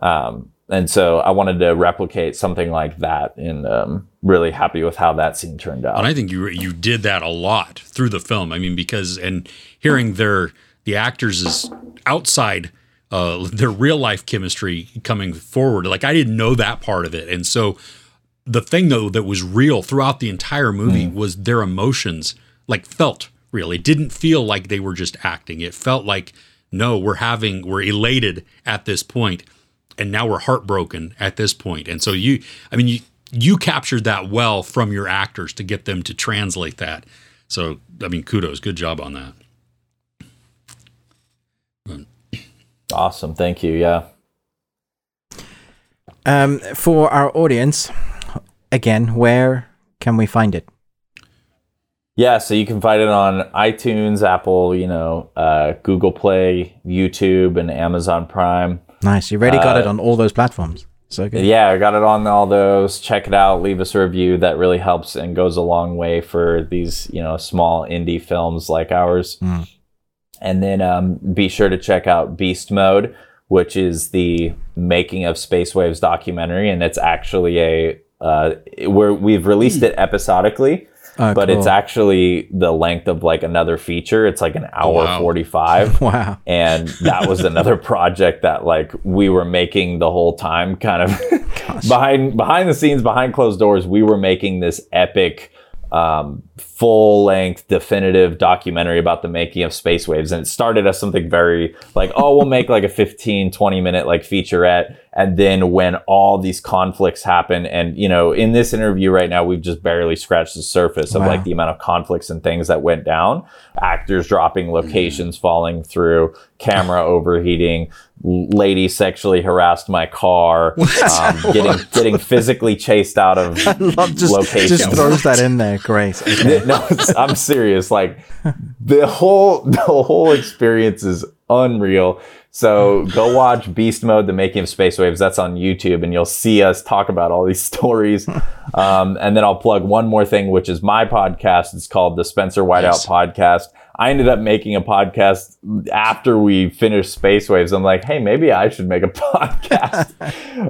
um, and so i wanted to replicate something like that and um, really happy with how that scene turned out And I think you you did that a lot through the film. I mean, because and hearing their the actors is outside uh, their real life chemistry coming forward. Like I didn't know that part of it, and so the thing though that was real throughout the entire movie was their emotions, like felt real. It didn't feel like they were just acting. It felt like no, we're having we're elated at this point, and now we're heartbroken at this point. And so you, I mean, you you captured that well from your actors to get them to translate that. So I mean, kudos, good job on that. awesome thank you yeah Um, for our audience, again, where can we find it? Yeah, so you can find it on iTunes, Apple, you know, uh, Google Play, YouTube, and Amazon Prime. Nice. You already got Uh, it on all those platforms. So good. Yeah, I got it on all those. Check it out. Leave us a review. That really helps and goes a long way for these, you know, small indie films like ours. And then um, be sure to check out Beast Mode, which is the making of Space Waves documentary, and it's actually a uh, where we've released it episodically. Oh, but it's actually the length of like another feature. It's like an oh, hour wow. 45 Wow. and that was another project that like we were making the whole time kind of behind behind the scenes behind closed doors we were making this epic um, full length definitive documentary about the making of space waves. And it started as something very like oh we'll make like a 15 20 minute like featurette. And then when all these conflicts happen and you know in this interview right now we've just barely scratched the surface of Wow. like the amount of conflicts and things that went down. Actors dropping locations falling through camera overheating lady sexually harassed my car um, getting getting physically chased out of Love just, locations just throws that in there. Great. Okay. no, I'm serious. Like the whole the whole experience is unreal. So go watch Beast Mode: The Making of Space Waves. That's on YouTube, and you'll see us talk about all these stories. Um, and then I'll plug one more thing, which is my podcast. It's called the Spencer Whiteout Yes. Podcast. I ended up making a podcast after we finished Space Waves. I'm like, hey, maybe I should make a podcast.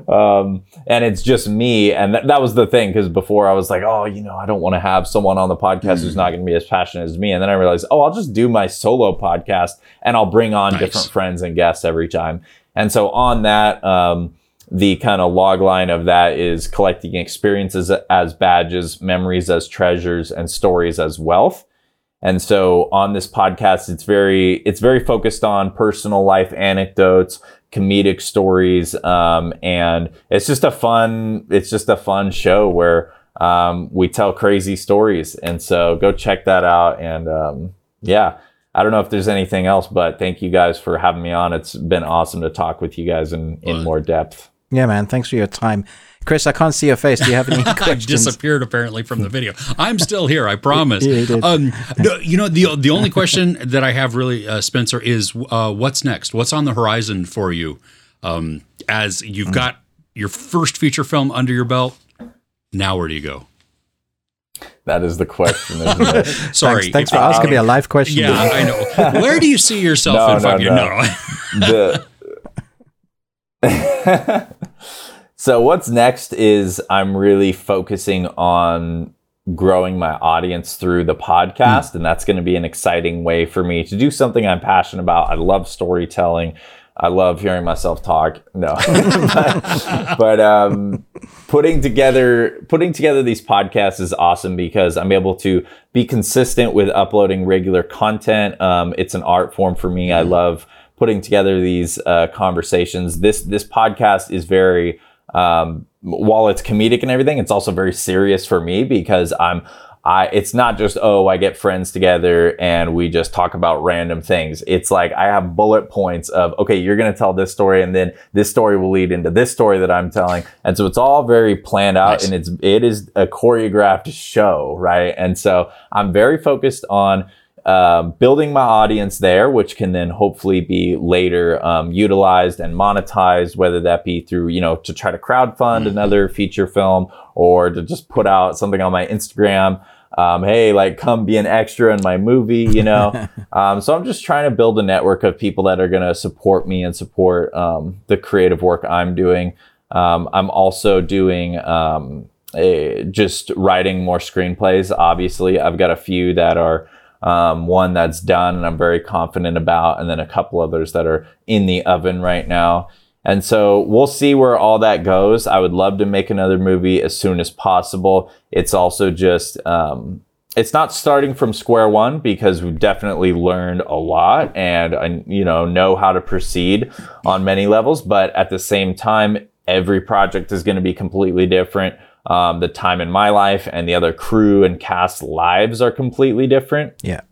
um, and it's just me. And th- that was the thing because before I was like, oh, you know, I don't want to have someone on the podcast who's not going to be as passionate as me. And then I realized, oh, I'll just do my solo podcast and I'll bring on Nice. different friends and guests every time. And so on that, um, the kind of log line of that is collecting experiences as badges, memories as treasures, and stories as wealth. And so on this podcast, it's very it's very focused on personal life anecdotes, comedic stories, um, and it's just a fun it's just a fun show where um, we tell crazy stories. And so go check that out. And um, yeah, I don't know if there's anything else, but thank you guys for having me on. It's been awesome to talk with you guys in, in more depth. Yeah, man. Thanks for your time. Chris, I can't see your face. Do you have any questions? I questions? disappeared apparently from the video. I'm still here. I promise. Yeah, you did. Um, no, you know the the only question that I have really, uh, Spencer, is uh, what's next? What's on the horizon for you? Um, as you've Mm. got your first feature film under your belt, now where do you go? That is the question, isn't it? Sorry, Thanks, thanks for if- asking me a live question. Yeah, I know. Where do you see yourself No, in five no, years? no. No. the so what's next is i'm really focusing on growing my audience through the podcast and that's going to be an exciting way for me to do something i'm passionate about. I love storytelling. I love hearing myself talk. No. But, but um putting together putting together these podcasts is awesome because i'm able to be consistent with uploading regular content. Um, it's an art form for me. I love putting together these uh, conversations. This this podcast is very um, while it's comedic and everything, it's also very serious for me because I'm I it's not just oh I get friends together and we just talk about random things. It's like I have bullet points of okay you're gonna tell this story and then this story will lead into this story that I'm telling, and so it's all very planned out Nice. and it's it is a choreographed show, right? And so I'm very focused on um, building my audience there, which can then hopefully be later um, utilized and monetized, whether that be through, you know, to try to crowdfund another feature film or to just put out something on my Instagram. Um, hey, like come be an extra in my movie, you know? um, so I'm just trying to build a network of people that are going to support me and support um, the creative work I'm doing. Um, I'm also doing um, a, just writing more screenplays. Obviously, I've got a few that are um, one that's done and I'm very confident about, and then a couple others that are in the oven right now. And so we'll see where all that goes. I would love to make another movie as soon as possible. It's also just, um, it's not starting from square one because we've definitely learned a lot and, uh, you know, know how to proceed on many levels. But at the same time, every project is going to be completely different. Um, the time in my life and the other crew and cast lives are completely different. Yeah.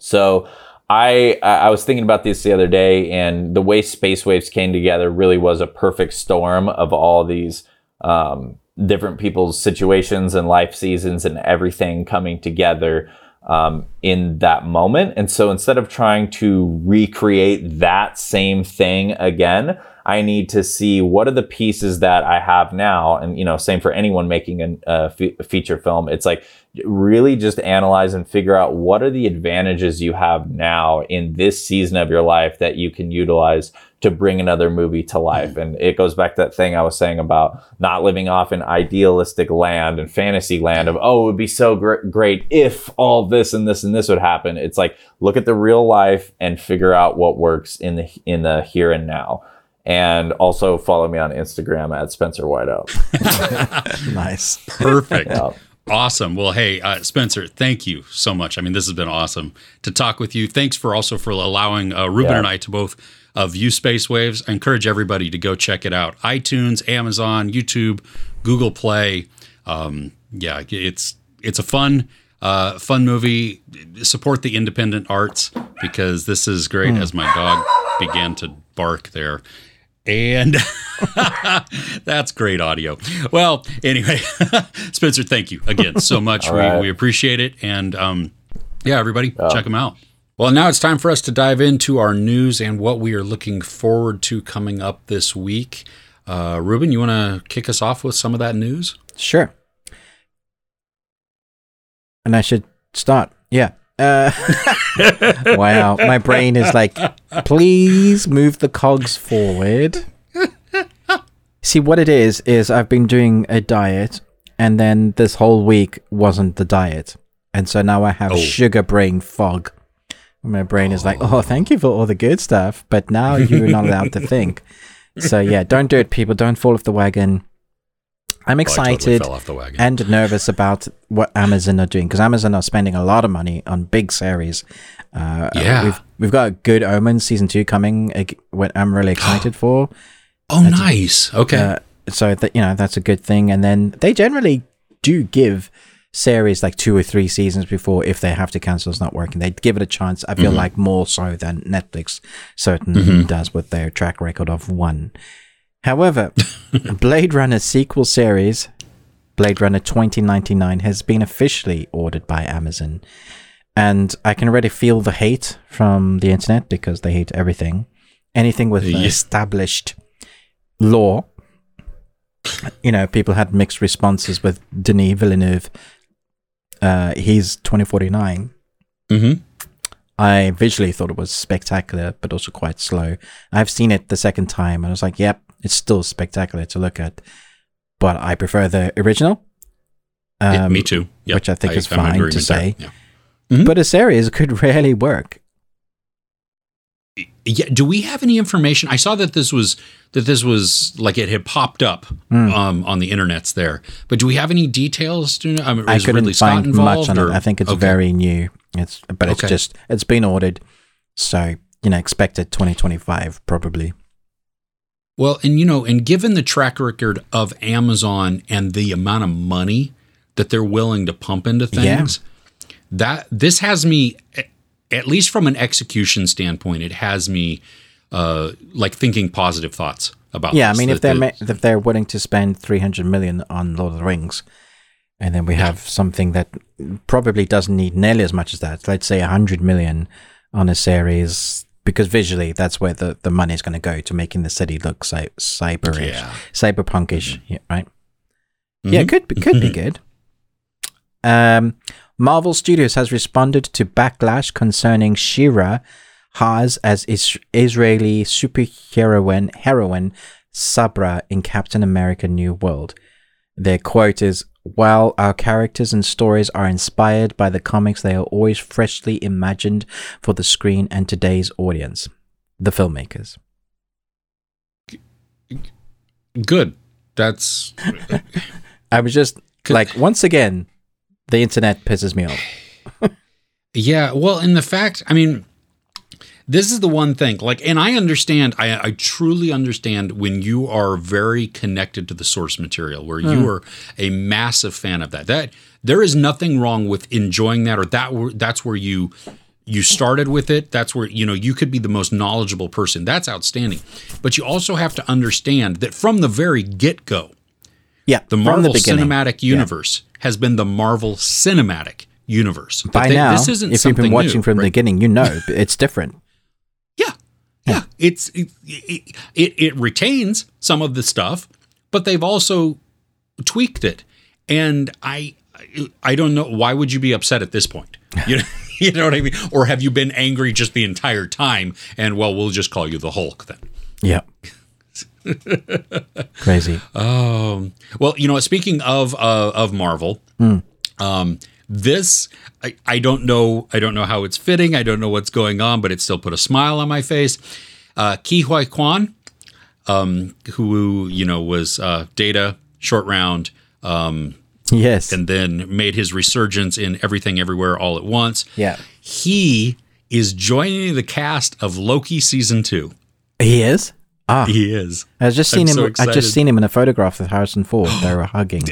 So I I was thinking about this the other day, and the way Space Waves came together really was a perfect storm of all these um, different people's situations and life seasons and everything coming together um, in that moment. And so instead of trying to recreate that same thing again, I need to see what are the pieces that I have now. And, you know, same for anyone making an- a fe- a feature film. It's like really just analyze and figure out what are the advantages you have now in this season of your life that you can utilize to bring another movie to life. And it goes back to that thing I was saying about not living off in idealistic land and fantasy land of, oh, it would be so gr- great if all this and this and this would happen. It's like, look at the real life and figure out what works in the, in the here and now. And also follow me on Instagram at Spencer Whiteout. Nice. Perfect. Yeah. Awesome. Well, hey, uh, Spencer, thank you so much. I mean, this has been awesome to talk with you. Thanks for also for allowing uh, Ruben Yeah. and I to both uh, view Space Waves. I encourage everybody to go check it out. iTunes, Amazon, YouTube, Google Play. Um, yeah, it's it's a fun uh, fun movie. Support the independent arts because this is great. As my dog began to bark there. And that's great audio. Well, anyway, Spencer, thank you again so much. We, right. we appreciate it. And um, yeah, everybody, check them out. Well, now it's time for us to dive into our news and what we are looking forward to coming up this week. Uh, Ruben, you want to kick us off with some of that news? Sure. And I should start. Yeah. Uh, wow. My brain is like, please move the cogs forward. See, what it is, is I've been doing a diet, and then this whole week wasn't the diet. And so now I have Oh. sugar brain fog. My brain is like, oh, thank you for all the good stuff, but now you're not allowed to think. So yeah, don't do it, people. Don't fall off the wagon. I'm Oh, totally excited fell off the wagon. and nervous about what Amazon are doing because Amazon are spending a lot of money on big series. Uh, Yeah. we've we've got a Good Omens season two coming. What I'm really excited for. oh, nice. Okay. Uh, so that you know that's a good thing. And then they generally do give series like two or three seasons before if they have to cancel it's not working. They give it a chance. I feel like more so than Netflix certainly does with their track record of one. However, Blade Runner sequel series, Blade Runner 2099, has been officially ordered by Amazon. And I can already feel the hate from the internet because they hate everything. Anything with Yeah. established lore. You know, people had mixed responses with Denis Villeneuve. Uh, he's 2049. hmm I visually thought it was spectacular, but also quite slow. I've seen it the second time, and I was like, "Yep, it's still spectacular to look at." But I prefer the original. Yeah, Um, me too. Yep. which I think is I'm fine to say. Yeah. Mhm. But a series could really work. yeah do we have any information i saw that this was that this was like it had popped up Hmm. um, on the internets there but do we have any details to know? I mean, I couldn't Ridley find involved, much on or- it. I think it's Okay. very new. It's but it's Okay. just it's been ordered, so you know, expected 2025 probably. Well and you know and given the track record of amazon and the amount of money that they're willing to pump into Yeah. things that this has me at least from an execution standpoint it has me uh like thinking positive thoughts about Yeah, I this, mean, if they're the- ma- if they're willing to spend 300 million on Lord of the Rings, and then we have something that probably doesn't need nearly as much as that. Let's say 100 million on a series, because visually that's where the, the money is going to go to making the city look cy- cyberish, Yeah. cyberpunkish, yeah, right? Yeah, Mhm. could be, could be good. Um, Marvel Studios has responded to backlash concerning Shira Haas as is- Israeli superheroine heroine Sabra in Captain America: New World. Their quote is, "While our characters and stories are inspired by the comics, they are always freshly imagined for the screen and today's audience." The filmmakers. good that's I was just like, once again, the internet pisses me off. Yeah, well, and the fact, I mean, this is the one thing, like, and I understand, I, I truly understand when you are very connected to the source material, where you hmm. are a massive fan of that. That there is nothing wrong with enjoying that, or that that's where you you started with it. That's where you know you could be the most knowledgeable person. That's outstanding. But you also have to understand that from the very get go, Yeah, the Marvel beginning. Cinematic Universe has been the Marvel Cinematic Universe. But By they- now, this isn't if you've been watching new, from the beginning, you know it's different. Yeah, yeah. It's it, it, it retains some of the stuff, but they've also tweaked it. And I I don't know why would you be upset at this point? You know, you know what I mean? Or have you been angry just the entire time? And well, we'll just call you the Hulk then. Yeah. Crazy. Um, well, you know, speaking of uh, of Marvel, um, this I, I don't know I don't know how it's fitting. I don't know what's going on, but it still put a smile on my face. Uh, Ke Huy Quan, um, who you know was uh, Data Short Round, um, yes. and then made his resurgence in Everything Everywhere All at Once. yeah. He is joining the cast of Loki season two. He is. Ah, He is. I just I'm seen him. so I just seen him in a photograph with Harrison Ford. they were hugging,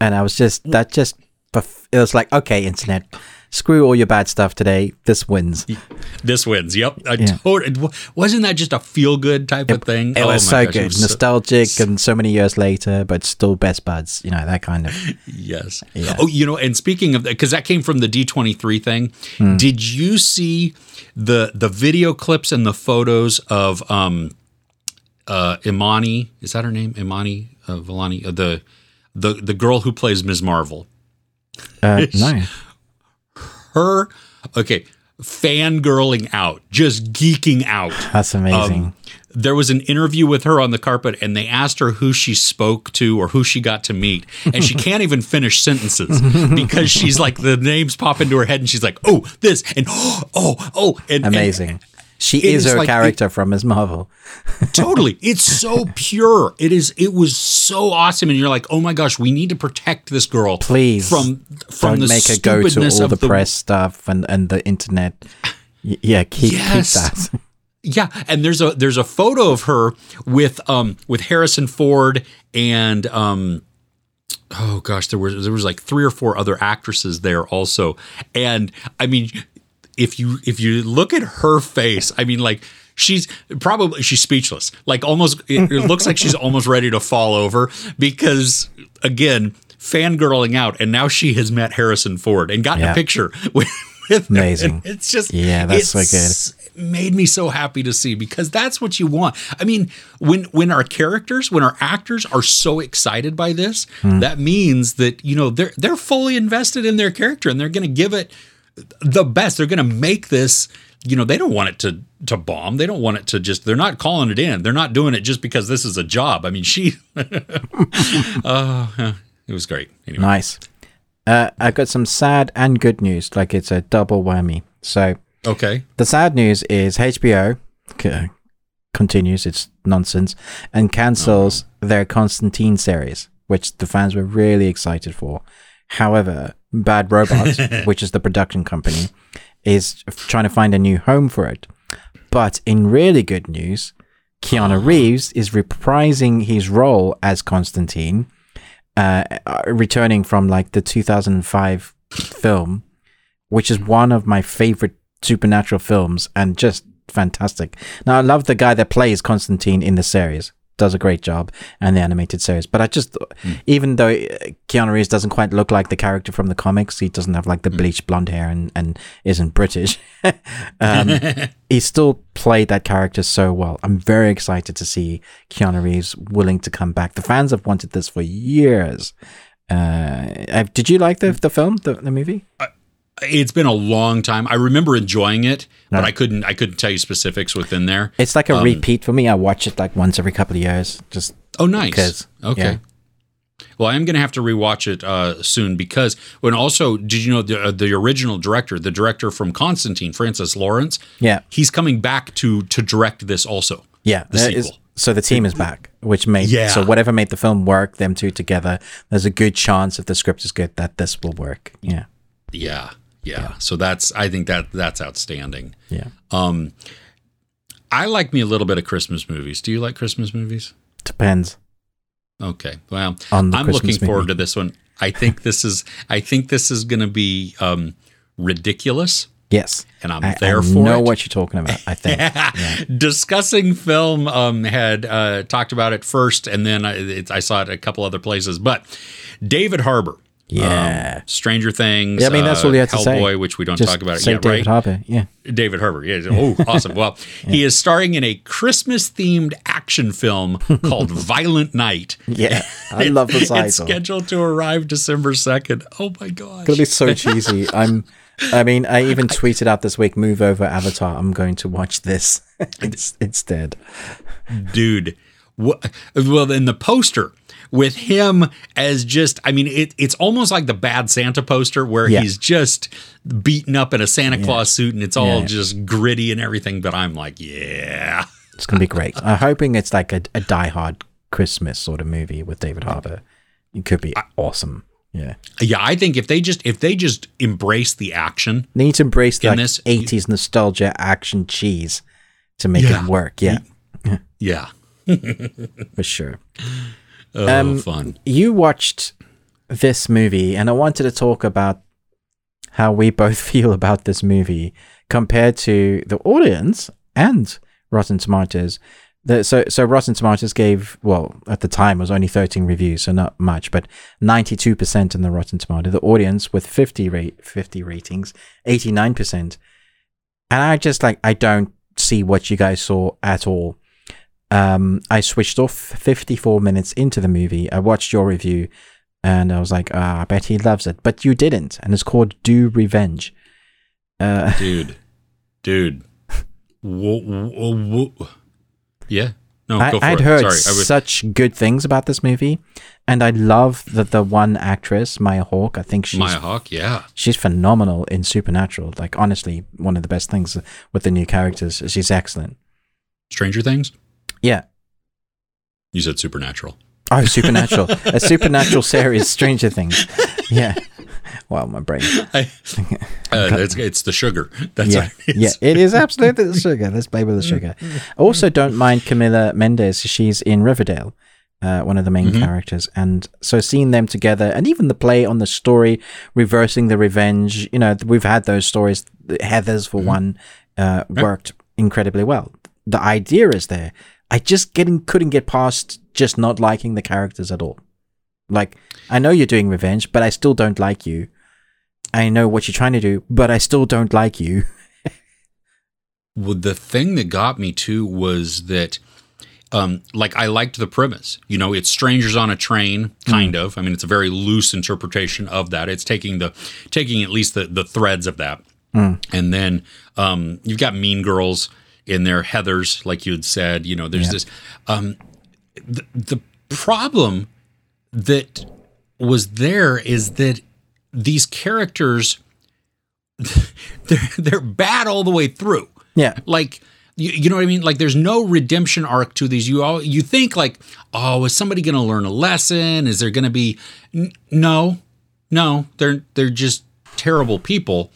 and I was just that just. It was like, okay, internet, screw all your bad stuff today. This wins. This wins. Yep. I Yeah. tot- wasn't that just a feel good type of thing? It Oh was my so gosh, good, it was so- nostalgic, and so many years later, but still best buds. You know that kind of. yes. Yeah. Oh, you know, and speaking of that, because that came from the D23 thing, Hmm. did you see the the video clips and the photos of um uh Imani? Is that her name? Imani uh, Vellani? Uh, the the the girl who plays Ms. Marvel. Uh, no. Her okay, fangirling out, just geeking out. That's amazing. Um, there was an interview with her on the carpet and they asked her who she spoke to or who she got to meet and she can't even finish sentences because she's like the names pop into her head and she's like oh this and oh oh and and- amazing. She It is, is her like- character from Ms. Marvel. totally. It's so pure. It is. It was so awesome, and you're like, oh my gosh, we need to protect this girl, Please, from from Don't the make her go to all of the, press stuff and, and the internet. Y- yeah, keep, Yes. keep that. Yeah, and there's a there's a photo of her with um with Harrison Ford and um oh gosh there was there was like three or four other actresses there also and I mean if you if you look at her face I mean like she's probably she's speechless like almost it, it looks like she's almost ready to fall over because again fangirling out and now she has met Harrison Ford and gotten Yeah. a picture with, with. Amazing. It's just Yeah, that's so it's- it made me so happy to see because that's what you want. I mean, when when our characters, when our actors are so excited by this, Hmm. that means that you know they're they're fully invested in their character and they're going to give it the best. They're going to make this. You know, they don't want it to to bomb. They don't want it to just. They're not calling it in. They're not doing it just because this is a job. I mean, she. uh, it was great. Anyway, Nice. Uh, I got some sad and good news. Like it's a double whammy. So okay. the sad news is HBO c- continues its nonsense and cancels their Constantine series, which the fans were really excited for. However, Bad Robot, which is the production company, is trying to find a new home for it. But in really good news, Keanu Reeves is reprising his role as Constantine, uh, uh, returning from like the 2005 film, which is one of my favorite supernatural films and just fantastic. Now, I love the guy that plays Constantine in the series. Does a great job and the animated series, but I just, even though Keanu Reeves doesn't quite look like the character from the comics, he doesn't have like the bleached blonde hair and, and isn't British. um, he still played that character so well. I'm very excited to see Keanu Reeves willing to come back. The fans have wanted this for years. Uh, uh, did you like the the film, the, the movie? It's been a long time. I remember enjoying it, but I couldn't. I couldn't tell you specifics within there. It's like a repeat for me. I watch it like once every couple of years. Just Oh, nice. Because, okay. yeah. Well, I'm going to have to rewatch it uh, soon because when also did you know the uh, the original director, the director from Constantine, Francis Lawrence, yeah, he's coming back to to direct this also. yeah. The There is- sequel. so the team is back, which made Yeah. so whatever made the film work, them two together. There's a good chance if the script is good that this will work. Yeah, Yeah, yeah. So that's I think that that's outstanding. yeah. Um, I like me a little bit of Christmas movies. Do you like Christmas movies? Depends Okay. Well, I'm Christmas looking forward movie. to this one. I think this is I think this is going to be um, ridiculous, Yes, and I'm I, there I for know it. what you're talking about. I think. Discussing film um, had uh, talked about it first, and then I, it, I saw it a couple other places. But David Harbour, Yeah. um, Stranger Things, Yeah, I mean, that's all you have to say. Hellboy, which we don't Just talk about say yet, David right? Harbour. Yeah. David Harbour. Yeah. Oh, awesome. Well, he is starring in a Christmas themed action film called Violent Night. Yeah, I love the It's scheduled to arrive December 2nd. Oh my gosh. gonna be so cheesy. I'm. I mean, I even tweeted out this week. Move over, Avatar. I'm going to watch this It's, instead. Dude. Wha- Well, in the poster with him as just, I mean, it, it's almost like the bad Santa poster where Yeah. he's just beaten up in a Santa Claus suit and it's all Yeah. just gritty and everything. But I'm like, yeah. It's gonna be great. I'm hoping it's like a, a Die Hard Christmas sort of movie with David Harbour. It could be awesome. Yeah, Yeah, I think if they just if they just embrace the action, they need to embrace the like, this- 80s nostalgia action cheese to make Yeah. it work. Yeah, yeah. for sure. Oh, Um, fun. you watched this movie, and I wanted to talk about how we both feel about this movie compared to the audience and Rotten Tomatoes. The, so, so Rotten Tomatoes gave well at the time it was only 13 reviews, so not much, but 92% in the Rotten Tomato. The audience with 50 rate 50 ratings, 89%. And I just like I don't see what you guys saw at all um, I switched off 54 minutes into the movie. I watched your review and I was like, ah, I bet he loves it. But you didn't. And it's called Do Revenge. Uh, Dude. Dude. Whoa, whoa, whoa. Yeah. No, I, go for I'd it. heard Sorry. I was, such good things about this movie. And I love that the one actress, Maya Hawke. I think she's Maya Hawke, yeah. she's phenomenal in Supernatural. Like honestly, one of the best things with the new characters. She's excellent. Stranger Things. Yeah. You said Supernatural. Oh, Supernatural. a Supernatural series, Stranger Things. Yeah. Wow, my brain. I, uh, it's, it's the sugar. That's yeah, it yeah, it is absolutely the sugar. Let's play with the sugar. Also, don't mind Camila Mendes. She's in Riverdale, uh, one of the main characters, and so seeing them together, and even the play on the story, reversing the revenge. You know, we've had those stories. Heathers for one uh, worked incredibly well. The idea is there. I just getting couldn't get past just not liking the characters at all. Like, I know you're doing revenge, but I still don't like you. I know what you're trying to do, but I still don't like you. Well, the thing that got me too was that, um, like, I liked the premise. You know, it's strangers on a train, kind of. I mean, it's a very loose interpretation of that. It's taking the taking at least the the threads of that, and then um, you've got Mean Girls in their Heathers, like you had said. You know, there's Yeah. this. Um, the, the problem that was there is that these characters they're they're bad all the way through Yeah. like you, you know what I mean? Like there's no redemption arc to these. You all you think like, oh, is somebody going to learn a lesson? Is there going to be N- no, no? They're they're just terrible people,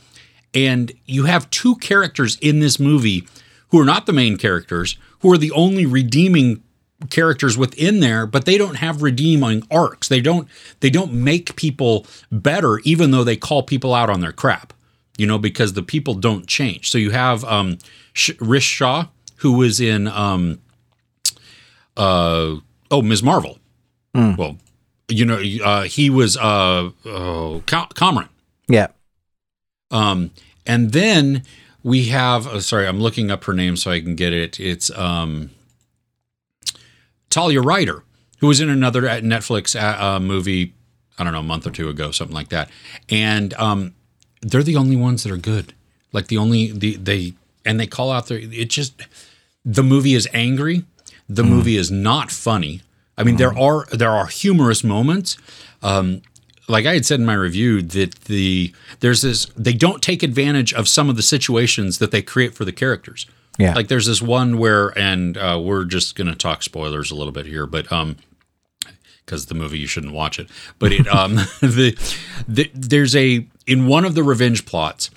and you have two characters in this movie who are not the main characters, who are the only redeeming characters within there, but they don't have redeeming arcs. They don't they don't make people better, even though they call people out on their crap you know, because the people don't change. So you have um, Sh- Rish Shah, who was in um, uh, oh Ms. Marvel. Mm. Well, you know, uh, he was uh, oh, Cameron. Yeah. Um, and then we have, oh, sorry, I'm looking up her name so I can get it. It's um, Talia Ryder, who was in another uh, Netflix uh, uh, movie, I don't know, a month or two ago, something like that. And um, they're the only ones that are good. Like the only, the, they, and they call out their, it just, the movie is angry. The movie is not funny. I mean, there are there are humorous moments. Um, like I had said in my review, that the there's this they don't take advantage of some of the situations that they create for the characters. Yeah. Like there's this one where, and uh, we're just gonna talk spoilers a little bit here, but um, because the movie you shouldn't watch it. But it um the, the there's a in one of the revenge plots,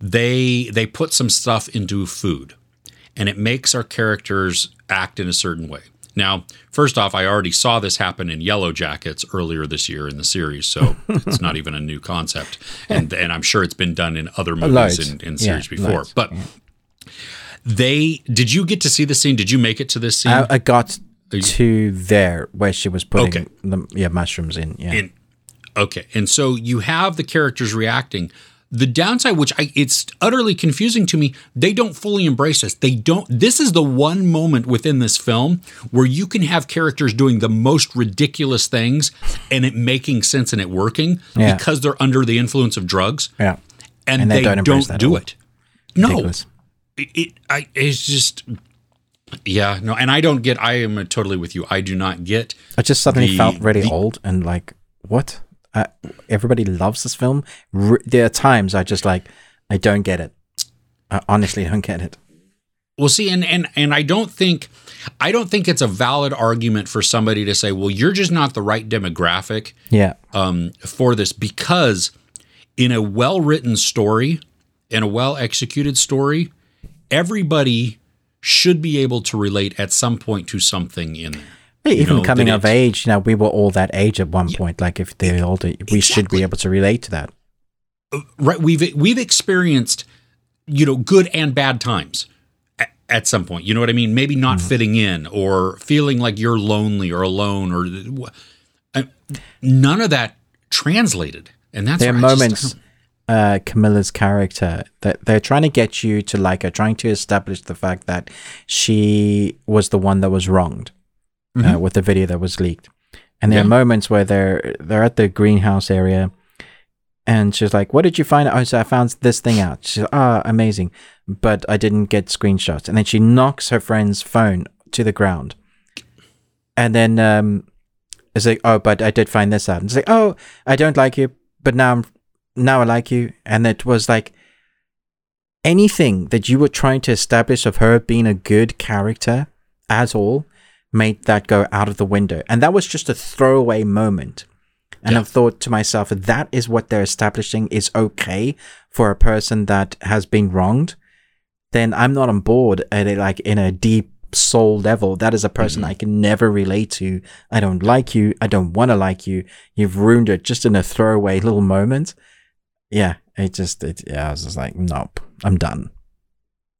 they they put some stuff into food, and it makes our characters act in a certain way. Now, first off, I already saw this happen in Yellow Jackets earlier this year in the series, so it's not even a new concept, and and I'm sure it's been done in other movies and, and Yeah, series before. loads. But they did you get to see the scene? Did you make it to this scene? I, I got you- to there where she was putting Okay. the yeah mushrooms in. Yeah. in okay and so you have the characters reacting the downside which I, it's utterly confusing to me they don't fully embrace this. They don't this is the one moment within this film where you can have characters doing the most ridiculous things and it making sense and it working Yeah. because they're under the influence of drugs. Yeah. and, And they they, don't don't, embrace that at do it. No. It, it I it's just yeah no and i don't get i am totally with you. I do not get I just suddenly The- felt really the- old and like, what? Uh, everybody loves this film. R- there are times I just like, I don't get it. I honestly don't get it. Well, see, and and and I don't think, I don't think it's a valid argument for somebody to say, well, you're just not the right demographic Yeah. um, for this because in a well written story, in a well executed story, everybody should be able to relate at some point to something in there. Even know, coming of it- age, you know, we were all that age at one point. Like, if they're older, we should be able to relate to that. right we've we've experienced you know good and bad times at, at some point you know what i mean maybe not fitting in or feeling like you're lonely or alone or uh, none of that translated and that's there are moments uh camilla's character that they're trying to get you to like her trying to establish the fact that she was the one that was wronged uh, with the video that was leaked and there Mm-hmm. Yeah. are moments where they're they're at the greenhouse area and she's like what did you find oh so i found this thing out she's like, ah amazing but i didn't get screenshots and then she knocks her friend's phone to the ground and then um It's like, oh, but I did find this out. And it's like, oh, I don't like you, but now I'm now I like you. And it was like anything that you were trying to establish of her being a good character at all made that go out of the window. And that was just a throwaway moment. And Yeah. I've thought to myself, that is what they're establishing is okay for a person that has been wronged. Then I'm not on board at a, like in a deep soul level. That is a person mm-hmm. I can never relate to. I don't like you. I don't want to like you. You've ruined it just in a throwaway little moment. Yeah, it just, it, yeah, I was just like, nope, I'm done.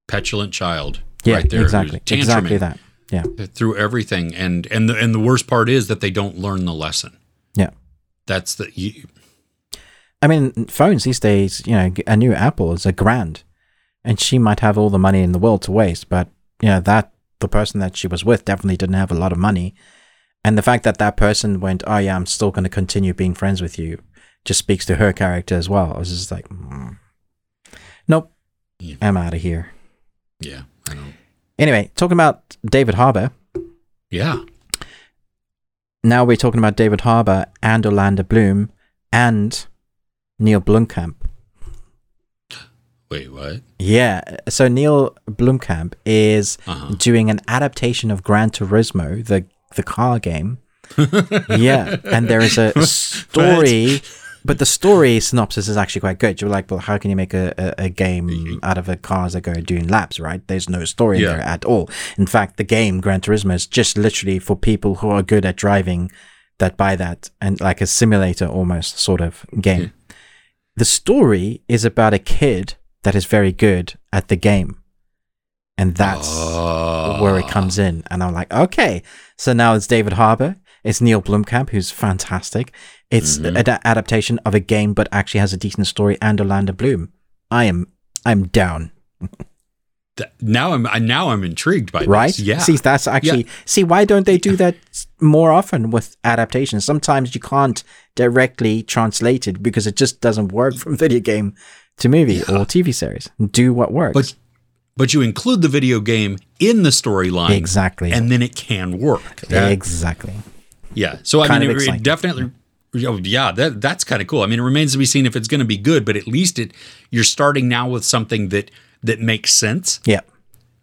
Petulant child. Yeah, right there. exactly, exactly that. Yeah, Through everything, and and the and the worst part is that they don't learn the lesson. yeah. That's the you, I mean, phones these days, you know, a new Apple is a grand, and she might have all the money in the world to waste, but you know that the person that she was with definitely didn't have a lot of money, and the fact that that person went, "Oh yeah, I'm still going to continue being friends with you," just speaks to her character as well. I was just like, mm. nope, Yeah. I'm out of here. yeah. I don't. Anyway, talking about David Harbour. Yeah. Now we're talking about David Harbour and Orlando Bloom and Neil Blomkamp. Wait, what? Yeah. So Neil Blomkamp is Uh-huh. doing an adaptation of Gran Turismo, the the car game. yeah, and there is a story, but the story synopsis is actually quite good. You're like, well, how can you make a, a, a game out of a cars that go doing laps, right? There's no story Yeah. there at all. In fact, the game Gran Turismo is just literally for people who are good at driving that buy that, and like a simulator almost sort of game. Hmm. The story is about a kid that is very good at the game. And that's ah. where it comes in. And I'm like, okay. So now it's David Harbour. It's Neil Blomkamp, who's fantastic. It's Mhm. an a- adaptation of a game, but actually has a decent story and Orlando Bloom. I am, I'm down. Now I'm now I'm intrigued by Right? this. Yeah. See, that's actually, see, why don't they do that more often with adaptations? Sometimes you can't directly translate it because it just doesn't work from video game to movie or TV series. Do what works. but but you include the video game in the storyline exactly. and then it can work. That- exactly. Yeah. So I Kind mean of it, it definitely oh, yeah, that that's kind of cool. I mean it remains to be seen if it's going to be good, but at least it you're starting now with something that that makes sense Yeah.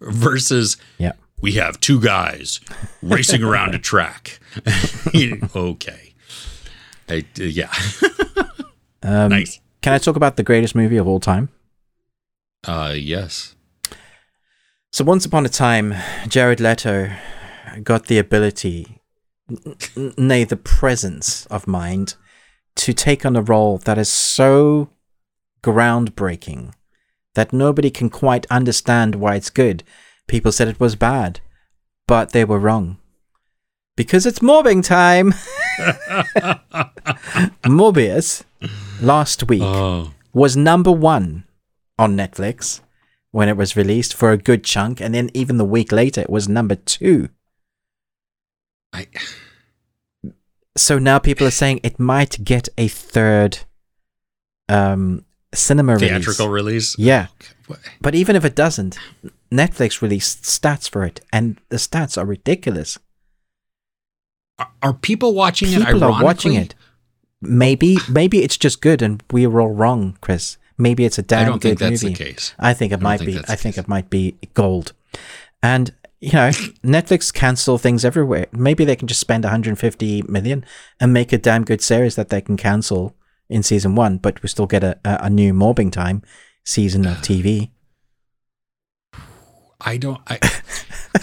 versus Yeah. we have two guys racing around a track. okay. I, uh, yeah. Um, nice. Can I talk about the greatest movie of all time? Uh yes. So once upon a time, Jared Leto got the ability, n- nay, the presence of mind, to take on a role that is so groundbreaking that nobody can quite understand why it's good. People said it was bad, but they were wrong. Because it's Morbin time. Morbius last week Oh. was number one on Netflix when it was released for a good chunk, and then even the week later it was number two. I So now people are saying it might get a third um, cinema theatrical release. release. Yeah, What? but even if it doesn't, Netflix released stats for it, and the stats are ridiculous. Are, are people watching it? People are watching it. Maybe, maybe it's just good, and we were all wrong, Chris. Maybe it's a damn I don't good think that's movie. the case. I think it might be. I think it might be gold. And you know, Netflix cancel things everywhere. Maybe they can just spend 150 million and make a damn good series that they can cancel in season one, but we still get a, a, new Morbin time season of TV. I don't. I,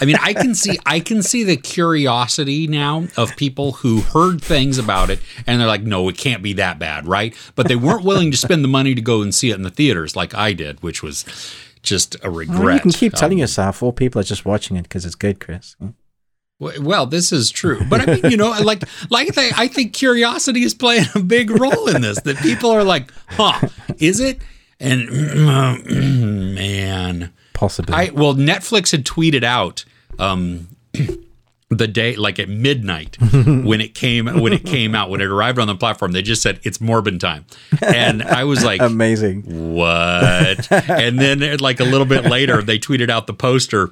I mean, I can see. I can see the curiosity now of people who heard things about it and they're like, "No, it can't be that bad, right?" But they weren't willing to spend the money to go and see it in the theaters, like I did, which was just a regret. Well, you can keep telling Um, yourself all people are just watching it because it's good, Chris. Well, this is true, but I mean, you know, like, like I think, I think curiosity is playing a big role in this. That people are like, "Huh, is it?" And man, Possibly. I well, Netflix had tweeted out um, the day, like at midnight, when it came when it came out when it arrived on the platform. They just said it's Morbin time, and I was like, Amazing. what? and then like a little bit later, they tweeted out the poster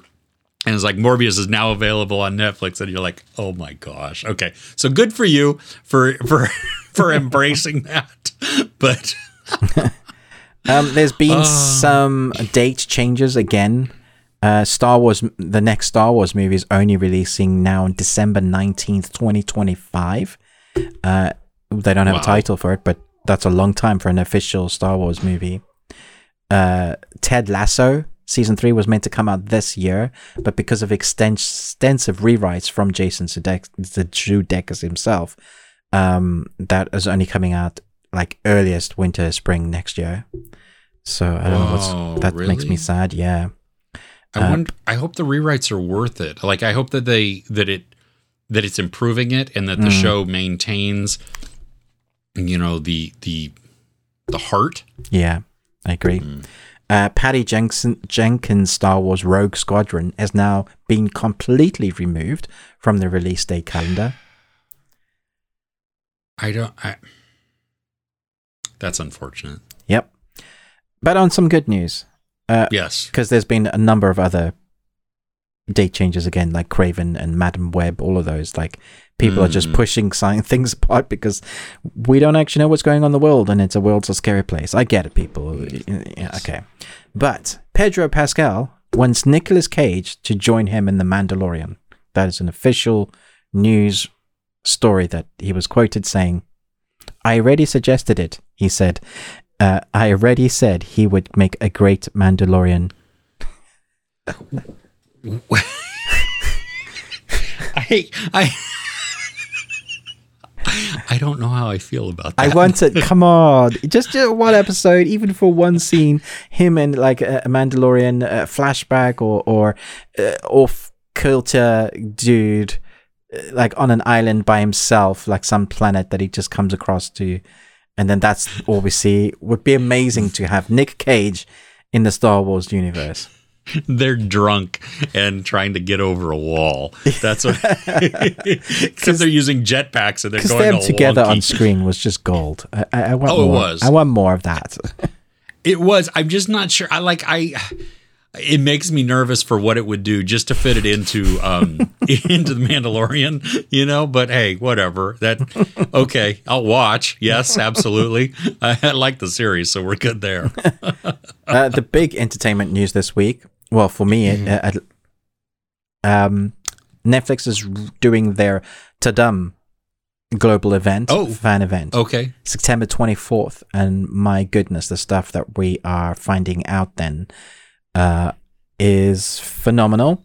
And it's like Morbius is now available on Netflix, and you're like, oh my gosh. Okay, so good for you for for for embracing that. But Um, there's been Ah. some date changes again. Uh, Star Wars, the next Star Wars movie is only releasing now on December 19th, 2025. Uh, they don't have Wow. a title for it, but that's a long time for an official Star Wars movie. Uh, Ted Lasso season three was meant to come out this year, but because of exten- extensive rewrites from Jason Sudeikis, himself, um, that is only coming out like earliest winter spring next year. So I don't know what's that makes me sad. Yeah, I wonder, I hope the rewrites are worth it. Like I hope that they that it that it's improving it and that the Mm. show maintains you know the the the heart. yeah, I agree. Mm. Uh, Patty Jenkins, Jenkins' Star Wars Rogue Squadron has now been completely removed from the release date calendar. I don't I That's unfortunate. Yep. But on some good news, Yes. because there's been a number of other date changes again, like Kraven and Madame Web, all of those. Like people are just Mm. pushing things apart because we don't actually know what's going on in the world, and it's a world's a scary place. I get it, people. Yeah, okay, but Pedro Pascal wants Nicolas Cage to join him in The Mandalorian. That is an official news story that he was quoted saying, "I already suggested it." He said. Uh, I already said he would make a great Mandalorian. I I I don't know how I feel about that. I want wanted, come on, just do one episode, even for one scene, him and like a a Mandalorian uh, flashback or or uh, off kilter dude, uh, like on an island by himself, like some planet that he just comes across to, and then that's all we see. Would be amazing to have Nick Cage in the Star Wars universe. they're drunk and trying to get over a wall. That's what because they're using jetpacks and they're going them together on screen was just gold. I, I, want Oh, it was. I want more of that. It was. I'm just not sure. I like. I. It makes me nervous for what it would do just to fit it into um into the Mandalorian, you know. But hey, whatever. That okay. I'll watch. Yes, absolutely. I, I like the series, so we're good there. uh, the big entertainment news this week. Well, for me, Mm-hmm. uh, um, Netflix is doing their Tudum global event, Oh. fan event, Okay. September 24th. And my goodness, the stuff that we are finding out then uh, is phenomenal.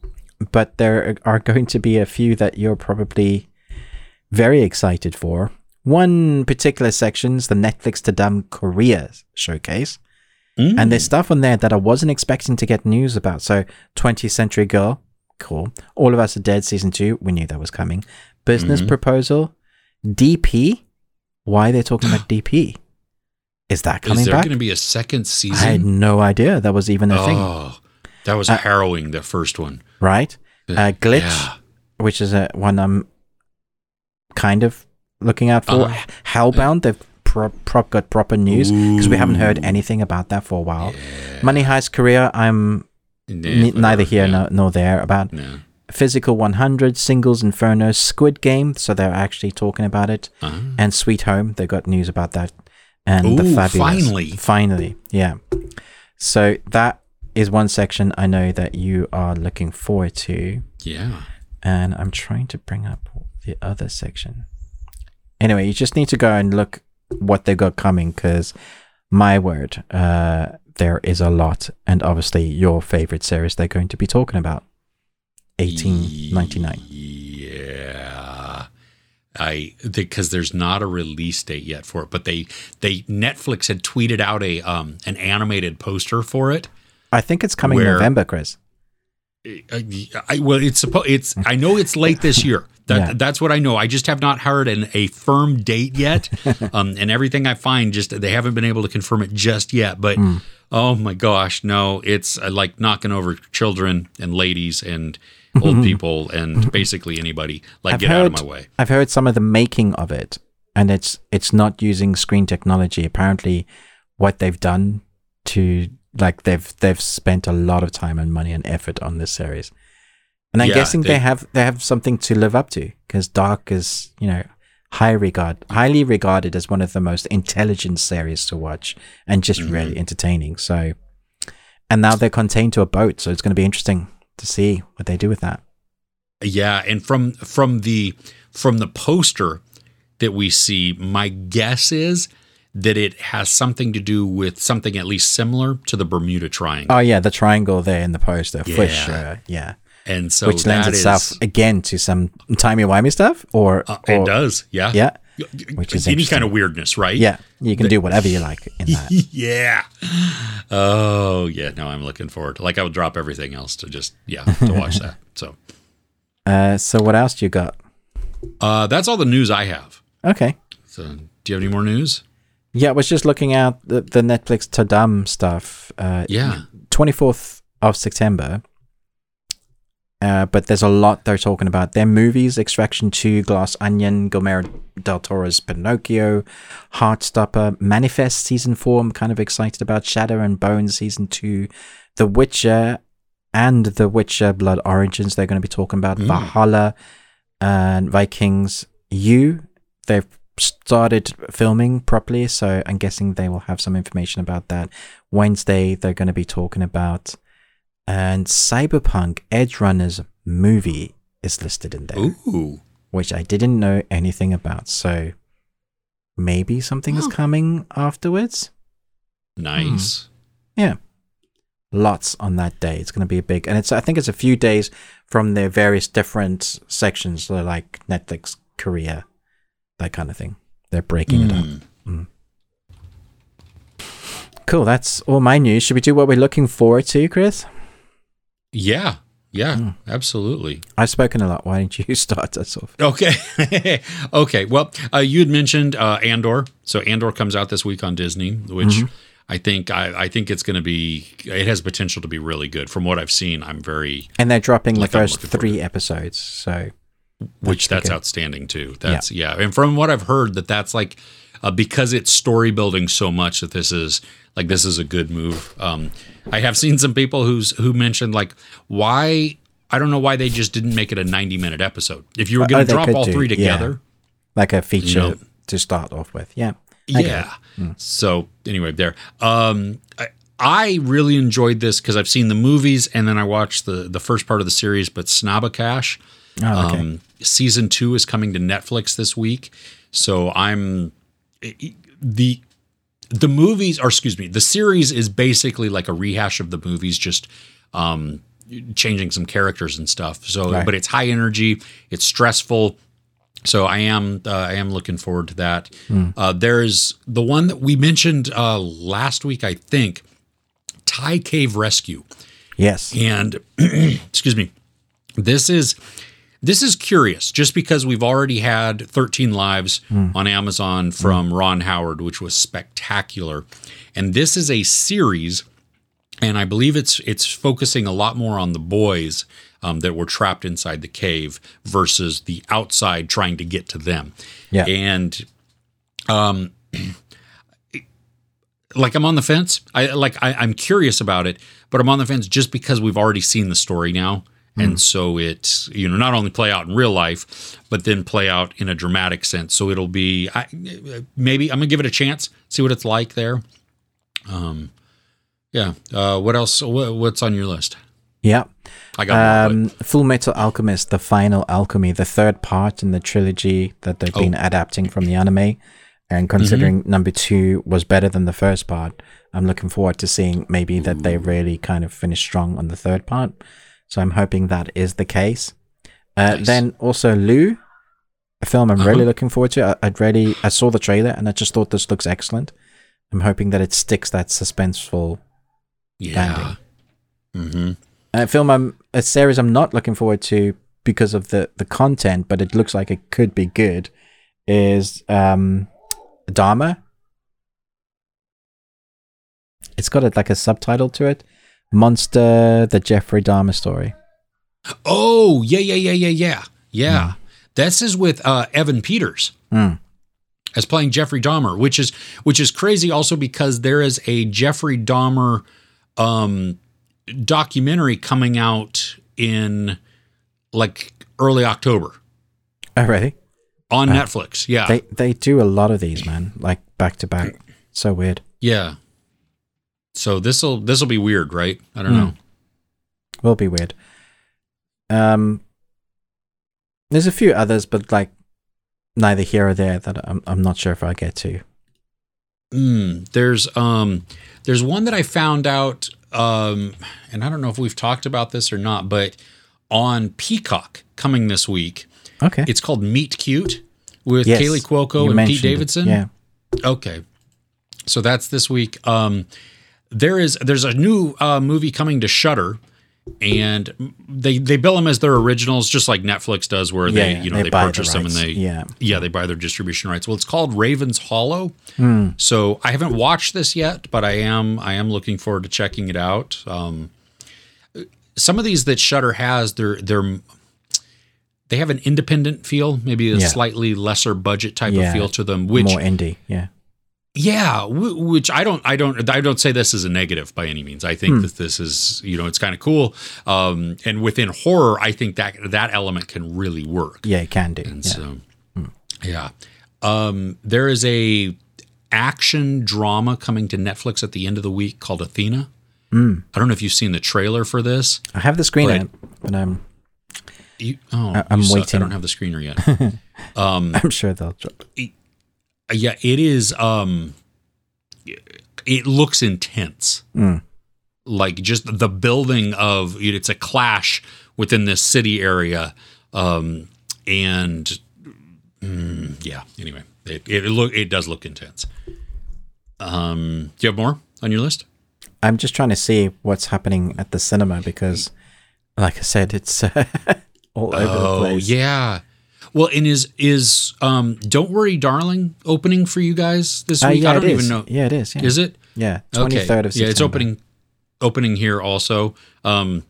But there are going to be a few that you're probably very excited for. One particular section's the Netflix Tudum Korea showcase. Mm. And there's stuff on there that I wasn't expecting to get news about. So, 20th Century Girl, cool. All of Us Are Dead season two, we knew that was coming. Business Mhm. Proposal, DP. Why they're talking about DP? Is that coming back? Is there back? going to be a second season? I had no idea that was even a thing, oh, that was Uh, harrowing. The first one. right? Uh, Glitch, Yeah. which is a one I'm kind of looking out for. Uh-huh. Hellbound, they've pro- prop got proper news because we haven't heard anything about that for a while. Money Heist Korea, I'm Nah, n- neither here yeah. nor, nor there about No. Physical 100, Singles Inferno, Squid Game, so they're actually talking about it, Uh-huh. and Sweet Home, they've got news about that, and the Ooh, Fabulous. finally. finally, yeah. So that is one section I know that you are looking forward to, Yeah. and I'm trying to bring up the other section. Anyway, you just need to go and look what they got coming, because my word, uh, there is a lot, and obviously your favorite series they're going to be talking about. 1899. Yeah. I because there's not a release date yet for it, but they they Netflix had tweeted out a um an animated poster for it. I think it's coming Where- November, Chris. I, I well, it's supposed it's I know it's late this year. That Yeah. that's what I know. I just have not heard an, a firm date yet. um, and everything I find just they haven't been able to confirm it just yet. But Hmm. oh my gosh, no! It's uh, like knocking over children and ladies and old people and basically anybody. Like I've get out of my way. I've heard some of the making of it, and it's it's not using screen technology. Apparently, what they've done to like they've they've spent a lot of time and money and effort on this series. And I'm Yeah, guessing they, they- have they have something to live up to because Dark is you know high regard highly regarded as one of the most intelligent series to watch and just Mm-hmm. really entertaining. So, and now they're contained to a boat, so it's going to be interesting to see what they do with that. Yeah, and from from the from the poster that we see, my guess is that it has something to do with something at least similar to the Bermuda Triangle. Oh yeah, the triangle there in the poster for Yeah. sure. Yeah, and so which lends itself is- again to some timey wimey stuff, or, uh, or it does, yeah. yeah, which is any kind of weirdness, right? yeah. You can do whatever you like in that. yeah. Oh, yeah. No, I'm looking forward. to Like I would drop everything else to just yeah to watch that. So Uh, so what else do you got? uh, that's all the news I have. Okay. So do you have any more news? Yeah, I was just looking at the, the Netflix Tudum stuff. Uh, Yeah. 24th of September. Uh, but there's a lot they're talking about. Their movies, Extraction 2, Glass Onion, Guillermo del Toro's Pinocchio, Heartstopper, Manifest Season 4, I'm kind of excited about, Shadow and Bone Season 2, The Witcher, and The Witcher Blood Origins they're going to be talking about, Mm. Valhalla, and Vikings U. They've started filming properly, so I'm guessing they will have some information about that. Wednesday, they're going to be talking about. And Cyberpunk Edgerunners movie is listed in there, Ooh. which I didn't know anything about. So maybe something is coming afterwards. Nice. Yeah. Lots on that day. It's going to be a big, and it's I think it's a few days from their various different sections, so like Netflix Korea, that kind of thing. They're breaking it up. Mm. Cool. That's all my news. Should we do what we're looking forward to, Chris? Yeah. Yeah. Hmm. Absolutely. I've spoken a lot. Why don't you start us off? Okay. okay. Well, uh, you had mentioned uh, Andor. So Andor comes out this week on Disney, which Mm-hmm. I think I, I think it's going to be. It has potential to be really good. From what I've seen, I'm very And they're dropping Like the first three episodes. So which that's outstanding too. That's yeah. And from what I've heard, that that's like uh, because it's story building so much that this is like this is a good move. Um, I have seen some people who's who mentioned like why I don't know why they just didn't make it a 90 minute episode. If you were going to drop all do, three yeah. together, like a feature know. to start off with. Yeah. Yeah. Hmm. So anyway, there. Um, I, I really enjoyed this because I've seen the movies and then I watched the the first part of the series. But Snabba Cash, Oh, okay. um, season two is coming to Netflix this week. So I'm the the movies, or excuse me, the series is basically like a rehash of the movies, just um, changing some characters and stuff. So, Right. but it's high energy, it's stressful. So I am uh, I am looking forward to that. Uh, there's the one that we mentioned uh, last week, I think, Thai Cave Rescue, yes. and excuse me, this is this is curious just because we've already had 13 lives on Amazon from Ron Howard, which was spectacular, and this is a series and I believe it's it's focusing a lot more on the boys um, that were trapped inside the cave versus the outside trying to get to them. Yeah. and um, like I'm on the fence. I like I, I'm curious about it, but I'm on the fence just because we've already seen the story now. And so it's you know not only play out in real life, but then play out in a dramatic sense. So it'll be I, maybe I'm gonna give it a chance, see what it's like there. Um, yeah. Uh, what else? What, what's on your list? Yeah. I got Um, Full Metal Alchemist, the final alchemy, the third part in the trilogy that they've been Oh. adapting from the anime. And considering number two was better than the first part, I'm looking forward to seeing maybe that they really kind of finish strong on the third part. So I'm hoping that is the case. Uh, Nice. Then also Lou, a film I'm Uh-huh. really looking forward to. I, I'd really I saw the trailer and I just thought this looks excellent. I'm hoping that it sticks that suspenseful yeah. Mm-hmm. a film I'm a series I'm not looking forward to because of the the content, but it looks like it could be good. Is um, Dahmer? It's got a, like a subtitle to it, "Monster: The Jeffrey Dahmer Story." Oh yeah, yeah, yeah, yeah, yeah, yeah. This is with uh, Evan Peters Hmm. as playing Jeffrey Dahmer, which is which is crazy. Also because there is a Jeffrey Dahmer um, documentary coming out in like early October Already. on Netflix. Yeah. They they do a lot of these, man. Like back to back. So weird. yeah. So this will this will be weird, right? I don't Hmm. know. Will be weird. Um, there's a few others, but like neither here or there that I'm I'm not sure if I get to. Mm, there's um there's one that I found out um and I don't know if we've talked about this or not, but on Peacock coming this week, Okay. it's called Meet Cute with Yes, Kaley Cuoco and Pete mentioned it. Davidson. Yeah. Okay. So that's this week. Um there is there's a new uh movie coming to Shudder and they they bill them as their originals just like Netflix does where they you know they they, buy the purchase them and they Yeah. yeah they buy their distribution rights. Well, it's called Ravens Hollow. Hmm. So I haven't watched this yet, but I am I am looking forward to checking it out. Um, some of these that Shudder has, they're they're they have an independent feel, maybe a Yeah. slightly lesser budget type Yeah. of feel to them. Which More indie. Yeah. Yeah, w- which I don't I don't I don't say this is a negative by any means. I think Hmm. that this is you know it's kind of cool. Um, and within horror, I think that that element can really work. Yeah, it can do. And Yeah. so, yeah. Um, there is a action drama coming to Netflix at the end of the week called Athena. Hmm. I don't know if you've seen the trailer for this. I have the screen But- but um, You, oh, I- I'm you suck. I don't have the screener yet. I'm sure they'll drop. Yeah, it is. Um, it looks intense. Mm. Like just the building of it's a clash within this city area, um, and mm, yeah. Anyway, it it look it does look intense. Um, do you have more on your list? I'm just trying to see what's happening at the cinema because, like I said, it's uh, all over the Oh place. yeah. Well, and is is um, "Don't Worry, Darling" opening for you guys this Uh, week? yeah, I don't even is. know. Yeah, it is. Yeah, Is it? yeah, twenty third of September. Yeah, it's opening opening here also. Um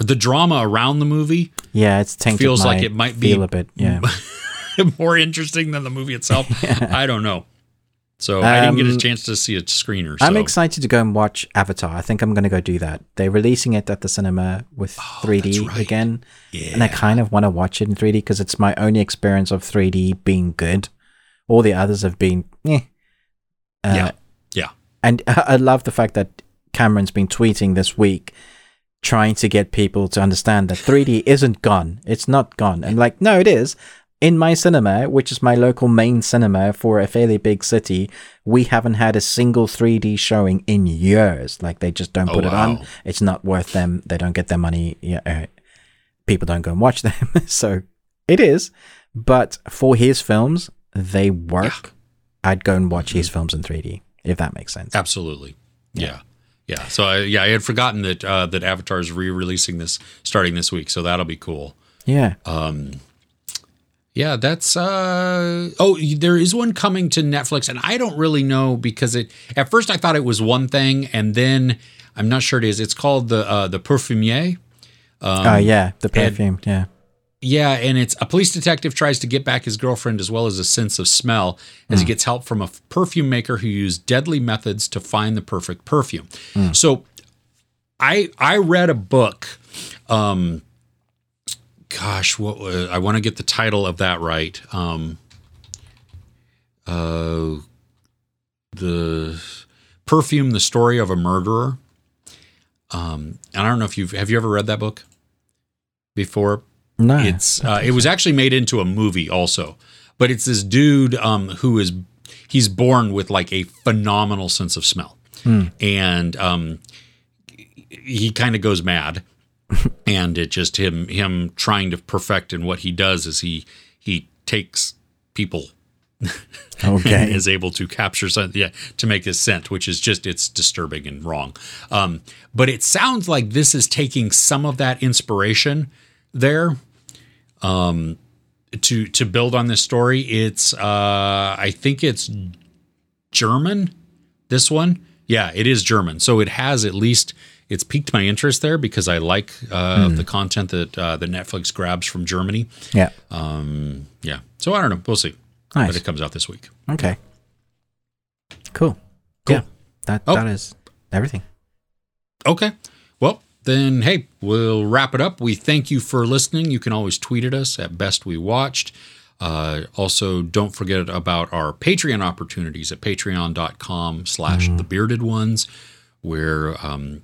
the drama around the movie Yeah, it's tainted feels like it might be- a bit. Yeah, more interesting than the movie itself. I don't know. So I didn't get a Um, chance to see a screener. So. I'm excited to go and watch Avatar. I think I'm going to go do that. They're releasing it at the cinema with 3D Oh, right. again, Yeah. and I kind of want to watch it in 3D because it's my only experience of 3D being good. All the others have been, eh. Uh, yeah. Yeah. And I love the fact that Cameron's been tweeting this week trying to get people to understand that 3D isn't gone. It's not gone. And like, no, it is. In my cinema, which is my local main cinema for a fairly big city, we haven't had a single 3D showing in years. Like, they just don't Oh, put it on. It's not worth them. They don't get their money. Yeah, uh, people don't go and watch them. so it is. But for his films, they work. I'd go and watch Mm-hmm. his films in 3D, if that makes sense. Absolutely. Yeah. Yeah. So I, yeah, I had forgotten that uh, that Avatar is re-releasing this starting this week, so that'll be cool. Yeah. Yeah, that's uh oh, there is one coming to Netflix and I don't really know because it at first I thought it was one thing and then I'm not sure it is. It's called the uh the Perfumier. oh, yeah. The perfume. yeah. Yeah, and it's a police detective tries to get back his girlfriend as well as a sense of smell as he gets help from a perfume maker who used deadly methods to find the perfect perfume. So I I read a book um gosh, what wa- I want to get the title of that right. Um uh the perfume the story of a murderer. Um and I don't know if you've have you ever read that book before? No. it's uh, it was actually made into a movie also but it's this dude um, who is he's born with like a phenomenal sense of smell and um, he kind of goes mad and it just him him trying to perfect and what he does is he he takes people and okay. is able to capture something yeah, to make his scent, which is just it's disturbing and wrong. Um, but it sounds like this is taking some of that inspiration there um, to to build on this story. It's uh, I think it's German. This one, yeah, it is German. So it has at least it's piqued my interest there because I like uh, the content that uh, the Netflix grabs from Germany. yeah. Um, yeah, so I don't know. We'll see. Nice. But it comes out this week. Okay. Cool. Cool. Yeah. That Oh. that is everything. Okay. Well, then hey, we'll wrap it up. We thank you for listening. You can always tweet at us at Best We Watched. Uh, also, don't forget about our Patreon opportunities at patreon.com slash the bearded ones, where um,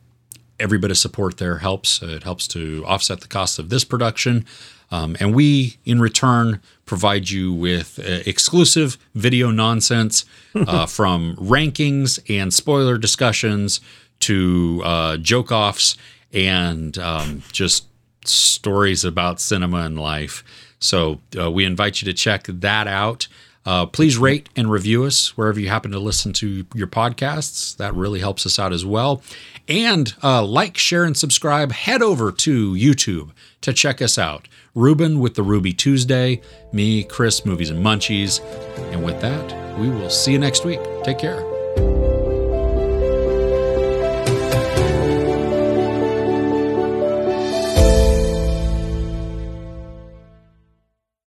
every bit of support there helps. It helps to offset the cost of this production. Um, and we, in return, provide you with uh, exclusive video nonsense uh, from rankings and spoiler discussions to uh, joke offs and um, just stories about cinema and life. So uh, we invite you to check that out. Uh, please rate and review us wherever you happen to listen to your podcasts. That really helps us out as well. And uh, like, share, and subscribe. Head over to YouTube to check us out. Ruben with the Ruby Tuesday, me, Chris, Movies and Munchies. And with that, we will see you next week. Take care.